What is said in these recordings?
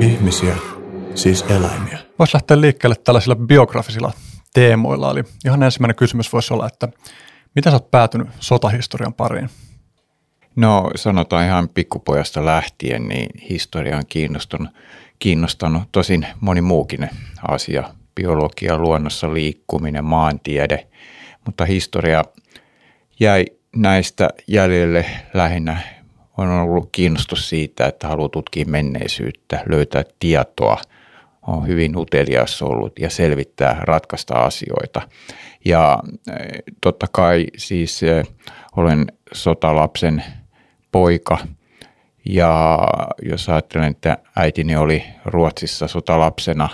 Ihmisiä, siis eläimiä. Voisi lähteä liikkeelle tällaisilla biografisilla teemoilla. Eli ihan ensimmäinen kysymys voisi olla, että miten sä oot päätynyt sotahistorian pariin? No sanotaan ihan pikkupojasta lähtien, niin historia on kiinnostunut, kiinnostanut tosin moni muukin asia. Biologia, luonnossa liikkuminen, maantiede, mutta historia jäi näistä jäljelle lähinnä on ollut kiinnostus siitä, että haluaa tutkia menneisyyttä, löytää tietoa, on hyvin utelias ollut ja selvittää, ratkaista asioita. Ja eh, totta kai siis eh, olen sotalapsen poika ja jos ajattelen, että äitini oli Ruotsissa sotalapsena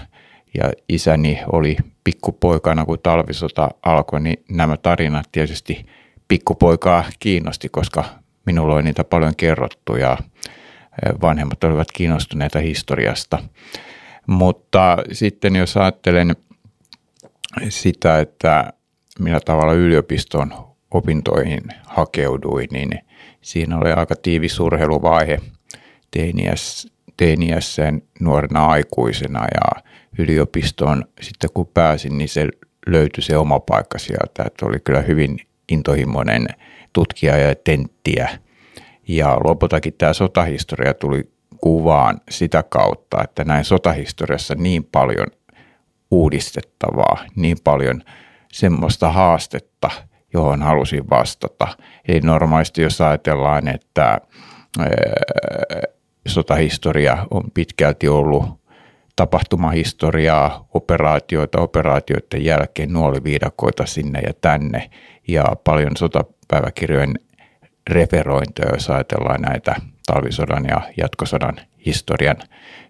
ja isäni oli pikkupoikana, kun talvisota alkoi, niin nämä tarinat tietysti pikkupoikaa kiinnosti, koska minulla oli niitä paljon kerrottu ja vanhemmat olivat kiinnostuneita historiasta. Mutta sitten jos ajattelen sitä, että millä tavalla yliopiston opintoihin hakeuduin, niin siinä oli aika tiivis urheiluvaihe teiniässä, teiniässä nuorena aikuisena ja yliopistoon sitten kun pääsin, niin se löytyi se oma paikka sieltä, että oli kyllä hyvin intohimoinen tutkija ja tenttiä. Ja lopultakin tämä sotahistoria tuli kuvaan sitä kautta, että näin sotahistoriassa niin paljon uudistettavaa, niin paljon semmoista haastetta, johon halusin vastata. Eli normaalisti jos ajatellaan, että sotahistoria on pitkälti ollut tapahtumahistoriaa, operaatioita, operaatioiden jälkeen nuoliviidakoita sinne ja tänne ja paljon sotapäiväkirjojen referointeja, jos ajatellaan näitä talvisodan ja jatkosodan historian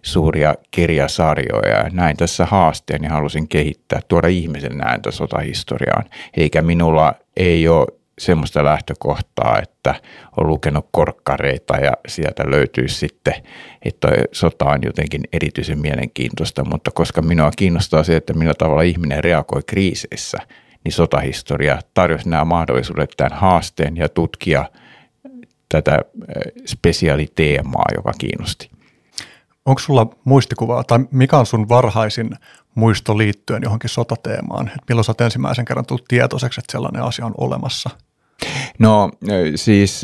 suuria kirjasarjoja. Ja näin tässä haasteen ja halusin kehittää, tuoda ihmisen ääntä sotahistoriaan. Eikä minulla ei ole semmoista lähtökohtaa, että on lukenut korkkareita ja sieltä löytyisi sitten, että sota on jotenkin erityisen mielenkiintoista, mutta koska minua kiinnostaa se, että millä tavalla ihminen reagoi kriiseissä, niin sotahistoria tarjosi nämä mahdollisuudet tämän haasteen ja tutkia tätä eh, spesiaaliteemaa, joka kiinnosti. Onko sulla muistikuvaa tai mikä on sun varhaisin muisto liittyen johonkin sotateemaan? Et milloin sä oot ensimmäisen kerran tullut tietoiseksi, että sellainen asia on olemassa? No siis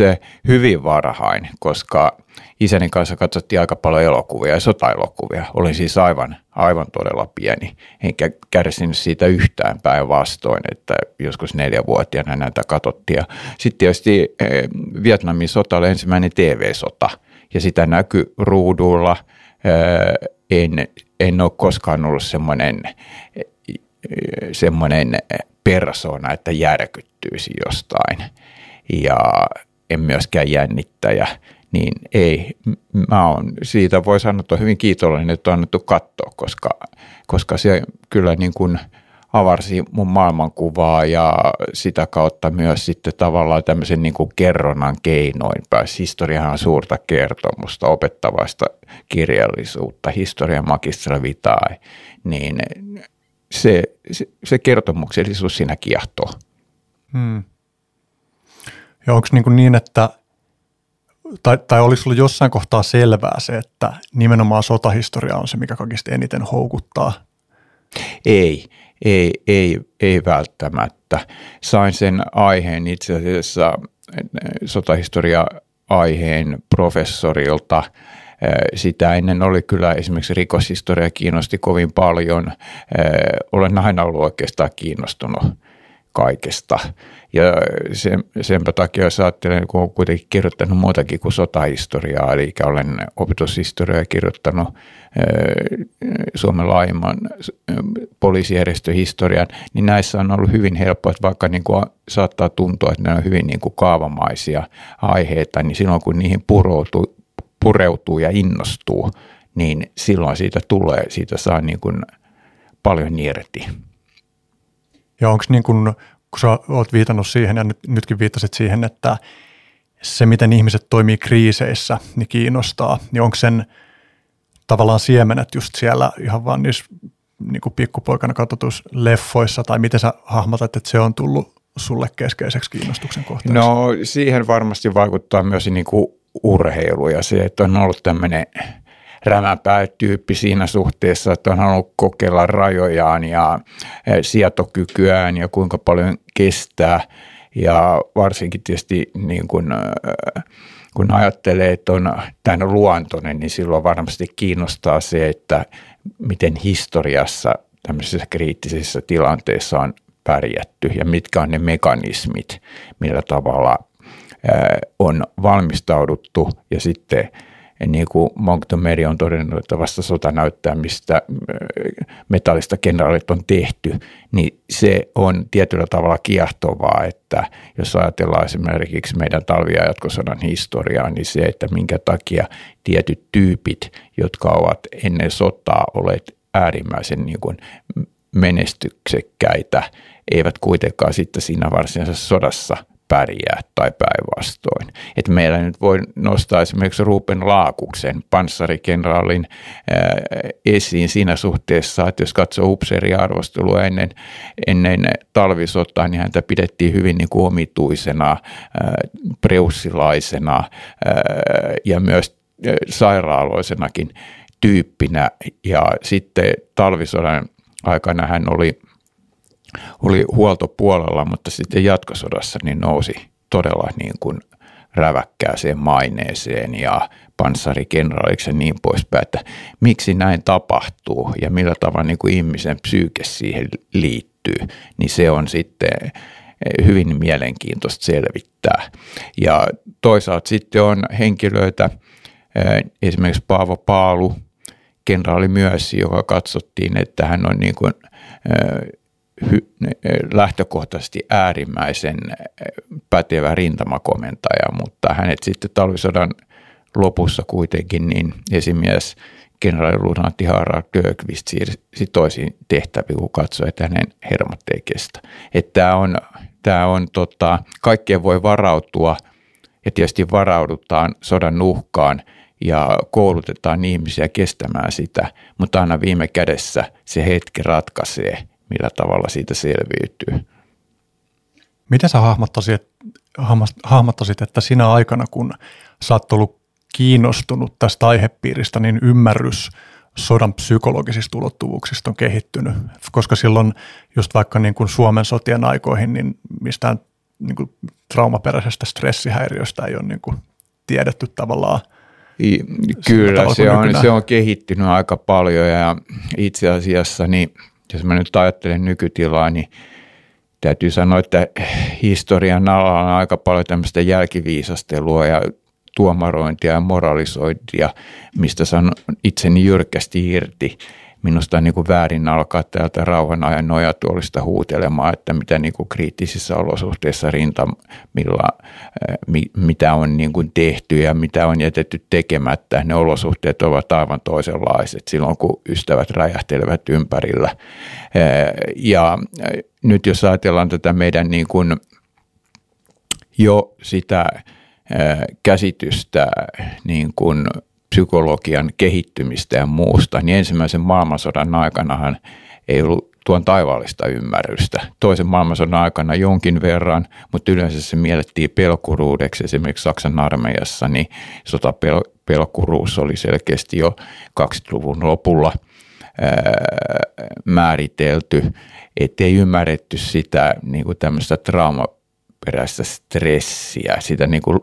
hyvin varhain, koska isäni kanssa katsottiin aika paljon elokuvia ja sotaelokuvia. Olin siis aivan, aivan todella pieni, enkä kärsinyt siitä yhtään päinvastoin, että joskus neljävuotiaana näitä katsottiin. Sitten tietysti Vietnamin sota oli ensimmäinen TV-sota ja sitä näkyy ruudulla. En, en ole koskaan ollut semmoinen semmoinen persona, että järkyttyisi jostain ja en myöskään jännittäjä, niin ei, mä oon siitä voi sanoa, että on hyvin kiitollinen, että on annettu katsoa, koska, koska se kyllä niin kuin avarsi mun maailmankuvaa ja sitä kautta myös sitten tavallaan tämmöisen niin kuin kerronnan keinoin pääsi. Historiahan on suurta kertomusta, opettavaista kirjallisuutta, historian magistra vitae, niin se, se, se kertomuksellisuus siinä kiehtoo. Hmm. Ja onko niin, niin että, tai, tai oliko sinulla jossain kohtaa selvää se, että nimenomaan sotahistoria on se, mikä kaikista eniten houkuttaa? Ei, ei, ei, ei välttämättä. Sain sen aiheen itse asiassa sotahistoria-aiheen professorilta – sitä ennen oli kyllä esimerkiksi rikoshistoria kiinnosti kovin paljon. Olen aina ollut oikeastaan kiinnostunut kaikesta. Ja sen, senpä takia, jos ajattelen, kun olen kuitenkin kirjoittanut muutakin kuin sotahistoriaa, eli olen opetushistoriaa kirjoittanut Suomen laajemman poliisijärjestöhistorian, niin näissä on ollut hyvin helppoa, että vaikka niin kuin saattaa tuntua, että ne on hyvin niin kuin kaavamaisia aiheita, niin silloin kun niihin puroutuu, pureutuu ja innostuu, niin silloin siitä tulee, siitä saa niin kuin paljon irti. Ja onko niin kuin, kun sä oot viitannut siihen ja nyt, nytkin viittasit siihen, että se miten ihmiset toimii kriiseissä, niin kiinnostaa, niin onko sen tavallaan siemenet just siellä ihan vaan niissä niin kuin pikkupoikana katsotuissa leffoissa, tai miten sä hahmotat, että se on tullut sulle keskeiseksi kiinnostuksen kohteeksi? No siihen varmasti vaikuttaa myös niin kuin urheilu ja se, että on ollut tämmöinen rämäpää-tyyppi siinä suhteessa, että on halunnut kokeilla rajojaan ja sietokykyään ja kuinka paljon kestää. Ja varsinkin tietysti niin kuin, kun ajattelee, että on tämän luontoinen, niin silloin varmasti kiinnostaa se, että miten historiassa tämmöisissä kriittisissä tilanteissa on pärjätty ja mitkä on ne mekanismit, millä tavalla on valmistauduttu ja sitten niin kuin Montgomery on todennut, että vasta sota näyttää, mistä metallista kenraalit on tehty, niin se on tietyllä tavalla kiehtovaa, että jos ajatellaan esimerkiksi meidän talvi- ja jatkosodan historiaa, niin se, että minkä takia tietyt tyypit, jotka ovat ennen sotaa olleet äärimmäisen niin kuin menestyksekkäitä, eivät kuitenkaan sitten siinä varsinaisessa sodassa pärjää tai päinvastoin. Että meillä nyt voi nostaa esimerkiksi Ruben Laakuksen panssarikenraalin ää, esiin siinä suhteessa, että jos katsoo upseeriarvostelua ennen, ennen talvisotaa, niin häntä pidettiin hyvin niin kuin omituisena, ää, preussilaisena ää, ja myös sairaaloisenakin tyyppinä. Ja sitten talvisodan aikana hän oli oli huoltopuolella, mutta sitten jatkosodassa niin nousi todella niin kuin räväkkääseen maineeseen ja panssarikenraaliksi ja niin poispäin, että miksi näin tapahtuu ja millä tavalla niin kuin ihmisen psyyke siihen liittyy, niin se on sitten hyvin mielenkiintoista selvittää. Ja toisaalta sitten on henkilöitä, esimerkiksi Paavo Paalu, kenraali myös, joka katsottiin, että hän on niin kuin hy, lähtökohtaisesti äärimmäisen pätevä rintamakomentaja, mutta hänet sitten talvisodan lopussa kuitenkin niin esimies kenraaliluutnantti Harald Dögvist siirsi toisiin tehtäviin, kun katsoi, että hänen hermot ei kestä. Tämä on, tämä on tota, kaikkeen voi varautua ja tietysti varaudutaan sodan uhkaan ja koulutetaan ihmisiä kestämään sitä, mutta aina viime kädessä se hetki ratkaisee – millä tavalla siitä selviytyy. Miten sä hahmottaisit, hahmottaisit, että sinä aikana, kun sä oot ollut kiinnostunut tästä aihepiiristä, niin ymmärrys sodan psykologisista ulottuvuuksista on kehittynyt? Koska silloin just vaikka niin kuin Suomen sotien aikoihin, niin mistään niin kuin traumaperäisestä stressihäiriöstä ei ole niin kuin tiedetty tavallaan – Kyllä, se on, se on kehittynyt aika paljon ja itse asiassa niin jos mä nyt ajattelen nykytilaa, niin täytyy sanoa, että historian alalla on aika paljon tämmöistä jälkiviisastelua ja tuomarointia ja moralisointia, mistä sanon itseni jyrkästi irti minusta on niin kuin väärin alkaa täältä rauhan ajan nojatuolista huutelemaan, että mitä niin kuin kriittisissä olosuhteissa rintamilla, eh, mitä on niin kuin tehty ja mitä on jätetty tekemättä. Ne olosuhteet ovat aivan toisenlaiset silloin, kun ystävät räjähtelevät ympärillä. Eh, ja eh, nyt jos ajatellaan tätä meidän niin kuin jo sitä käsitystä niin kuin psykologian kehittymistä ja muusta, niin ensimmäisen maailmansodan aikanahan ei ollut tuon taivaallista ymmärrystä. Toisen maailmansodan aikana jonkin verran, mutta yleensä se miellettiin pelkuruudeksi. Esimerkiksi Saksan armeijassa niin sotapelkuruus oli selkeästi jo 20-luvun lopulla ää, määritelty, ettei ymmärretty sitä niin kuin tämmöistä traumaperäistä stressiä, sitä niin kuin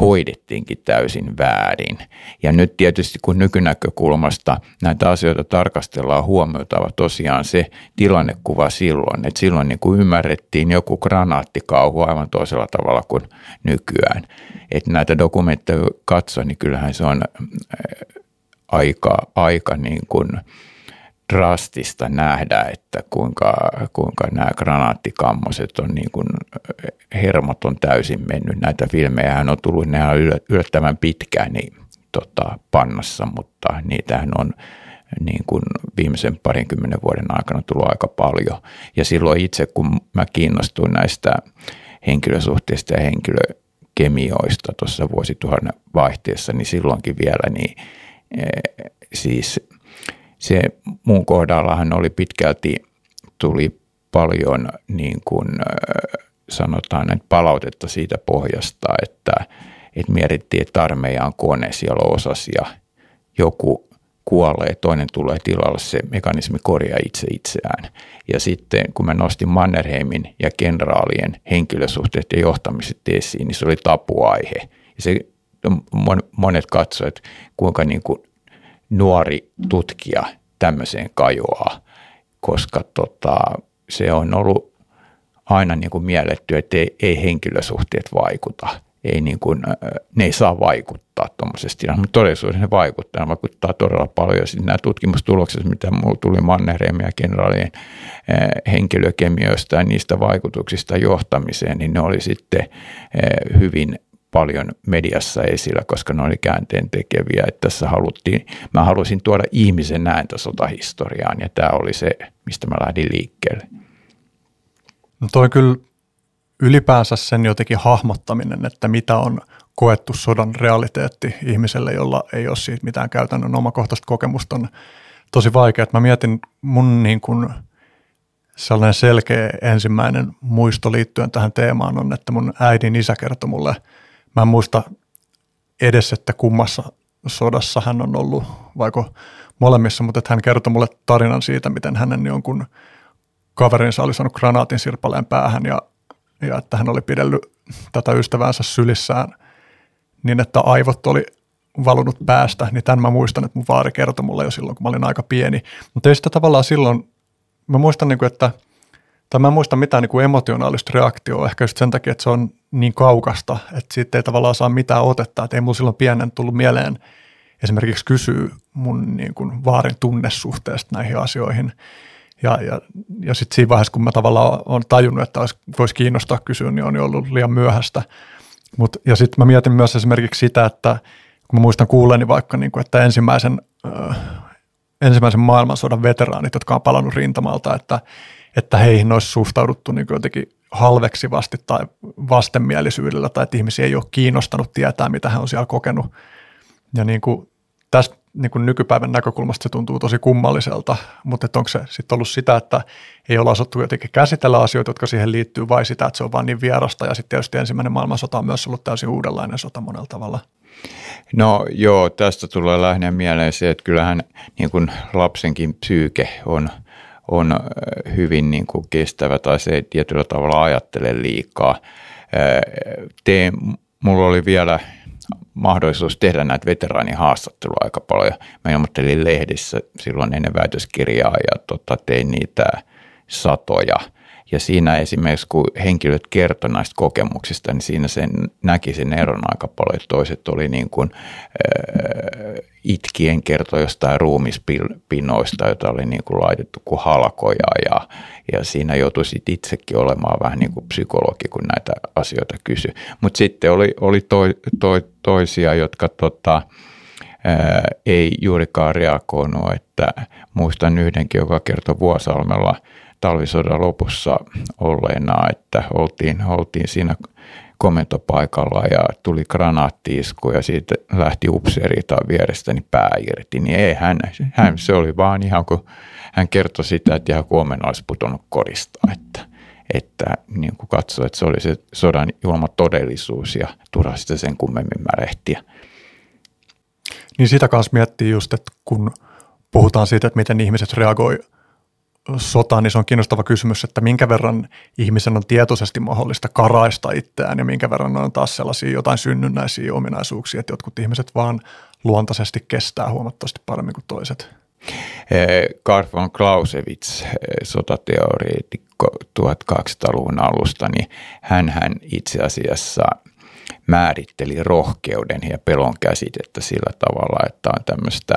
hoidettiinkin täysin väärin. Ja nyt tietysti kun nykynäkökulmasta näitä asioita tarkastellaan, huomioitava tosiaan se tilannekuva silloin, että silloin niin kuin ymmärrettiin joku granaatikauhu aivan toisella tavalla kuin nykyään. Että näitä dokumentteja katsoa, niin kyllähän se on aika, aika niin kuin – drastista nähdä, että kuinka, kuinka nämä granaattikammoset on niin kuin, hermot on täysin mennyt. Näitä filmejä on tullut, ne on yllättävän pitkään niin, tota, pannassa, mutta niitähän on niin kuin viimeisen parinkymmenen vuoden aikana tullut aika paljon. Ja silloin itse, kun mä kiinnostuin näistä henkilösuhteista ja henkilökemioista tuossa vuosituhannen vaihteessa, niin silloinkin vielä niin e, siis se mun kohdallahan oli pitkälti, tuli paljon niin kuin sanotaan, että palautetta siitä pohjasta, että, että mietittiin, että armeija on kone, siellä on osasia. Joku kuolee, toinen tulee tilalle, se mekanismi korjaa itse itseään. Ja sitten kun mä nostin Mannerheimin ja kenraalien henkilösuhteet ja johtamiset esiin, niin se oli tapuaihe. Ja se monet katsoivat, kuinka niin kuin nuori tutkija tämmöiseen kajoaa, koska tota, se on ollut aina niin kuin mielletty, että ei, ei henkilösuhteet vaikuta. Ei niin kuin, ne ei saa vaikuttaa tuommoisesti, mutta todellisuudessa ne vaikuttaa. Ne vaikuttaa todella paljon. Sitten nämä tutkimustulokset, mitä minulla tuli Mannerheim ja kenraalien henkilökemioista ja niistä vaikutuksista johtamiseen, niin ne oli sitten hyvin paljon mediassa esillä, koska ne oli käänteen tekeviä. Että tässä haluttiin, mä halusin tuoda ihmisen ääntä sotahistoriaan ja tämä oli se, mistä mä lähdin liikkeelle. No toi kyllä ylipäänsä sen jotenkin hahmottaminen, että mitä on koettu sodan realiteetti ihmiselle, jolla ei ole siitä mitään käytännön omakohtaista kokemusta, on tosi vaikea. Mä mietin mun niin kuin sellainen selkeä ensimmäinen muisto liittyen tähän teemaan on, että mun äidin isä kertoi mulle – Mä en muista edes, että kummassa sodassa hän on ollut, vaiko molemmissa, mutta että hän kertoi mulle tarinan siitä, miten hänen jonkun kaverinsa oli saanut granaatin sirpaleen päähän ja, ja että hän oli pidellyt tätä ystäväänsä sylissään niin, että aivot oli valunut päästä, niin tämän mä muistan, että mun vaari kertoi mulle jo silloin, kun mä olin aika pieni. Mutta ei sitä tavallaan silloin, mä muistan, niin kuin, että – tai mä en muista mitään niin kuin emotionaalista reaktioa, ehkä just sen takia, että se on niin kaukasta, että siitä ei tavallaan saa mitään otetta, että ei mulla silloin pienen tullut mieleen esimerkiksi kysyä mun niin kuin vaarin tunnesuhteesta näihin asioihin. Ja, ja, ja sitten siinä vaiheessa, kun mä tavallaan olen tajunnut, että voisi kiinnostaa kysyä, niin on jo ollut liian myöhäistä. Mut, ja sitten mä mietin myös esimerkiksi sitä, että kun mä muistan kuulleeni vaikka, niin kuin, että ensimmäisen, äh, ensimmäisen maailmansodan veteraanit, jotka on palannut rintamalta, että että heihin olisi suhtauduttu niin jotenkin halveksivasti tai vastenmielisyydellä tai että ihmisiä ei ole kiinnostanut tietää, mitä hän on siellä kokenut. Ja niin kuin tästä niin kuin nykypäivän näkökulmasta se tuntuu tosi kummalliselta, mutta onko se sitten ollut sitä, että ei olla osattu jotenkin käsitellä asioita, jotka siihen liittyy, vai sitä, että se on vain niin vierasta, ja sitten tietysti ensimmäinen maailmansota on myös ollut täysin uudenlainen sota monella tavalla. No joo, tästä tulee lähinnä mieleen se, että kyllähän niin kuin lapsenkin psyyke on – on äh, hyvin niin kuin kestävä tai se ei tietyllä tavalla ajattele liikaa. Äh, Tee, mulla oli vielä mahdollisuus tehdä näitä veteraanihaastatteluja aika paljon. Mä ilmoittelin lehdissä silloin ennen väitöskirjaa ja tota, tein niitä satoja – ja siinä esimerkiksi, kun henkilöt kertoi näistä kokemuksista, niin siinä sen näki sen eron aika paljon. Toiset oli niin kuin, äh, itkien kertoi jostain ruumispinoista, joita oli niin kuin laitettu kuin halkoja ja, ja siinä joutui sit itsekin olemaan vähän niin kuin psykologi, kun näitä asioita kysyi. Mutta sitten oli, oli toi, toi, toisia, jotka tota, ää, ei juurikaan reagoinut, että muistan yhdenkin, joka kertoi Vuosalmella – talvisodan lopussa olleena, että oltiin, oltiin siinä komentopaikalla ja tuli granaattiisku ja siitä lähti upseeri tai vierestäni pää irti, niin ei hän, hän, se oli vaan ihan kuin hän kertoi sitä, että ihan huomenna olisi putonut korista, että, että niin kuin katsoi, että se oli se sodan juoma todellisuus ja turha sitä sen kummemmin märehtiä. Niin sitä kanssa miettii just, että kun puhutaan siitä, että miten ihmiset reagoivat sotaan, niin se on kiinnostava kysymys, että minkä verran ihmisen on tietoisesti mahdollista karaista itseään ja minkä verran on taas sellaisia jotain synnynnäisiä ominaisuuksia, että jotkut ihmiset vaan luontaisesti kestää huomattavasti paremmin kuin toiset. Karl von Clausewitz, sotateoreetikko 1200-luvun alusta, niin hän, itse asiassa määritteli rohkeuden ja pelon käsitettä sillä tavalla, että on tämmöistä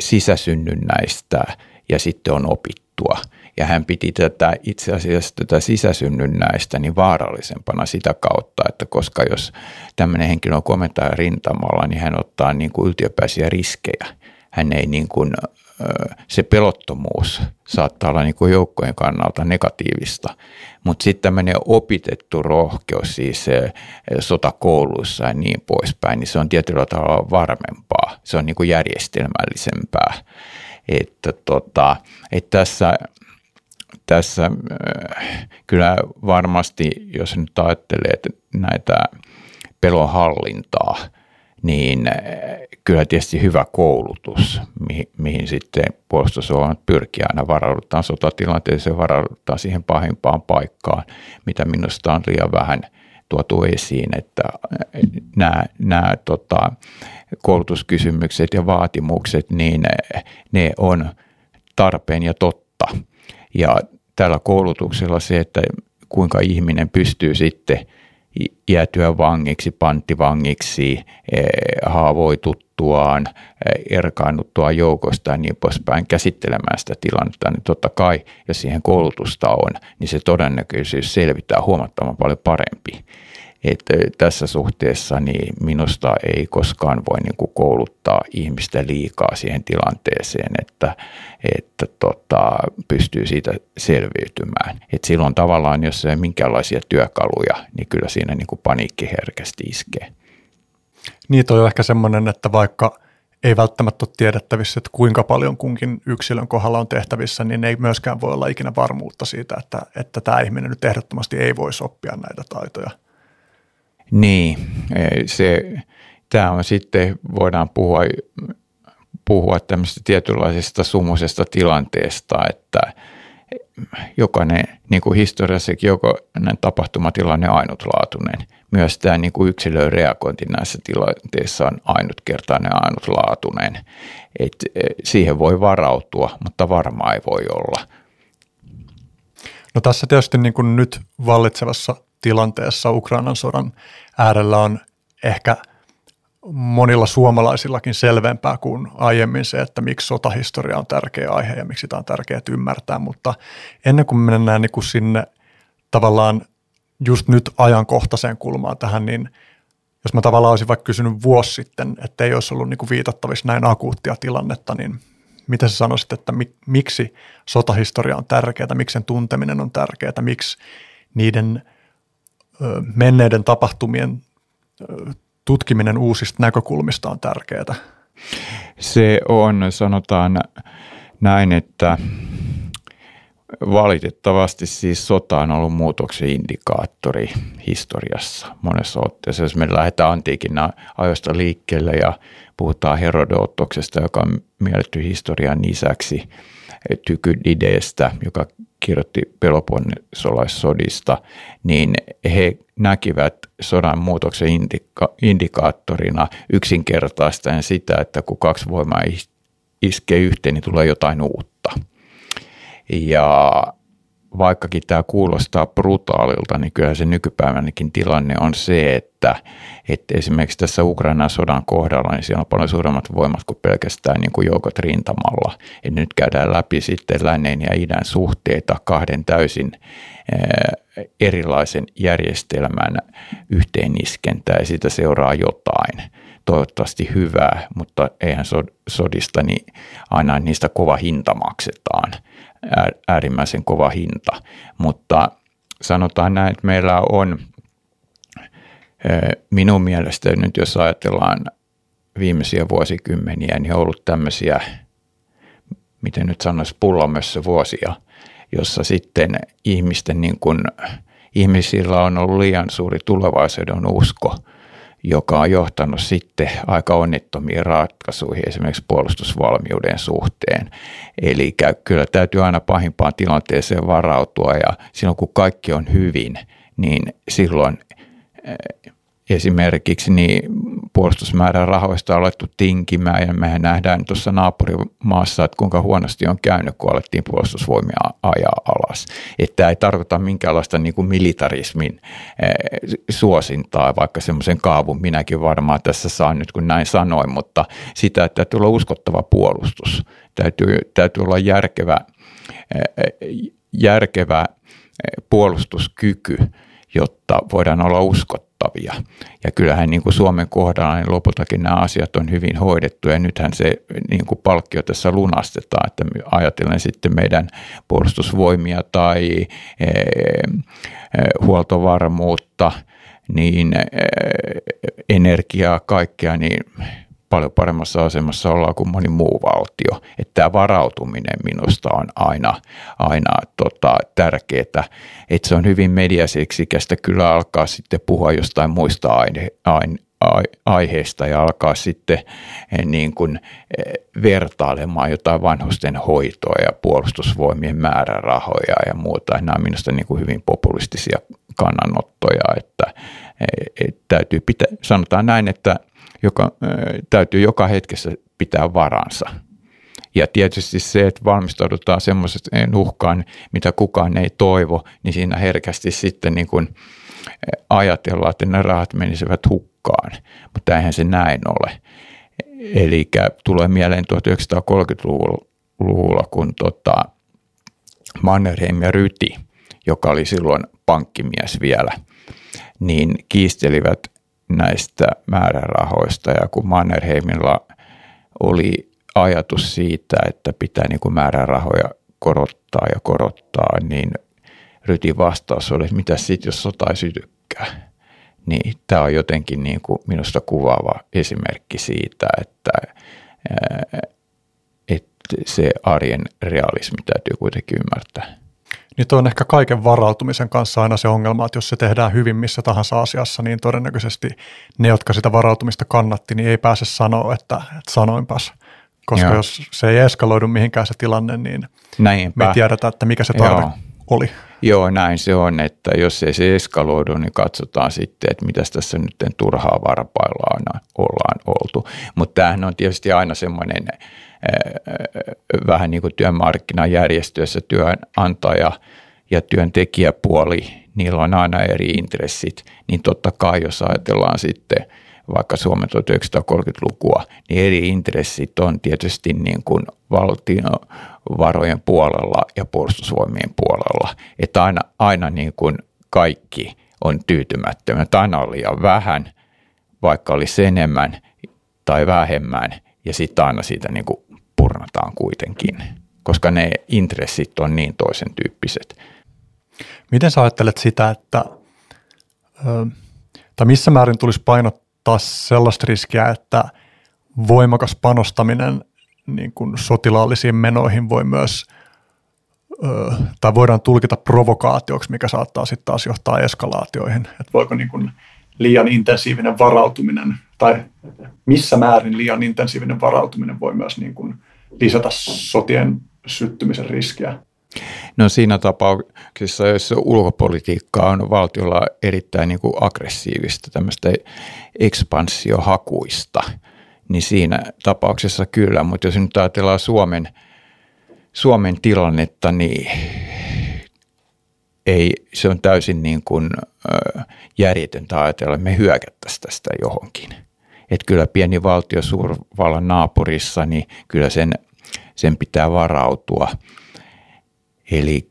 sisäsynnynnäistä ja sitten on opittua. Ja hän piti tätä itse asiassa tätä sisäsynnynnäistä niin vaarallisempana sitä kautta, että koska jos tämmöinen henkilö on komentaja rintamalla, niin hän ottaa niin kuin yltiöpäisiä riskejä. Hän ei niin kuin, se pelottomuus saattaa olla niin kuin joukkojen kannalta negatiivista, mutta sitten tämmöinen opitettu rohkeus siis sotakouluissa ja niin poispäin, niin se on tietyllä tavalla varmempaa, se on niin kuin järjestelmällisempää että, tota, että tässä, tässä äh, kyllä varmasti, jos nyt ajattelee että näitä pelon hallintaa, niin kyllä tietysti hyvä koulutus, mihin, mihin sitten puolustusvoimat pyrkii. Aina varaudutaan sotatilanteeseen, varaudutaan siihen pahimpaan paikkaan, mitä minusta on liian vähän tuotu esiin, että nämä, nämä tota, koulutuskysymykset ja vaatimukset, niin ne, ne on tarpeen ja totta. Ja tällä koulutuksella se, että kuinka ihminen pystyy sitten jäätyä vangiksi, panttivangiksi, eh, haavoituttuaan, eh, erkaannuttua joukosta ja niin poispäin käsittelemään sitä tilannetta, niin totta kai, jos siihen koulutusta on, niin se todennäköisyys selvittää huomattavan paljon parempi että tässä suhteessa niin minusta ei koskaan voi niin kuin kouluttaa ihmistä liikaa siihen tilanteeseen, että, että tota, pystyy siitä selviytymään. Et silloin tavallaan, jos ei minkäänlaisia työkaluja, niin kyllä siinä niin kuin paniikki herkästi iskee. Niin on ehkä semmoinen, että vaikka ei välttämättä ole tiedettävissä, että kuinka paljon kunkin yksilön kohdalla on tehtävissä, niin ei myöskään voi olla ikinä varmuutta siitä, että, että tämä ihminen nyt ehdottomasti ei voisi oppia näitä taitoja – niin, se, tämä on sitten, voidaan puhua, puhua tämmöisestä tietynlaisesta sumuisesta tilanteesta, että jokainen, niin kuin historiassakin, jokainen tapahtumatilanne on ainutlaatuinen. Myös tämä niin kuin yksilön reagointi näissä tilanteissa on ainutkertainen ja ainutlaatuinen. Et siihen voi varautua, mutta varmaan ei voi olla. No tässä tietysti niin kuin nyt vallitsevassa tilanteessa Ukrainan sodan äärellä on ehkä monilla suomalaisillakin selvempää kuin aiemmin se, että miksi sotahistoria on tärkeä aihe ja miksi sitä on tärkeää ymmärtää, mutta ennen kuin mennään niin kuin sinne tavallaan just nyt ajankohtaiseen kulmaan tähän, niin jos mä tavallaan olisin vaikka kysynyt vuosi sitten, että ei olisi ollut niin kuin viitattavissa näin akuuttia tilannetta, niin miten sä sanoisit, että miksi sotahistoria on tärkeää, miksi sen tunteminen on tärkeää, miksi niiden – menneiden tapahtumien tutkiminen uusista näkökulmista on tärkeää? Se on, sanotaan näin, että valitettavasti siis sota on ollut muutoksen indikaattori historiassa monessa otteessa. Jos me lähdetään antiikin ajoista liikkeelle ja puhutaan Herodotoksesta, joka on mielletty historian isäksi, Tykydideestä, joka kirjoitti Peloponnessolaissodista, niin he näkivät sodan muutoksen indika- indikaattorina yksinkertaistaen sitä, että kun kaksi voimaa iskee yhteen, niin tulee jotain uutta. Ja vaikkakin tämä kuulostaa brutaalilta, niin kyllä se nykypäivänäkin tilanne on se, että, että esimerkiksi tässä Ukrainan sodan kohdalla, niin siellä on paljon suuremmat voimat kuin pelkästään niin kuin joukot rintamalla. Et nyt käydään läpi sitten lännen ja idän suhteita kahden täysin eh, erilaisen järjestelmän yhteeniskentää ja siitä seuraa jotain toivottavasti hyvää, mutta eihän sodista niin aina niistä kova hinta maksetaan äärimmäisen kova hinta. Mutta sanotaan näin, että meillä on minun mielestä nyt jos ajatellaan viimeisiä vuosikymmeniä, niin on ollut tämmöisiä, miten nyt sanoisi, pullomössä vuosia, jossa sitten ihmisten niin kuin, ihmisillä on ollut liian suuri tulevaisuuden usko – joka on johtanut sitten aika onnittomiin ratkaisuihin esimerkiksi puolustusvalmiuden suhteen. Eli kyllä täytyy aina pahimpaan tilanteeseen varautua ja silloin kun kaikki on hyvin, niin silloin eh, esimerkiksi niin puolustusmäärän rahoista on alettu tinkimään ja mehän nähdään tuossa naapurimaassa, että kuinka huonosti on käynyt, kun alettiin puolustusvoimia ajaa alas. Että tämä ei tarkoita minkäänlaista niin kuin militarismin eh, suosintaa, vaikka semmoisen kaavun minäkin varmaan tässä saan nyt kun näin sanoin, mutta sitä, että täytyy olla uskottava puolustus, täytyy, täytyy olla järkevä, eh, järkevä eh, puolustuskyky, jotta voidaan olla uskottava vaikuttavia. Ja kyllähän niin kuin Suomen kohdalla niin lopultakin nämä asiat on hyvin hoidettu ja nythän se niin kuin palkkio tässä lunastetaan, että ajatellen sitten meidän puolustusvoimia tai e, e, huoltovarmuutta, niin e, energiaa, kaikkea, niin paljon paremmassa asemassa ollaan kuin moni muu valtio. Että tämä varautuminen minusta on aina, aina tota, tärkeää. Että se on hyvin mediaseksikästä kyllä alkaa sitten puhua jostain muista aine, aine, aiheesta ja alkaa sitten eh, niin kuin eh, vertailemaan jotain vanhusten hoitoa ja puolustusvoimien määrärahoja ja muuta. Nämä on minusta niin kuin hyvin populistisia kannanottoja, että eh, täytyy pitää, sanotaan näin, että joka, täytyy joka hetkessä pitää varansa. Ja tietysti se, että valmistaudutaan semmoiseen uhkaan, mitä kukaan ei toivo, niin siinä herkästi sitten niin kuin ajatellaan, että ne rahat menisivät hukkaan, mutta eihän se näin ole. Eli tulee mieleen 1930-luvulla, kun tota Mannerheim ja Ryti, joka oli silloin pankkimies vielä, niin kiistelivät näistä määrärahoista ja kun Mannerheimilla oli ajatus siitä, että pitää niin kuin määrärahoja korottaa ja korottaa, niin Rytin vastaus oli, että mitä sitten, jos sota ei sytykään. Niin tämä on jotenkin niin kuin minusta kuvaava esimerkki siitä, että, että se arjen realismi täytyy kuitenkin ymmärtää. Niin on ehkä kaiken varautumisen kanssa aina se ongelma, että jos se tehdään hyvin missä tahansa asiassa, niin todennäköisesti ne, jotka sitä varautumista kannatti, niin ei pääse sanoa, että, että sanoinpas. Koska Joo. jos se ei eskaloidu mihinkään se tilanne, niin Näinpä. me tiedetään, että mikä se tarve Joo. oli. Joo, näin se on, että jos ei se eskaloidu, niin katsotaan sitten, että mitä tässä nyt turhaa varpaillaan ollaan oltu. Mutta tämähän on tietysti aina semmoinen vähän niin kuin työmarkkinajärjestöissä työnantaja ja työntekijäpuoli, niillä on aina eri intressit, niin totta kai jos ajatellaan sitten vaikka Suomen 1930-lukua, niin eri intressit on tietysti niin kuin valtion varojen puolella ja puolustusvoimien puolella. Että aina, aina niin kuin kaikki on tyytymättömä, että aina on liian vähän, vaikka olisi enemmän tai vähemmän, ja sitten aina siitä niin kuin purnataan kuitenkin, koska ne intressit on niin toisen tyyppiset. Miten sä ajattelet sitä, että tai missä määrin tulisi painottaa sellaista riskiä, että voimakas panostaminen niin kuin sotilaallisiin menoihin voi myös, tai voidaan tulkita provokaatioksi, mikä saattaa sitten taas johtaa eskalaatioihin. Että voiko niin kuin liian intensiivinen varautuminen, tai missä määrin liian intensiivinen varautuminen voi myös niin kuin lisätä sotien syttymisen riskiä? No siinä tapauksessa, jos ulkopolitiikka on valtiolla erittäin niin kuin aggressiivista, tämmöistä ekspanssiohakuista, niin siinä tapauksessa kyllä, mutta jos nyt ajatellaan Suomen, Suomen tilannetta, niin ei, se on täysin niin kuin, järjetöntä ajatella, että me hyökättäisiin tästä johonkin – että kyllä pieni valtio suurvallan naapurissa, niin kyllä sen, sen pitää varautua. Eli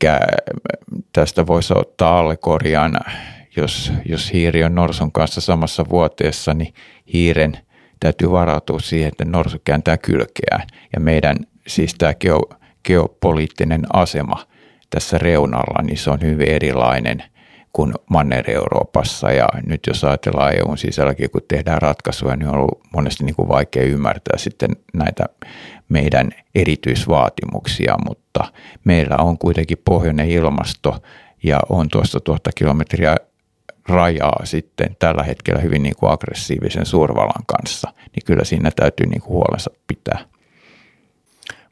tästä voisi ottaa allegorian, jos, jos hiiri on norsun kanssa samassa vuoteessa, niin hiiren täytyy varautua siihen, että norsu kääntää kylkeään. Ja meidän siis tämä geo, geopoliittinen asema tässä reunalla, niin se on hyvin erilainen – kuin Manner-Euroopassa. Ja nyt jos ajatellaan EUn sisälläkin, kun tehdään ratkaisuja, niin on ollut monesti niin kuin vaikea ymmärtää sitten näitä meidän erityisvaatimuksia, mutta meillä on kuitenkin pohjoinen ilmasto ja on tuosta tuhatta kilometriä rajaa sitten tällä hetkellä hyvin niin kuin aggressiivisen suurvallan kanssa, niin kyllä siinä täytyy niin kuin huolensa pitää.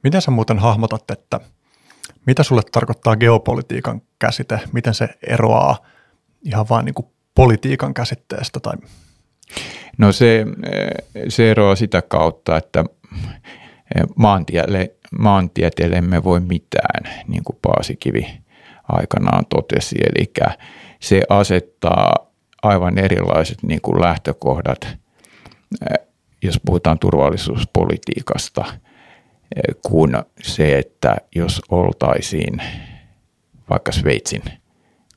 Miten sä muuten hahmotat, että mitä sulle tarkoittaa geopolitiikan käsite? Miten se eroaa ihan vain niin politiikan käsitteestä? Tai? No se, se eroaa sitä kautta, että maantielle, maantieteelle emme voi mitään, niin kuin Paasikivi aikanaan totesi. Eli se asettaa aivan erilaiset niin kuin lähtökohdat, jos puhutaan turvallisuuspolitiikasta – kuin se, että jos oltaisiin vaikka Sveitsin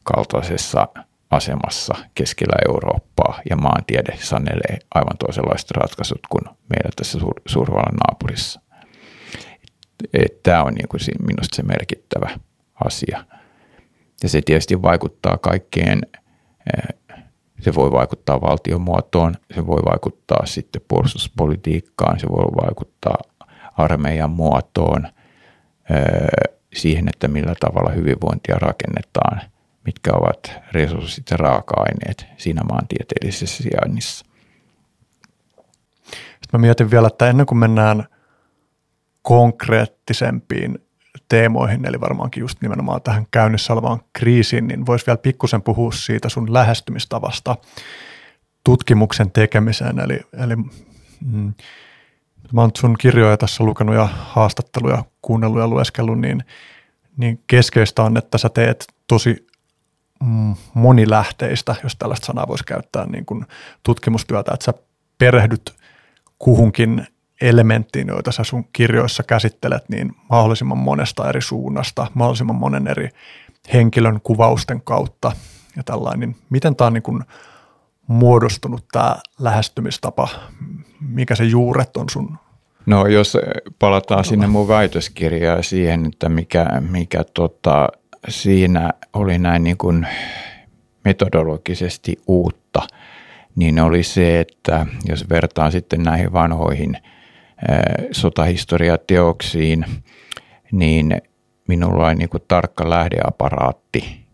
kaltaisessa asemassa keskellä Eurooppaa ja maantiede sanelee aivan toisenlaiset ratkaisut kuin meillä tässä suur- suurvallan naapurissa. Tämä on niin kuin minusta se merkittävä asia. Ja se tietysti vaikuttaa kaikkeen, se voi vaikuttaa valtiomuotoon, se voi vaikuttaa sitten puolustuspolitiikkaan, se voi vaikuttaa armeijan muotoon, siihen, että millä tavalla hyvinvointia rakennetaan, mitkä ovat resurssit ja raaka-aineet siinä maantieteellisessä sijainnissa. Mä mietin vielä, että ennen kuin mennään konkreettisempiin teemoihin, eli varmaankin just nimenomaan tähän käynnissä olevaan kriisiin, niin voisi vielä pikkusen puhua siitä sun lähestymistavasta tutkimuksen tekemiseen. Eli, eli mm, mä oon sun kirjoja tässä lukenut ja haastatteluja kuunnellut ja lueskellut, niin, niin keskeistä on, että sä teet tosi mm, monilähteistä, jos tällaista sanaa voisi käyttää, niin kuin tutkimustyötä, että sä perehdyt kuhunkin elementtiin, joita sä sun kirjoissa käsittelet, niin mahdollisimman monesta eri suunnasta, mahdollisimman monen eri henkilön kuvausten kautta ja tällainen. Miten tämä on niin kuin muodostunut tämä lähestymistapa? Mikä se juuret on sun? No jos palataan sinne mun väitöskirjaan siihen, että mikä, mikä tota, siinä oli näin niin kuin metodologisesti uutta, niin oli se, että jos vertaan sitten näihin vanhoihin – sotahistoriateoksiin, niin minulla oli niin kuin tarkka lähdeaparaatti.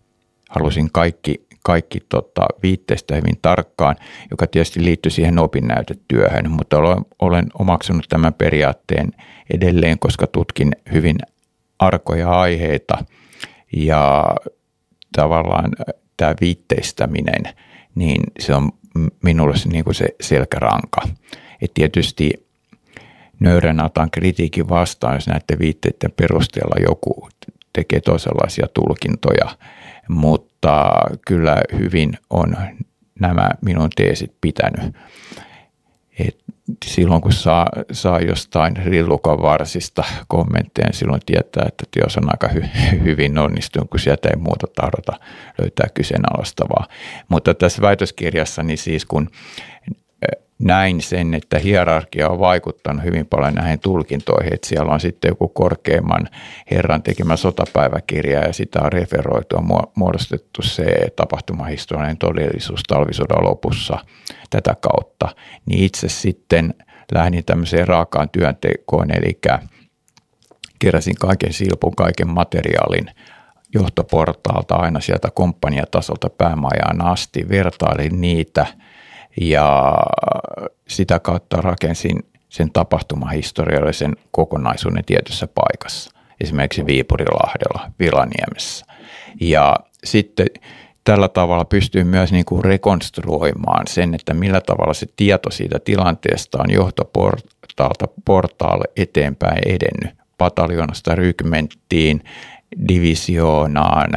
Halusin kaikki, kaikki tota, viitteistä hyvin tarkkaan, joka tietysti liittyy siihen opinnäytetyöhön, mutta olen, olen omaksunut tämän periaatteen edelleen, koska tutkin hyvin arkoja aiheita ja tavallaan tämä viitteistäminen, niin se on minulle se, niin kuin se selkäranka. Et tietysti nöyränä otan kritiikin vastaan, jos näiden viitteiden perusteella joku tekee toisenlaisia tulkintoja, mutta kyllä hyvin on nämä minun teesit pitänyt. Et silloin kun saa, saa jostain rillukan varsista kommentteja, niin silloin tietää, että teos on aika hy- hyvin onnistunut, kun sieltä ei muuta tahdota löytää kyseenalaistavaa. Mutta tässä väitöskirjassa, niin siis kun näin sen, että hierarkia on vaikuttanut hyvin paljon näihin tulkintoihin, että siellä on sitten joku korkeimman herran tekemä sotapäiväkirja ja sitä on referoitu, on muodostettu se tapahtumahistoriallinen todellisuus talvisodan lopussa tätä kautta, niin itse sitten lähdin tämmöiseen raakaan työntekoon, eli keräsin kaiken silpun, kaiken materiaalin johtoportaalta aina sieltä komppaniatasolta päämajaan asti, vertailin niitä – ja sitä kautta rakensin sen tapahtumahistoriallisen kokonaisuuden tietyssä paikassa, esimerkiksi Viipurilahdella, Vilaniemessä. Ja sitten tällä tavalla pystyy myös niin kuin rekonstruoimaan sen, että millä tavalla se tieto siitä tilanteesta on johtoportaalta portaalle eteenpäin edennyt pataljonasta rykmenttiin, divisioonaan,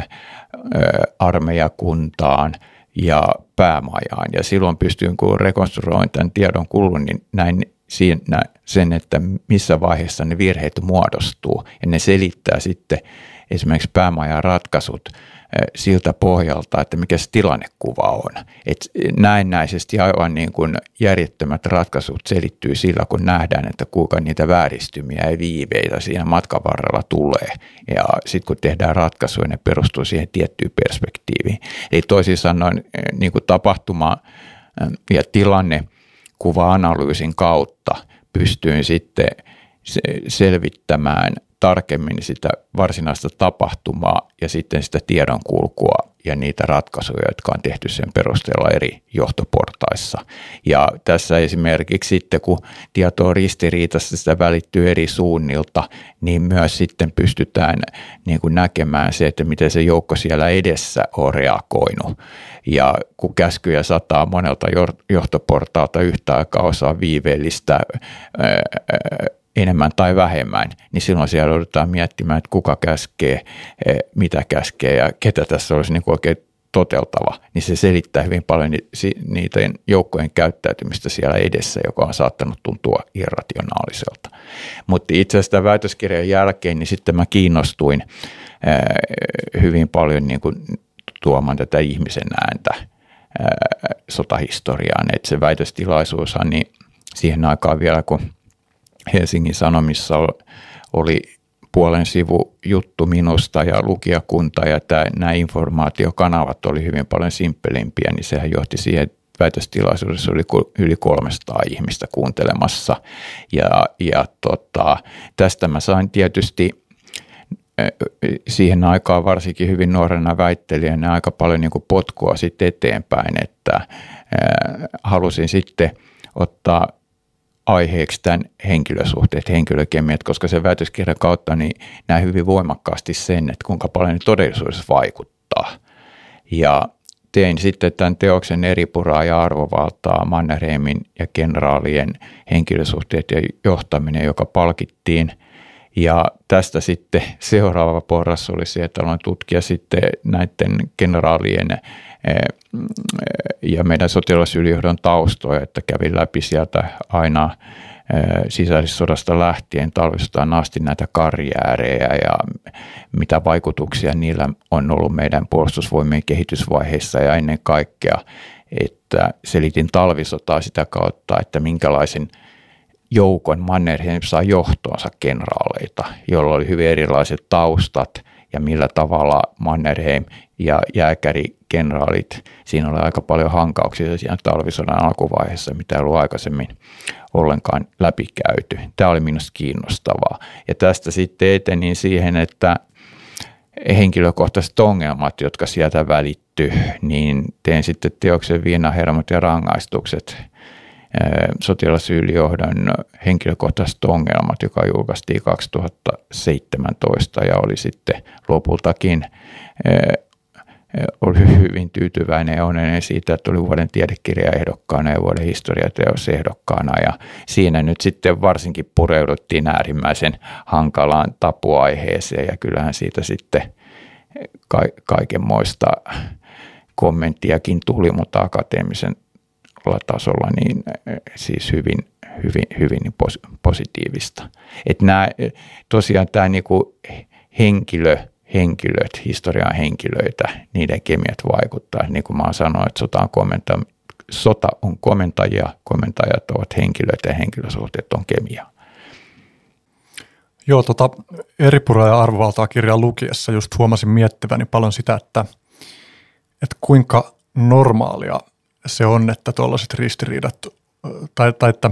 armeijakuntaan – ja päämajaan. Ja silloin pystyin, kun rekonstruoin tämän tiedon kulun, niin näin siinä sen, että missä vaiheessa ne virheet muodostuu. Ja ne selittää sitten esimerkiksi päämajan ratkaisut siltä pohjalta, että mikä se tilannekuva on. Et näennäisesti aivan niin kuin järjettömät ratkaisut selittyy sillä, kun nähdään, että kuinka niitä vääristymiä ja viiveitä siinä matkan varrella tulee. Ja sitten kun tehdään ratkaisuja, ne perustuu siihen tiettyyn perspektiiviin. Eli toisin sanoen niin kuin tapahtuma ja tilannekuva-analyysin kautta pystyin sitten selvittämään – tarkemmin sitä varsinaista tapahtumaa ja sitten sitä tiedonkulkua ja niitä ratkaisuja, jotka on tehty sen perusteella eri johtoportaissa. Ja tässä esimerkiksi sitten, kun tieto on ristiriitasta, sitä välittyy eri suunnilta, niin myös sitten pystytään niin kuin näkemään se, että miten se joukko siellä edessä on reagoinut. Ja kun käskyjä sataa monelta johtoportaalta yhtä aikaa osaa viiveellistä enemmän tai vähemmän, niin silloin siellä joudutaan miettimään, että kuka käskee, eh, mitä käskee ja ketä tässä olisi niin kuin oikein toteltava, niin se selittää hyvin paljon niiden joukkojen käyttäytymistä siellä edessä, joka on saattanut tuntua irrationaaliselta. Mutta itse asiassa tämän väitöskirjan jälkeen, niin sitten mä kiinnostuin eh, hyvin paljon niin kuin tuomaan tätä ihmisen ääntä eh, sotahistoriaan. Että se väitöstilaisuushan, niin siihen aikaan vielä, kun Helsingin Sanomissa oli puolen sivu juttu minusta ja lukijakunta ja tämä, nämä informaatiokanavat oli hyvin paljon simppelimpiä, niin sehän johti siihen, että väitöstilaisuudessa oli yli 300 ihmistä kuuntelemassa. Ja, ja tota, tästä mä sain tietysti siihen aikaan varsinkin hyvin nuorena väittelijänä aika paljon niin potkua sitten eteenpäin, että halusin sitten ottaa aiheeksi tämän henkilösuhteet, henkilökemiat, koska se väitöskirjan kautta niin näen hyvin voimakkaasti sen, että kuinka paljon ne todellisuudessa vaikuttaa. Ja tein sitten tämän teoksen eripuraa ja arvovaltaa Mannerheimin ja kenraalien henkilösuhteet ja johtaminen, joka palkittiin. Ja tästä sitten seuraava porras oli se, että aloin tutkia sitten näiden kenraalien eh, ja meidän sotilasylijohdon taustoja, että kävin läpi sieltä aina sisällissodasta lähtien. Talvisotaan asti näitä karjäärejä ja mitä vaikutuksia niillä on ollut meidän puolustusvoimien kehitysvaiheissa ja ennen kaikkea, että selitin talvisotaa sitä kautta, että minkälaisen joukon Mannerheim saa johtoonsa kenraaleita, joilla oli hyvin erilaiset taustat ja millä tavalla Mannerheim ja jääkärikenraalit, siinä oli aika paljon hankauksia siinä talvisodan alkuvaiheessa, mitä ei ollut aikaisemmin ollenkaan läpikäyty. Tämä oli minusta kiinnostavaa. Ja tästä sitten etenin siihen, että henkilökohtaiset ongelmat, jotka sieltä välitty, niin teen sitten teoksen Viinahermot ja rangaistukset, sotilasylijohdon henkilökohtaiset ongelmat, joka julkaistiin 2017 ja oli sitten lopultakin oli hyvin tyytyväinen ja onnellinen siitä, että oli vuoden tiedekirjaehdokkaana ja vuoden historiateosehdokkaana ja siinä nyt sitten varsinkin pureuduttiin äärimmäisen hankalaan tapuaiheeseen ja kyllähän siitä sitten ka- kaikenmoista kommenttiakin tuli, mutta akateemisen tasolla niin siis hyvin, hyvin, hyvin positiivista. Että nämä, tosiaan tämä niinku henkilö, henkilöt, historian henkilöitä, niiden kemiat vaikuttaa. Niin kuin mä sanoin, että sota on, komenta, sota on komentajia, komentajat ovat henkilöitä ja henkilösuhteet on kemia. Joo, tota, eri pura ja arvovaltaa kirjaa lukiessa just huomasin miettiväni paljon sitä, että, että kuinka normaalia se on, että tuollaiset ristiriidat, tai, tai että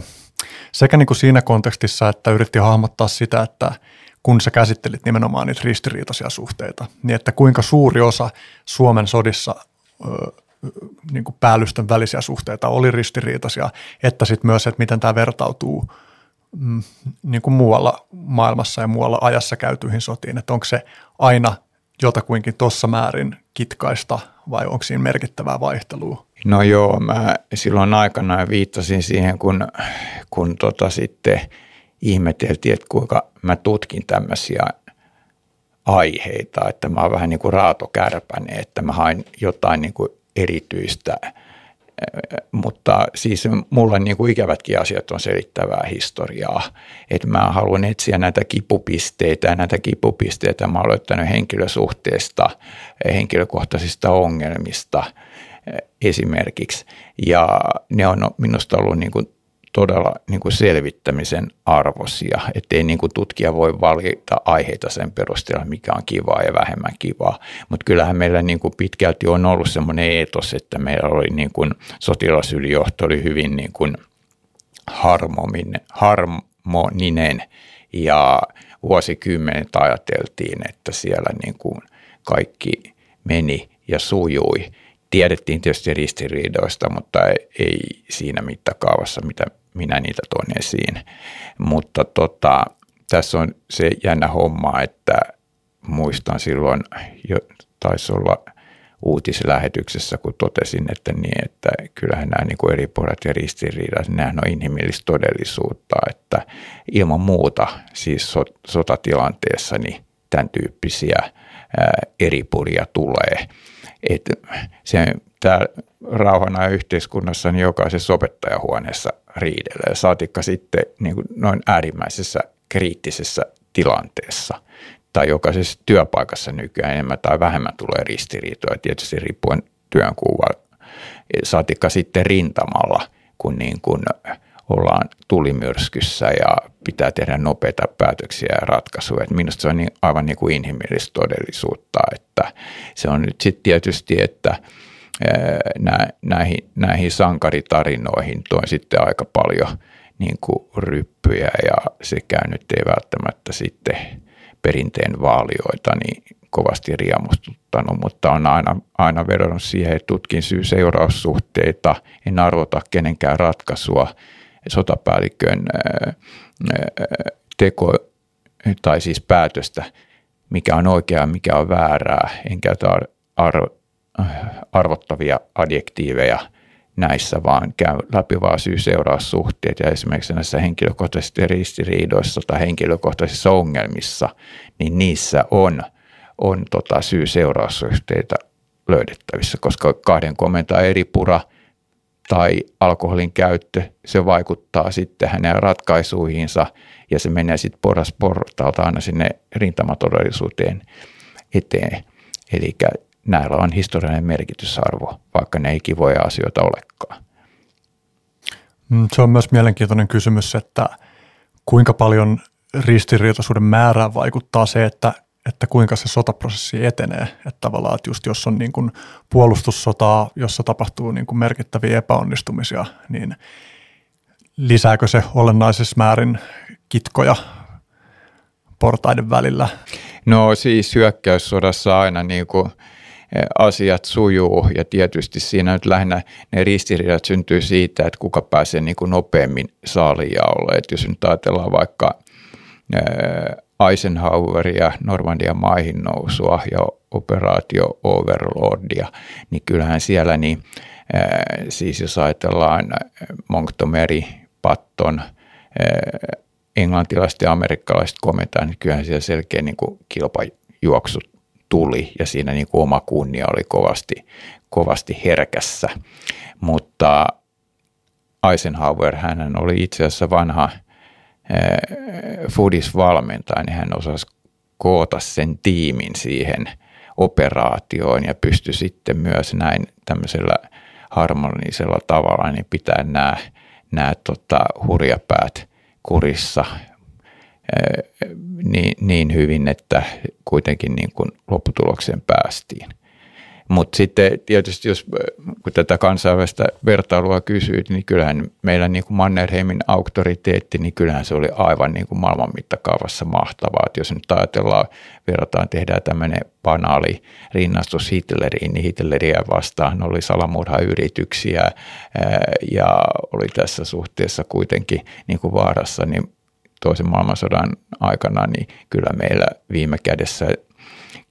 sekä niin kuin siinä kontekstissa, että yritti hahmottaa sitä, että – kun sä käsittelit nimenomaan niitä ristiriitaisia suhteita, niin että kuinka suuri osa Suomen sodissa niin kuin päällystön välisiä suhteita oli ristiriitaisia, että sitten myös, että miten tämä vertautuu mm, niin kuin muualla maailmassa ja muualla ajassa käytyihin sotiin, että onko se aina jotakuinkin tuossa määrin kitkaista vai onko siinä merkittävää vaihtelua? No joo, mä silloin aikana viittasin siihen, kun, kun tota sitten – ihmeteltiin, että kuinka mä tutkin tämmöisiä aiheita, että mä oon vähän niin kuin Raato Kärpänen, että mä hain jotain niin kuin erityistä, mutta siis mulla niin kuin ikävätkin asiat on selittävää historiaa, että mä haluan etsiä näitä kipupisteitä ja näitä kipupisteitä mä oon löytänyt henkilösuhteesta, henkilökohtaisista ongelmista esimerkiksi ja ne on minusta ollut niin kuin todella niin kuin selvittämisen arvosia, ettei niin kuin tutkija voi valita aiheita sen perusteella, mikä on kivaa ja vähemmän kivaa. Mutta kyllähän meillä niin kuin pitkälti on ollut semmoinen eetos, että meillä oli niin kuin sotilasylijohto oli hyvin niin kuin harmoninen ja vuosikymmenet ajateltiin, että siellä niin kuin kaikki meni ja sujui. Tiedettiin tietysti ristiriidoista, mutta ei siinä mittakaavassa, mitä minä niitä tuon esiin. Mutta tota, tässä on se jännä homma, että muistan silloin, jo, taisi olla uutislähetyksessä, kun totesin, että, niin, että kyllähän nämä niin kuin eri puolet ja ristiriidat, nämä on inhimillistä todellisuutta, että ilman muuta siis so, sotatilanteessa niin tämän tyyppisiä eri puria tulee. Että se, tämä rauhana yhteiskunnassa niin jokaisessa opettajahuoneessa riidellä. Saatikka sitten niin kuin noin äärimmäisessä kriittisessä tilanteessa tai jokaisessa työpaikassa nykyään enemmän tai vähemmän tulee ristiriitoja, tietysti riippuen työnkuva. Saatikka sitten rintamalla, kun niin kuin ollaan tulimyrskyssä ja pitää tehdä nopeita päätöksiä ja ratkaisuja. Et minusta se on niin, aivan niin kuin inhimillistä todellisuutta, että se on nyt sitten tietysti, että – näihin, näihin sankaritarinoihin toin sitten aika paljon niin kuin ryppyjä ja sekään nyt ei välttämättä sitten perinteen vaalioita niin kovasti riemustuttanut, mutta on aina, aina vedonnut siihen, että tutkin syy-seuraussuhteita, en arvota kenenkään ratkaisua, sotapäällikön teko tai siis päätöstä, mikä on oikeaa, mikä on väärää. En käytä ar- arvottavia adjektiiveja näissä, vaan käy läpi vaan syy-seuraussuhteet ja esimerkiksi näissä henkilökohtaisissa ristiriidoissa tai henkilökohtaisissa ongelmissa, niin niissä on, on tota syy-seuraussuhteita löydettävissä, koska kahden komentaa eri pura tai alkoholin käyttö, se vaikuttaa sitten hänen ratkaisuihinsa ja se menee sitten porras portaalta aina sinne rintamatodellisuuteen eteen. Eli näillä on historiallinen merkitysarvo, vaikka ne ei kivoja asioita olekaan. Mm, se on myös mielenkiintoinen kysymys, että kuinka paljon ristiriitaisuuden määrään vaikuttaa se, että, että kuinka se sotaprosessi etenee. Että tavallaan, että just jos on niin kuin puolustussotaa, jossa tapahtuu niin kuin merkittäviä epäonnistumisia, niin lisääkö se olennaisessa määrin kitkoja portaiden välillä? No siis hyökkäyssodassa aina niin kuin – asiat sujuu ja tietysti siinä nyt lähinnä ne ristiriidat syntyy siitä, että kuka pääsee niin kuin nopeammin saalijaolle. Että jos nyt ajatellaan vaikka Eisenhoweria, Normandian maihin nousua ja operaatio Overlordia, niin kyllähän siellä niin, siis jos ajatellaan Montgomery, Patton, englantilaiset ja amerikkalaiset komentaa, niin kyllähän siellä selkeä niin kuin kilpajuoksu tuli ja siinä niin kuin oma kunnia oli kovasti, kovasti herkässä. Mutta Eisenhower, hän oli itse asiassa vanha äh, Foodis-valmentaja, niin hän osasi koota sen tiimin siihen operaatioon ja pystyi sitten myös näin tämmöisellä harmonisella tavalla niin pitää nämä, nämä tota, hurjapäät kurissa niin, niin hyvin, että kuitenkin niin kuin lopputulokseen päästiin. Mutta sitten tietysti jos kun tätä kansainvälistä vertailua kysyit, niin kyllähän meillä niin kuin Mannerheimin auktoriteetti, niin kyllähän se oli aivan niin kuin maailman mittakaavassa mahtavaa. Et jos nyt ajatellaan, verrataan, tehdään tämmöinen banaali rinnastus Hitleriin, niin Hitleriä vastaan oli salamurhayrityksiä ja oli tässä suhteessa kuitenkin niin kuin vaarassa, niin toisen maailmansodan aikana, niin kyllä meillä viime kädessä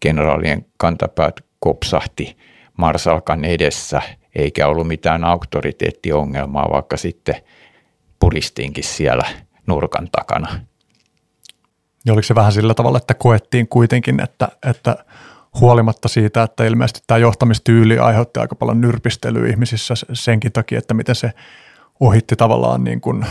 generaalien kantapäät kopsahti Marsalkan edessä, eikä ollut mitään auktoriteettiongelmaa, vaikka sitten puristiinkin siellä nurkan takana. Ja oliko se vähän sillä tavalla, että koettiin kuitenkin, että, että huolimatta siitä, että ilmeisesti tämä johtamistyyli aiheutti aika paljon nyrpistelyä ihmisissä senkin takia, että miten se ohitti tavallaan niin kuin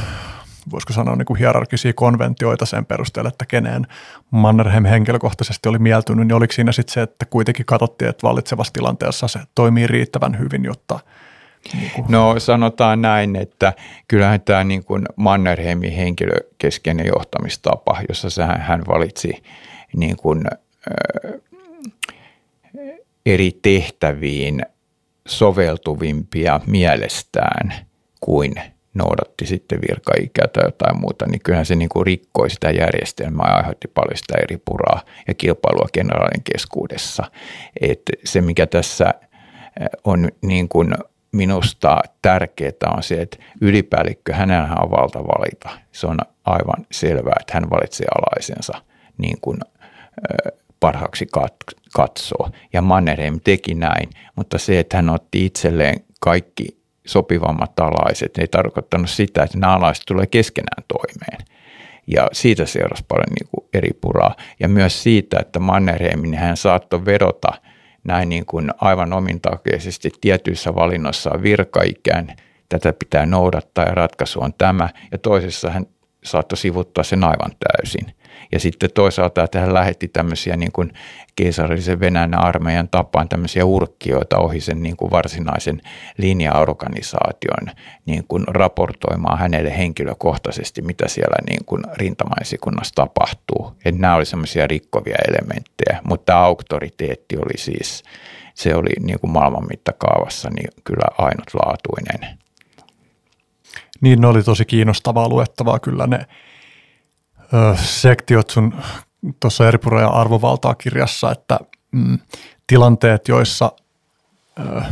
voisiko sanoa niin kuin hierarkisia konventioita sen perusteella, että keneen Mannerheim henkilökohtaisesti oli mieltynyt, niin oliko siinä sitten se, että kuitenkin katsottiin, että vallitsevassa tilanteessa se toimii riittävän hyvin, jotta niin. No sanotaan näin, että kyllähän tämä niin kuin Mannerheimin henkilökeskeinen johtamistapa, jossa hän valitsi niin kuin, ö, eri tehtäviin soveltuvimpia mielestään kuin – noudatti sitten virkaikää tai jotain muuta, niin kyllähän se niin kuin rikkoi sitä järjestelmää ja aiheutti paljon sitä eri puraa ja kilpailua generaalin keskuudessa. Et se, mikä tässä eh, on niin kuin minusta tärkeää on se, että ylipäällikkö, hänellä on valta valita. Se on aivan selvää, että hän valitsee alaisensa niin kuin eh, parhaaksi katsoo. Ja Mannerheim teki näin, mutta se, että hän otti itselleen kaikki sopivammat alaiset, ei tarkoittanut sitä, että nämä alaiset tulee keskenään toimeen. Ja siitä seurasi paljon niin kuin eri puraa. Ja myös siitä, että Mannerheimin hän saattoi vedota näin niin kuin aivan omintakeisesti tietyissä valinnoissa virkaikään, tätä pitää noudattaa ja ratkaisu on tämä. Ja toisessa hän saattoi sivuttaa sen aivan täysin. Ja sitten toisaalta, että hän lähetti tämmöisiä niin kuin keisarillisen Venäjän armeijan tapaan tämmöisiä urkkioita ohi sen niin kuin varsinaisen linja-organisaation niin kuin raportoimaan hänelle henkilökohtaisesti, mitä siellä niin kuin rintamaisikunnassa tapahtuu. Että nämä oli semmoisia rikkovia elementtejä, mutta auktoriteetti oli siis, se oli niin kuin maailman mittakaavassa niin kyllä ainutlaatuinen. Niin, ne oli tosi kiinnostavaa luettavaa kyllä ne ö, sektiot sun tuossa eri ja arvovaltaa kirjassa, että mm, tilanteet, joissa, ö,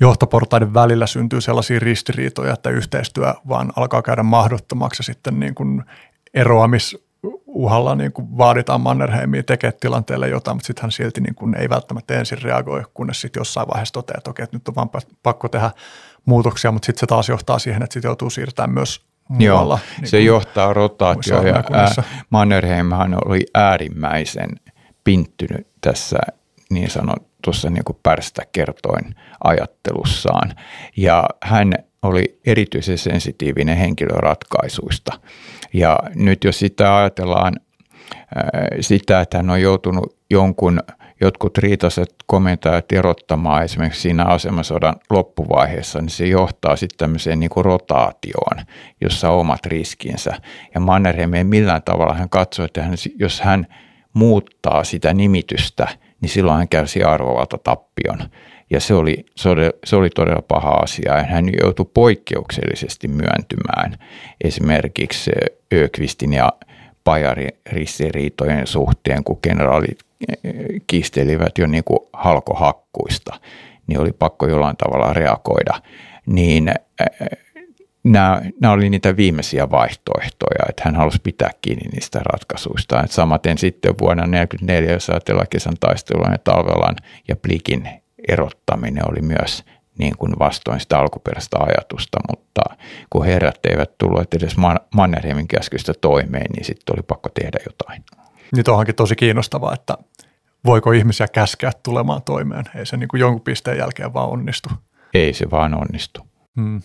johtoportaiden välillä syntyy sellaisia ristiriitoja, että yhteistyö vaan alkaa käydä mahdottomaksi ja sitten niin kuin eroamisuhalla niin kuin vaaditaan Mannerheimia tekemään tilanteelle jotain, mutta sitten hän silti niin kuin ei välttämättä ensin reagoi, kunnes sitten jossain vaiheessa toteaa, että okei, että nyt on vaan pakko tehdä muutoksia, mutta sitten se taas johtaa siihen, että sitten joutuu siirtämään myös muualla. Joo, niin se johtaa rotaatioon ja Mannerheimhan oli äärimmäisen pinttynyt tässä niin sanotussa niin kuin pärstä kertoin ajattelussaan. Ja hän oli erityisen sensitiivinen henkilöratkaisuista. Ja nyt jos sitä ajatellaan sitä, että hän on joutunut jonkun jotkut riitaiset komentajat erottamaan esimerkiksi siinä asemasodan loppuvaiheessa, niin se johtaa sitten tämmöiseen niin kuin rotaatioon, jossa on omat riskinsä. Ja Mannerheim ei millään tavalla, hän katsoi, että hän, jos hän muuttaa sitä nimitystä, niin silloin hän kärsi arvovalta tappion. Ja se oli, se, oli, se oli todella paha asia. Hän joutui poikkeuksellisesti myöntymään esimerkiksi Ökvistin ja Pajarin ristiriitojen suhteen, kun kenraalit kiistelivät jo niin kuin halkohakkuista, niin oli pakko jollain tavalla reagoida. Niin nämä, nämä oli niitä viimeisiä vaihtoehtoja, että hän halusi pitää kiinni niistä ratkaisuista. Et samaten sitten vuonna 1944, jos ajatellaan kesän taistelua, niin Talvelan ja Plikin erottaminen oli myös niin kuin vastoin sitä alkuperäistä ajatusta, mutta kun herrat eivät tulleet edes Mannerheimin käskystä toimeen, niin sitten oli pakko tehdä jotain. Nyt onkin tosi kiinnostavaa, että voiko ihmisiä käskeä tulemaan toimeen. Ei se niin kuin jonkun pisteen jälkeen vaan onnistu. Ei se vaan onnistu. Hmm.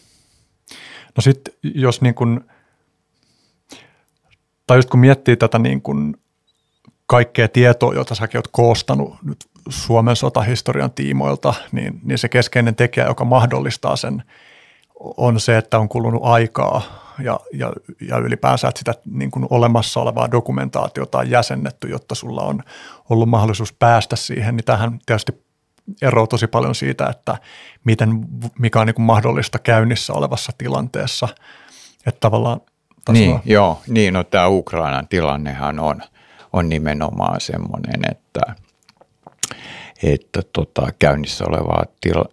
No sitten jos niin kuin, tai just kun miettii tätä niin kuin kaikkea tietoa, jota säkin oot koostanut nyt Suomen sotahistorian tiimoilta, niin, niin se keskeinen tekijä, joka mahdollistaa sen, on se, että on kulunut aikaa ja, ja, ja ylipäänsä, että sitä niin kuin olemassa olevaa dokumentaatiota on jäsennetty, jotta sulla on ollut mahdollisuus päästä siihen, niin tähän tietysti eroaa tosi paljon siitä, että miten, mikä on niin kuin mahdollista käynnissä olevassa tilanteessa. Että tavallaan niin, on. joo, niin, no tämä Ukrainan tilannehan on, on nimenomaan semmoinen, että, että tota, käynnissä olevaa til,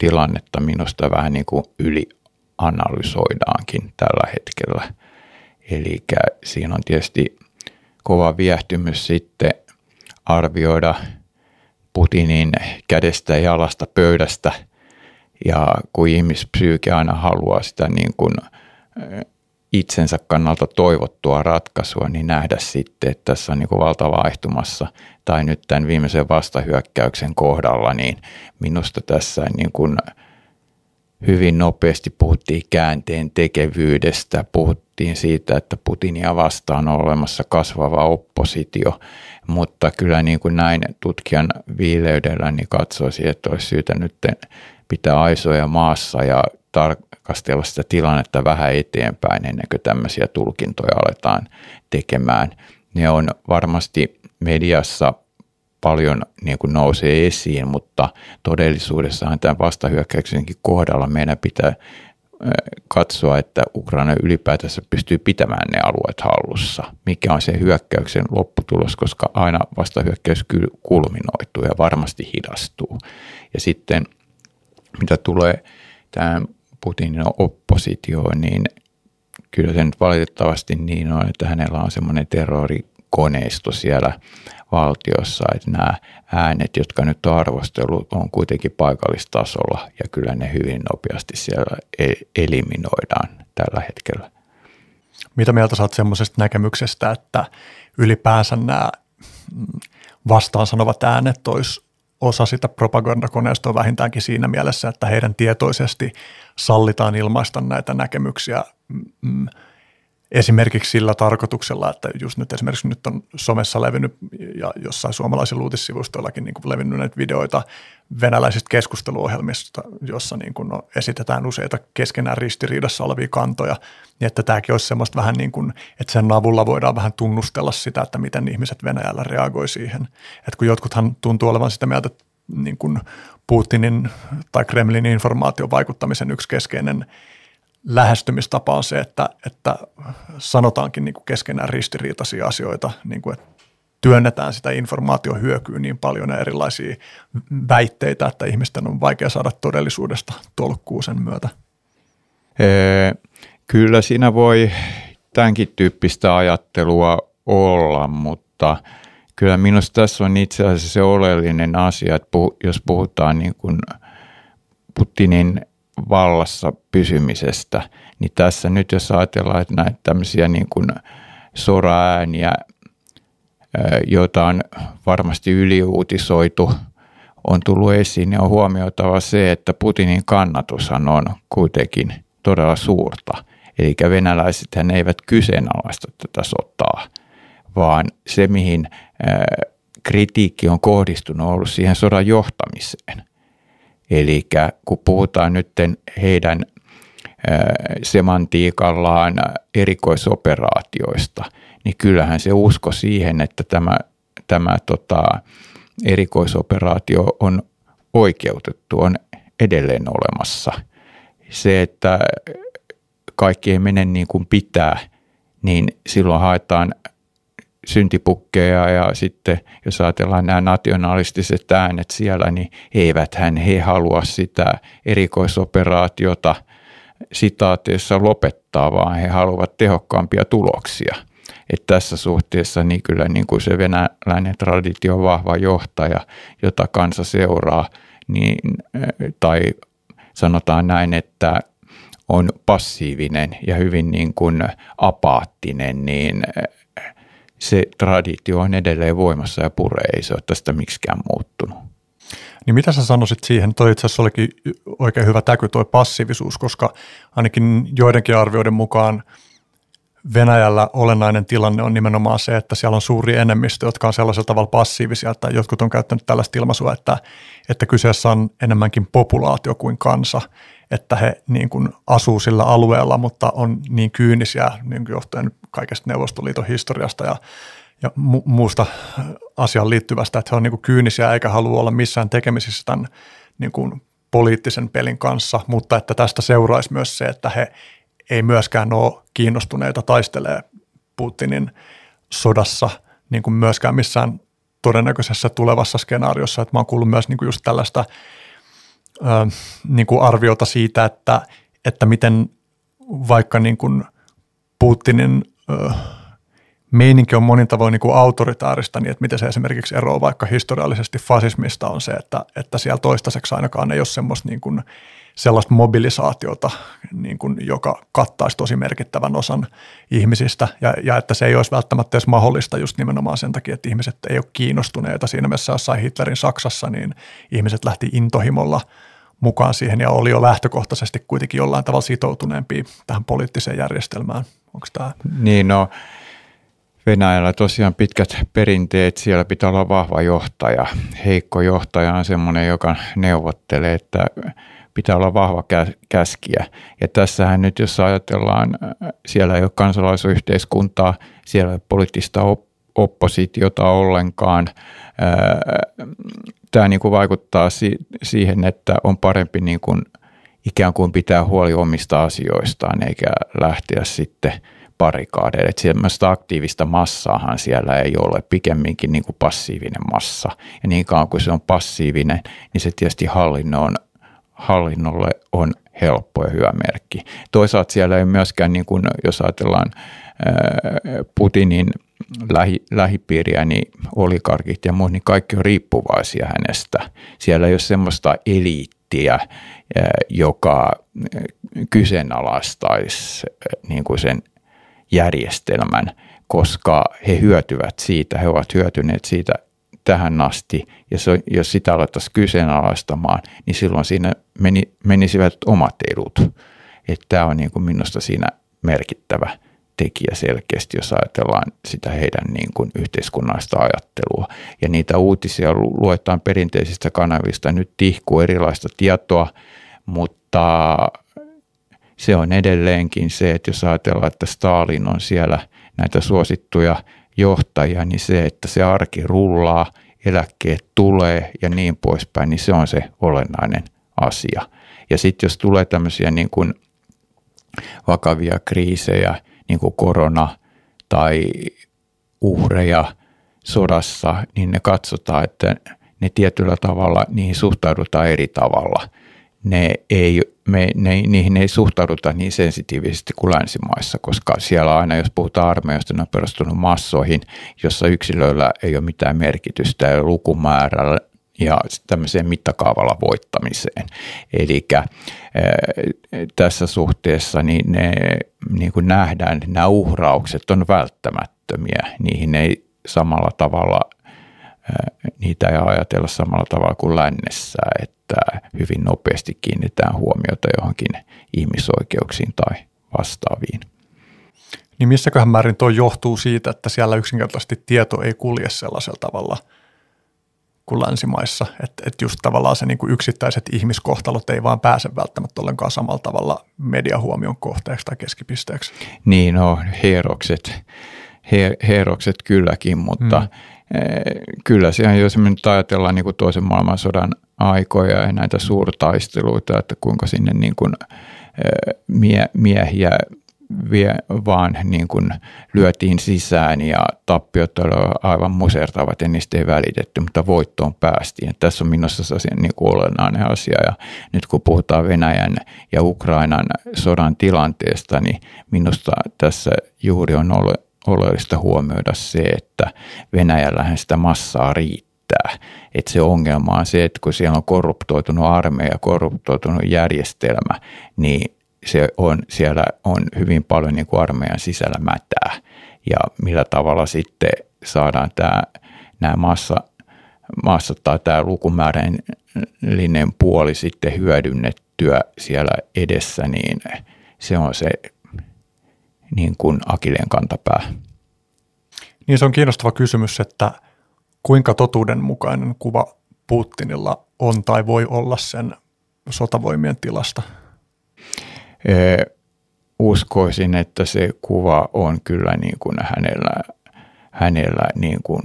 tilannetta minusta vähän niin kuin yli analysoidaankin tällä hetkellä. Eli siinä on tietysti kova viehtymys sitten arvioida Putinin kädestä ja jalasta pöydästä. Ja kun ihmispsyyke aina haluaa sitä niin kuin itsensä kannalta toivottua ratkaisua, niin nähdä sitten, että tässä on niin kuin valta vaihtumassa. Tai nyt tämän viimeisen vastahyökkäyksen kohdalla, niin minusta tässä niin kuin – hyvin nopeasti puhuttiin käänteen tekevyydestä, puhuttiin siitä, että Putinia vastaan on olemassa kasvava oppositio, mutta kyllä niin kuin näin tutkijan viileydellä niin katsoisin, että olisi syytä nyt pitää aisoja maassa ja tarkastella sitä tilannetta vähän eteenpäin ennen kuin tämmöisiä tulkintoja aletaan tekemään. Ne on varmasti mediassa paljon niin kuin nousee esiin, mutta todellisuudessahan tämän vastahyökkäyksenkin kohdalla meidän pitää katsoa, että Ukraina ylipäätänsä pystyy pitämään ne alueet hallussa. Mikä on se hyökkäyksen lopputulos, koska aina vastahyökkäys kulminoituu ja varmasti hidastuu. Ja sitten mitä tulee tähän Putinin oppositioon, niin kyllä se nyt valitettavasti niin on, että hänellä on semmoinen terrorikoneisto siellä valtiossa, että nämä äänet, jotka nyt on arvostellut, on kuitenkin paikallistasolla ja kyllä ne hyvin nopeasti siellä e- eliminoidaan tällä hetkellä. Mitä mieltä saat semmoisesta näkemyksestä, että ylipäänsä nämä vastaan sanovat äänet olisi osa sitä propagandakoneistoa vähintäänkin siinä mielessä, että heidän tietoisesti sallitaan ilmaista näitä näkemyksiä mm, esimerkiksi sillä tarkoituksella, että just nyt esimerkiksi nyt on somessa levinnyt ja jossain suomalaisilla uutissivustoillakin niin levinnyt näitä videoita venäläisistä keskusteluohjelmista, jossa niin kuin no, esitetään useita keskenään ristiriidassa olevia kantoja, niin että tämäkin olisi semmoista vähän niin kuin, että sen avulla voidaan vähän tunnustella sitä, että miten ihmiset Venäjällä reagoi siihen. Että kun jotkuthan tuntuu olevan sitä mieltä, että niin kuin Putinin tai Kremlin informaation vaikuttamisen yksi keskeinen – lähestymistapa on se, että, että sanotaankin niin kuin keskenään ristiriitaisia asioita, niin kuin, että työnnetään sitä informaatiohyökyä niin paljon ja erilaisia väitteitä, että ihmisten on vaikea saada todellisuudesta tolkkuu sen myötä. Kyllä siinä voi tämänkin tyyppistä ajattelua olla, mutta kyllä minusta tässä on itse asiassa se oleellinen asia, että jos puhutaan niin kuin Putinin vallassa pysymisestä, niin tässä nyt jos ajatellaan, että näitä tämmöisiä niin kuin soraääniä, joita on varmasti yliuutisoitu, on tullut esiin, niin on huomioitava se, että Putinin kannatushan on kuitenkin todella suurta. Eli venäläiset eivät kyseenalaista tätä sotaa, vaan se mihin kritiikki on kohdistunut on ollut siihen sodan johtamiseen. Eli kun puhutaan nyt heidän semantiikallaan erikoisoperaatioista, niin kyllähän se usko siihen, että tämä, tämä tota, erikoisoperaatio on oikeutettu, on edelleen olemassa. Se, että kaikki ei mene niin kuin pitää, niin silloin haetaan syntipukkeja ja sitten jos ajatellaan nämä nationalistiset äänet siellä, niin eivät hän he halua sitä erikoisoperaatiota sitaateissa lopettaa, vaan he haluavat tehokkaampia tuloksia. Että tässä suhteessa niin kyllä niin kuin se venäläinen traditio vahva johtaja, jota kansa seuraa, niin, tai sanotaan näin, että on passiivinen ja hyvin niin kuin apaattinen, niin se traditio on edelleen voimassa ja puree, ei se ole tästä miksikään muuttunut. Niin mitä sä sanoisit siihen, toi itse asiassa olikin oikein hyvä täky toi passiivisuus, koska ainakin joidenkin arvioiden mukaan Venäjällä olennainen tilanne on nimenomaan se, että siellä on suuri enemmistö, jotka on sellaisella tavalla passiivisia, että jotkut on käyttänyt tällaista ilmaisua, että, että kyseessä on enemmänkin populaatio kuin kansa, että he niin kuin asuu sillä alueella, mutta on niin kyynisiä niin kuin johtuen kaikesta Neuvostoliiton historiasta ja, ja mu- muusta asiaan liittyvästä, että he on niin kuin kyynisiä eikä halua olla missään tekemisissä tämän niin kuin poliittisen pelin kanssa, mutta että tästä seuraisi myös se, että he ei myöskään ole kiinnostuneita taistelee Putinin sodassa niin kuin myöskään missään todennäköisessä tulevassa skenaariossa. Että mä oon kuullut myös niin kuin just tällaista ö, niin kuin arviota siitä, että, että miten vaikka niin kuin Putinin ö, meininki on monin tavoin niin kuin autoritaarista, niin että miten se esimerkiksi eroaa vaikka historiallisesti fasismista on se, että, että siellä toistaiseksi ainakaan ei ole semmoista niin kuin sellaista mobilisaatiota, niin kuin, joka kattaisi tosi merkittävän osan ihmisistä ja, ja että se ei olisi välttämättä edes mahdollista just nimenomaan sen takia, että ihmiset ei ole kiinnostuneita. Siinä mielessä jossain Hitlerin Saksassa niin ihmiset lähti intohimolla mukaan siihen ja oli jo lähtökohtaisesti kuitenkin jollain tavalla sitoutuneempi tähän poliittiseen järjestelmään. Onko tämä? Niin no, Venäjällä tosiaan pitkät perinteet, siellä pitää olla vahva johtaja. Heikko johtaja on semmoinen, joka neuvottelee, että pitää olla vahva käskiä. Ja tässähän nyt, jos ajatellaan, siellä ei ole kansalaisyhteiskuntaa, siellä ei ole poliittista oppositiota ollenkaan. Tämä niin kuin vaikuttaa siihen, että on parempi niin kuin ikään kuin pitää huoli omista asioistaan eikä lähteä sitten parikaadeille. Semmoista aktiivista massaahan siellä ei ole, pikemminkin niin kuin passiivinen massa. Ja niin kauan kuin se on passiivinen, niin se tietysti hallinnon hallinnolle on helppo ja hyvä merkki. Toisaalta siellä ei myöskään, niin kuin, jos ajatellaan Putinin lähi, lähipiiriä, niin olikarkit ja muut, niin kaikki on riippuvaisia hänestä. Siellä ei ole semmoista eliittiä, joka kyseenalaistaisi niin kuin sen järjestelmän, koska he hyötyvät siitä, he ovat hyötyneet siitä tähän asti, ja se, jos sitä alettaisiin kyseenalaistamaan, niin silloin siinä meni, menisivät omat edut. Että tämä on niin kuin minusta siinä merkittävä tekijä selkeästi, jos ajatellaan sitä heidän niin kuin yhteiskunnallista ajattelua. Ja niitä uutisia luetaan perinteisistä kanavista, nyt tihkuu erilaista tietoa, mutta se on edelleenkin se, että jos ajatellaan, että Stalin on siellä näitä suosittuja johtajia, niin se, että se arki rullaa, eläkkeet tulee ja niin poispäin, niin se on se olennainen asia. Ja sitten jos tulee tämmöisiä niin kuin vakavia kriisejä, niin kuin korona tai uhreja, sodassa, niin ne katsotaan, että ne tietyllä tavalla, niihin suhtaudutaan eri tavalla. Ne ei, me, ne, niihin ei suhtauduta niin sensitiivisesti kuin länsimaissa, koska siellä aina, jos puhutaan armeijasta, ne on perustunut massoihin, jossa yksilöillä ei ole mitään merkitystä ja lukumäärällä ja tämmöiseen mittakaavalla voittamiseen. Eli tässä suhteessa niin ne niin kuin nähdään, että nämä uhraukset on välttämättömiä. Niihin ei samalla tavalla, niitä ei ajatella samalla tavalla kuin lännessä, että hyvin nopeasti kiinnitetään huomiota johonkin ihmisoikeuksiin tai vastaaviin. Niin missäköhän määrin tuo johtuu siitä, että siellä yksinkertaisesti tieto ei kulje sellaisella tavalla – kuin länsimaissa. Että et just tavallaan se niin kuin yksittäiset ihmiskohtalot ei vaan pääse välttämättä ollenkaan samalla tavalla mediahuomion kohteeksi tai keskipisteeksi. Niin, no hierokset, he, hierokset kylläkin, mutta mm. Eh, kyllä on, jos me nyt ajatellaan niin kuin toisen maailmansodan aikoja ja näitä suurtaisteluita, että kuinka sinne niin kuin, eh, mie, miehiä vie, vaan niin kuin lyötiin sisään ja tappiot olivat aivan musertavat ja niistä ei välitetty, mutta voittoon päästiin. Ja tässä on minusta se niin kuin olennainen asia ja nyt kun puhutaan Venäjän ja Ukrainan sodan tilanteesta, niin minusta tässä juuri on oleellista huomioida se, että Venäjällähän sitä massaa riittää. Että se ongelma on se, että kun siellä on korruptoitunut armeija, korruptoitunut järjestelmä, niin se on, siellä on hyvin paljon niin kuin armeijan sisällä mätää. Ja millä tavalla sitten saadaan tämä, nämä massa, massa tai tämä lukumäärällinen puoli sitten hyödynnettyä siellä edessä, niin se on se niin kuin Akileen kantapää. Niin se on kiinnostava kysymys, että kuinka totuudenmukainen kuva Putinilla on tai voi olla sen sotavoimien tilasta – uskoisin, että se kuva on kyllä niin kuin hänellä, hänellä niin kuin,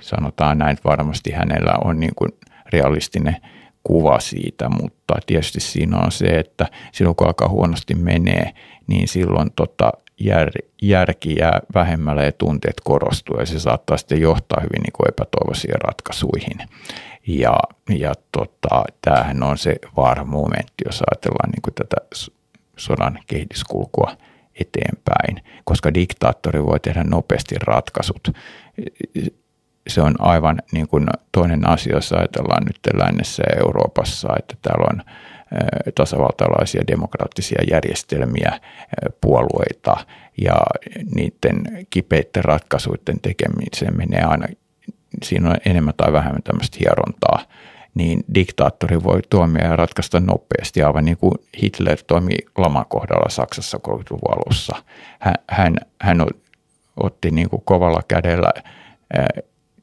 sanotaan näin, varmasti hänellä on niin kuin realistinen kuva siitä, mutta tietysti siinä on se, että silloin kun alkaa huonosti menee, niin silloin tota jär, järki jää vähemmälle ja tunteet korostuu ja se saattaa sitten johtaa hyvin niin kuin epätoivoisiin ratkaisuihin. Ja, ja tota, tämähän on se vaaramomentti, jos ajatellaan niin kuin tätä sodan kehityskulkua eteenpäin, koska diktaattori voi tehdä nopeasti ratkaisut. Se on aivan niin kuin toinen asia, jos ajatellaan nyt lännessä Euroopassa, että täällä on tasavaltalaisia demokraattisia järjestelmiä, puolueita ja niiden kipeiden ratkaisuiden tekemiseen menee aina siinä on enemmän tai vähemmän tämmöistä hierontaa, niin diktaattori voi tuomia ja ratkaista nopeasti, aivan niin kuin Hitler toimi laman kohdalla Saksassa 30-luvun alussa. Hän, hän, hän otti niin kuin kovalla kädellä ää,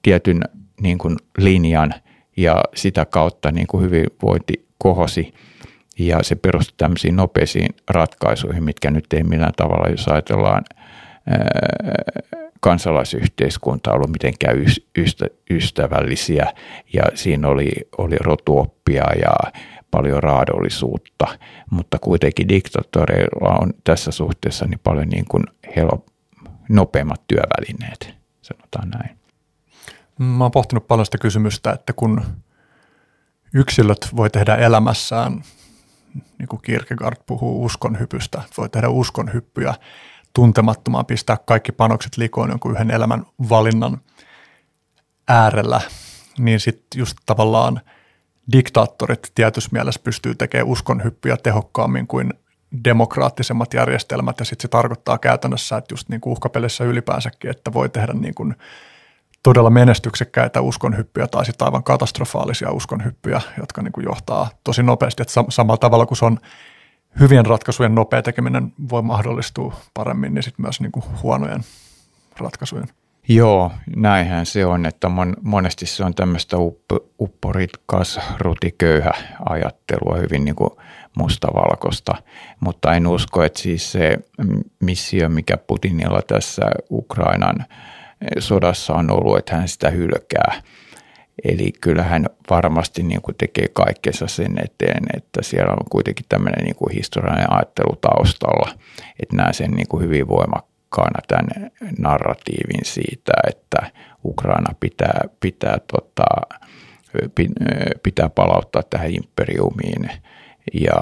tietyn niin kuin linjan ja sitä kautta niin kuin hyvinvointi kohosi ja se perustui tämmöisiin nopeisiin ratkaisuihin, mitkä nyt ei millään tavalla, jos ajatellaan kansalaisyhteiskunta ollut mitenkään ystävällisiä ja siinä oli, oli rotuoppia ja paljon raadollisuutta, mutta kuitenkin diktatoreilla on tässä suhteessa niin paljon niin kuin helo, nopeammat työvälineet, sanotaan näin. Mä oon pohtinut paljon sitä kysymystä, että kun yksilöt voi tehdä elämässään, niin kuin Kierkegaard puhuu uskonhypystä, voi tehdä uskonhyppyjä, tuntemattomaan pistää kaikki panokset likoon jonkun yhden elämän valinnan äärellä, niin sitten just tavallaan diktaattorit tietyssä mielessä pystyy tekemään uskonhyppyjä tehokkaammin kuin demokraattisemmat järjestelmät, ja sitten se tarkoittaa käytännössä, että just niin kuin uhkapelissä ylipäänsäkin, että voi tehdä niin kuin todella menestyksekkäitä uskonhyppyjä tai sitten aivan katastrofaalisia uskonhyppyjä, jotka niin kuin johtaa tosi nopeasti, että samalla tavalla kuin se on hyvien ratkaisujen nopea tekeminen voi mahdollistua paremmin, niin sitten myös niin kuin huonojen ratkaisujen. Joo, näinhän se on, että mon, monesti se on tämmöistä upporitkas, rutiköyhä ajattelua, hyvin niin kuin mustavalkoista, mutta en usko, että siis se missio, mikä Putinilla tässä Ukrainan sodassa on ollut, että hän sitä hylkää – Eli kyllähän varmasti niin kuin tekee kaikkensa sen eteen, että siellä on kuitenkin tämmöinen niin kuin historiallinen ajattelu taustalla, että näen sen niin kuin hyvin voimakkaana tämän narratiivin siitä, että Ukraina pitää, pitää, tota, pitää palauttaa tähän imperiumiin. Ja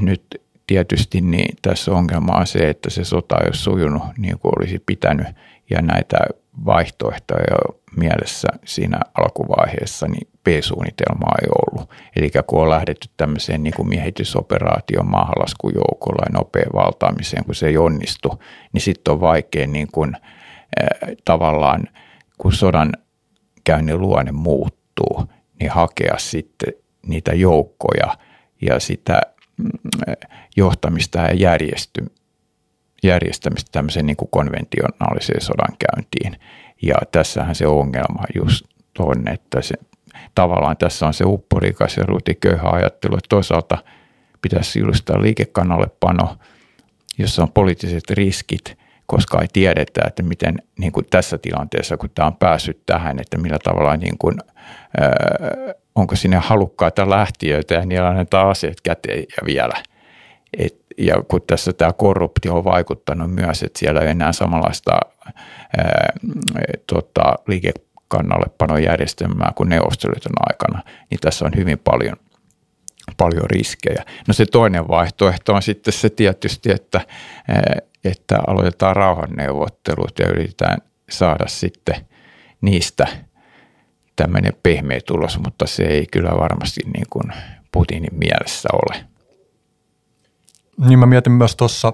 nyt tietysti niin tässä ongelma on se, että se sota ei ole sujunut niin kuin olisi pitänyt ja näitä vaihtoehtoja mielessä siinä alkuvaiheessa, niin B-suunnitelmaa ei ollut. Eli kun on lähdetty tämmöiseen niin kuin miehitysoperaation maahanlaskujoukolla ja nopean valtaamiseen, kun se ei onnistu, niin sitten on vaikea niin kuin, äh, tavallaan, kun sodan käynnin luonne muuttuu, niin hakea sitten niitä joukkoja ja sitä mm, johtamista ja järjesty, järjestämistä tämmöiseen niin kuin konventionaaliseen sodankäyntiin. Ja tässähän se ongelma just on, että se, tavallaan tässä on se upporikas ja rutiköyhä ajattelu, että toisaalta pitäisi julistaa liikekannallepano, jossa on poliittiset riskit, koska ei tiedetä, että miten niin kuin tässä tilanteessa, kun tämä on päässyt tähän, että millä tavalla niin kuin, äh, onko sinne halukkaita lähtiöitä ja niillä annetaan aseet käteen ja vielä. Et, ja kun tässä tämä korruptio on vaikuttanut myös, että siellä ei enää samanlaista ää, tota, liikekannallepanojärjestelmää kuin neuvostoliiton aikana, niin tässä on hyvin paljon, paljon riskejä. No se toinen vaihtoehto on sitten se tietysti, että, että aloitetaan rauhanneuvottelut ja yritetään saada sitten niistä tämmöinen pehmeä tulos, mutta se ei kyllä varmasti niin kuin Putinin mielessä ole. Niin mä mietin myös tuossa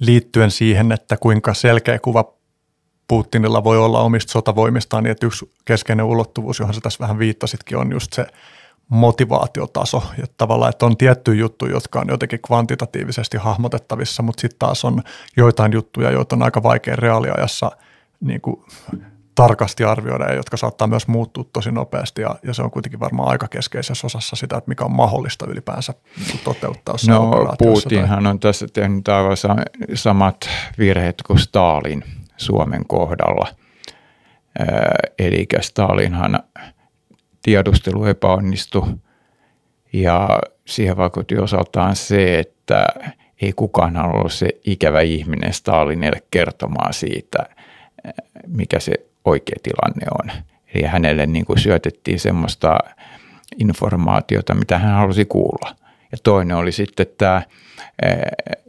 liittyen siihen, että kuinka selkeä kuva Putinilla voi olla omista sotavoimistaan, niin että yksi keskeinen ulottuvuus, johon sä tässä vähän viittasitkin, on just se motivaatiotaso. Ja tavallaan, että on tiettyjä juttuja, jotka on jotenkin kvantitatiivisesti hahmotettavissa, mutta sitten taas on joitain juttuja, joita on aika vaikea reaaliajassa niin kuin tarkasti arvioida ja jotka saattaa myös muuttua tosi nopeasti ja, ja se on kuitenkin varmaan aika keskeisessä osassa sitä, että mikä on mahdollista ylipäänsä niin toteuttaa. No Putinhan tai... on tässä tehnyt aivan samat virheet kuin Stalin Suomen kohdalla. Eli Stalinhan tiedustelu epäonnistui ja siihen vaikutti osaltaan se, että ei kukaan ollut se ikävä ihminen Stalinille kertomaan siitä, mikä se oikea tilanne on. Eli hänelle niin kuin syötettiin semmoista informaatiota, mitä hän halusi kuulla. Ja toinen oli sitten tämä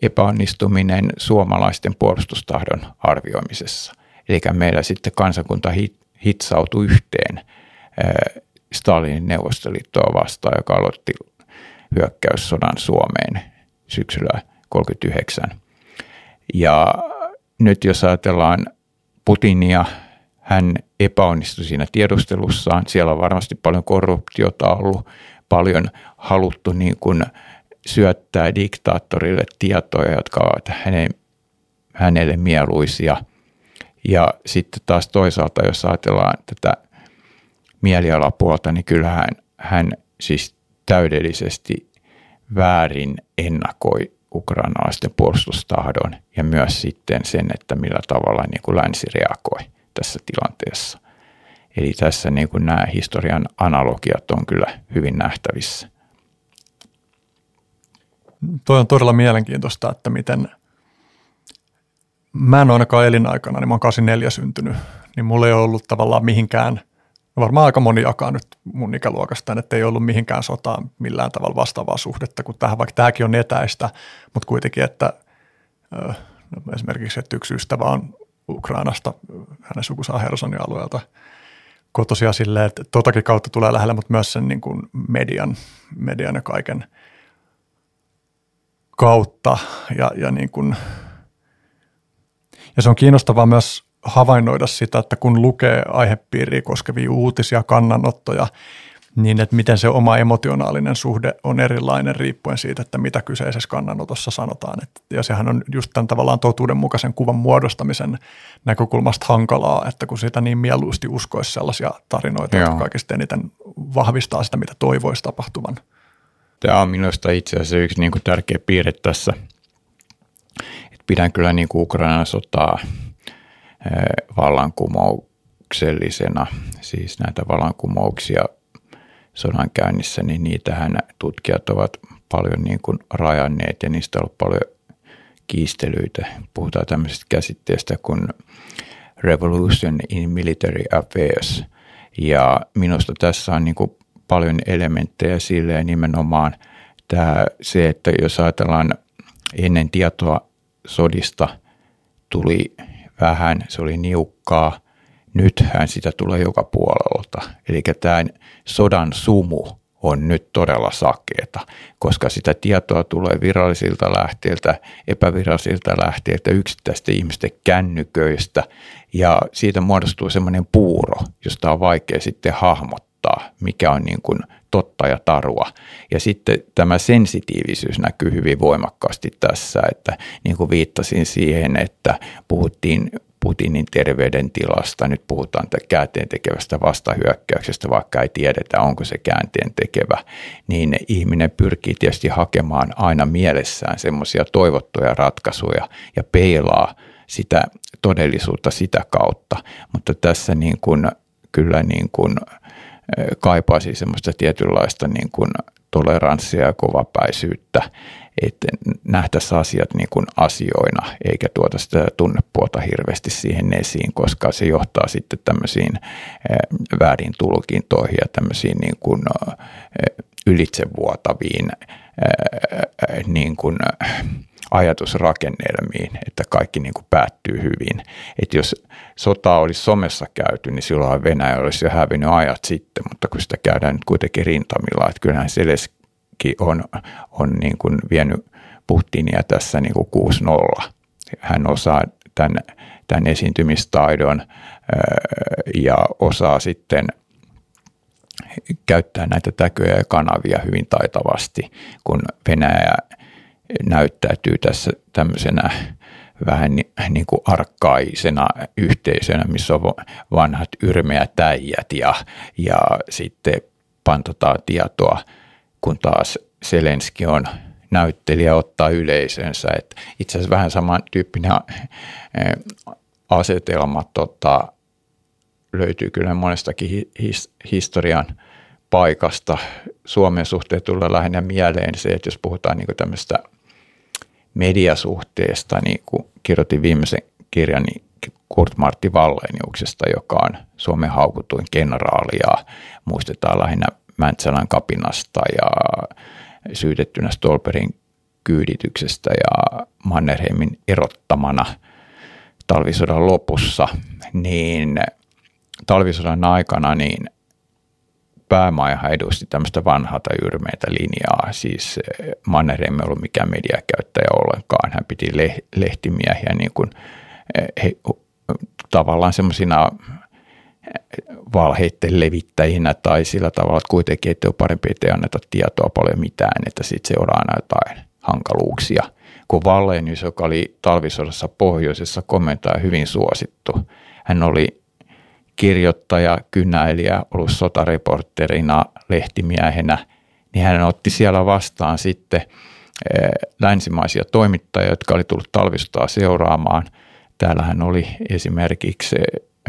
epäonnistuminen suomalaisten puolustustahdon arvioimisessa. Eli meillä sitten kansakunta hitsautui yhteen Stalinin neuvostoliittoa vastaan, joka aloitti hyökkäyssodan Suomeen syksyllä 1939. Ja nyt jos ajatellaan Putinia hän epäonnistui siinä tiedustelussaan. Siellä on varmasti paljon korruptiota ollut, paljon haluttu niin kuin syöttää diktaattorille tietoja, jotka ovat hänen, hänelle mieluisia. Ja sitten taas toisaalta, jos ajatellaan tätä mielialapuolta, niin kyllähän hän siis täydellisesti väärin ennakoi ukrainalaisten puolustustahdon ja myös sitten sen, että millä tavalla niin kuin länsi reagoi tässä tilanteessa. Eli tässä niin kuin nämä historian analogiat on kyllä hyvin nähtävissä. Toi on todella mielenkiintoista, että miten mä en ainakaan elinaikana, niin mä oon 84 syntynyt, niin mulla ei ollut tavallaan mihinkään, varmaan aika moni jakaa nyt mun ikäluokasta, että ei ollut mihinkään sotaan millään tavalla vastaavaa suhdetta kuin tähän, vaikka tämäkin on etäistä, mutta kuitenkin, että no esimerkiksi, että yksi ystävä on Ukrainasta, hänen sukusaa Hersonin alueelta kotosia silleen, että totakin kautta tulee lähelle, mutta myös sen niin kuin median, median ja kaiken kautta. Ja, ja, niin kuin, ja se on kiinnostavaa myös havainnoida sitä, että kun lukee aihepiiriä koskevia uutisia, kannanottoja, niin että miten se oma emotionaalinen suhde on erilainen riippuen siitä, että mitä kyseisessä kannanotossa sanotaan. Et, ja sehän on just tämän tavallaan totuudenmukaisen kuvan muodostamisen näkökulmasta hankalaa, että kun sitä niin mieluusti uskoisi sellaisia tarinoita, Joo. jotka kaikista eniten vahvistaa sitä, mitä toivoisi tapahtuvan. Tämä on minusta itse asiassa yksi niin kuin tärkeä piirre tässä. Et pidän kyllä niin kuin Ukrainan sotaa vallankumouksellisena, siis näitä vallankumouksia – sodan käynnissä, niin niitähän tutkijat ovat paljon niin kuin rajanneet ja niistä on ollut paljon kiistelyitä. Puhutaan tämmöisestä käsitteestä kuin Revolution in Military Affairs. Ja minusta tässä on niin kuin paljon elementtejä silleen nimenomaan tämä, se, että jos ajatellaan ennen tietoa sodista tuli vähän, se oli niukkaa, nythän sitä tulee joka puolelta. Eli tämä sodan sumu on nyt todella sakeeta, koska sitä tietoa tulee virallisilta lähteiltä, epävirallisilta lähteiltä, yksittäisten ihmisten kännyköistä ja siitä muodostuu semmoinen puuro, josta on vaikea sitten hahmottaa, mikä on niin kuin totta ja tarua. Ja sitten tämä sensitiivisyys näkyy hyvin voimakkaasti tässä, että niin kuin viittasin siihen, että puhuttiin Putinin terveydentilasta. Nyt puhutaan käänteen tekevästä vastahyökkäyksestä, vaikka ei tiedetä, onko se käänteen tekevä. Niin ihminen pyrkii tietysti hakemaan aina mielessään semmoisia toivottuja ratkaisuja ja peilaa sitä todellisuutta sitä kautta. Mutta tässä niin kuin, kyllä niin kuin, kaipaisi semmoista tietynlaista niin kuin toleranssia ja kovapäisyyttä, että nähtäisiin asiat niin kuin asioina, eikä tuota sitä tunnepuolta hirveästi siihen esiin, koska se johtaa sitten tämmöisiin väärin tulkintoihin ja tämmöisiin niin kuin ylitsevuotaviin niin kuin ajatusrakennelmiin, että kaikki niin kuin päättyy hyvin. Että jos sota olisi somessa käyty, niin silloin Venäjä olisi jo hävinnyt ajat sitten, mutta kun sitä käydään nyt kuitenkin rintamilla, että kyllähän Seleski on, on niin kuin vienyt Putinia tässä niin kuin 6-0. Hän osaa tämän, tämän esiintymistaidon ja osaa sitten käyttää näitä täköjä ja kanavia hyvin taitavasti, kun Venäjä näyttäytyy tässä tämmöisenä vähän niin kuin arkkaisena yhteisönä, missä on vanhat yrmeät äijät ja, ja sitten pantotaan tietoa, kun taas Selenski on näyttelijä ottaa yleisönsä. Et itse asiassa vähän samantyyppinen asetelma tota, löytyy kyllä monestakin his, historian paikasta. Suomen suhteen tulee lähinnä mieleen se, että jos puhutaan niin tämmöistä mediasuhteesta, niin kun kirjoitin viimeisen kirjan niin Kurt Martti Walleniuksesta, joka on Suomen haukutuin kenraali ja muistetaan lähinnä Mäntsälän kapinasta ja syytettynä Stolperin kyydityksestä ja Mannerheimin erottamana talvisodan lopussa, niin talvisodan aikana niin päämajahan edusti tämmöistä vanhaa tai yrmeitä linjaa. Siis eh, Mannerheim ei ollut mikään mediakäyttäjä ollenkaan. Hän piti lehtimiehiä niin kuin, eh, he, tavallaan semmoisina eh, valheiden levittäjinä tai sillä tavalla, että kuitenkin että on parempi, että ei anneta tietoa paljon mitään, että sitten seuraa aina jotain hankaluuksia. Kun Vallenius, joka oli talvisodassa pohjoisessa komentaja hyvin suosittu, hän oli kirjoittaja, kynäilijä, ollut sotareporterina, lehtimiehenä, niin hän otti siellä vastaan sitten eh, länsimaisia toimittajia, jotka oli tullut talvisotaa seuraamaan. Täällähän oli esimerkiksi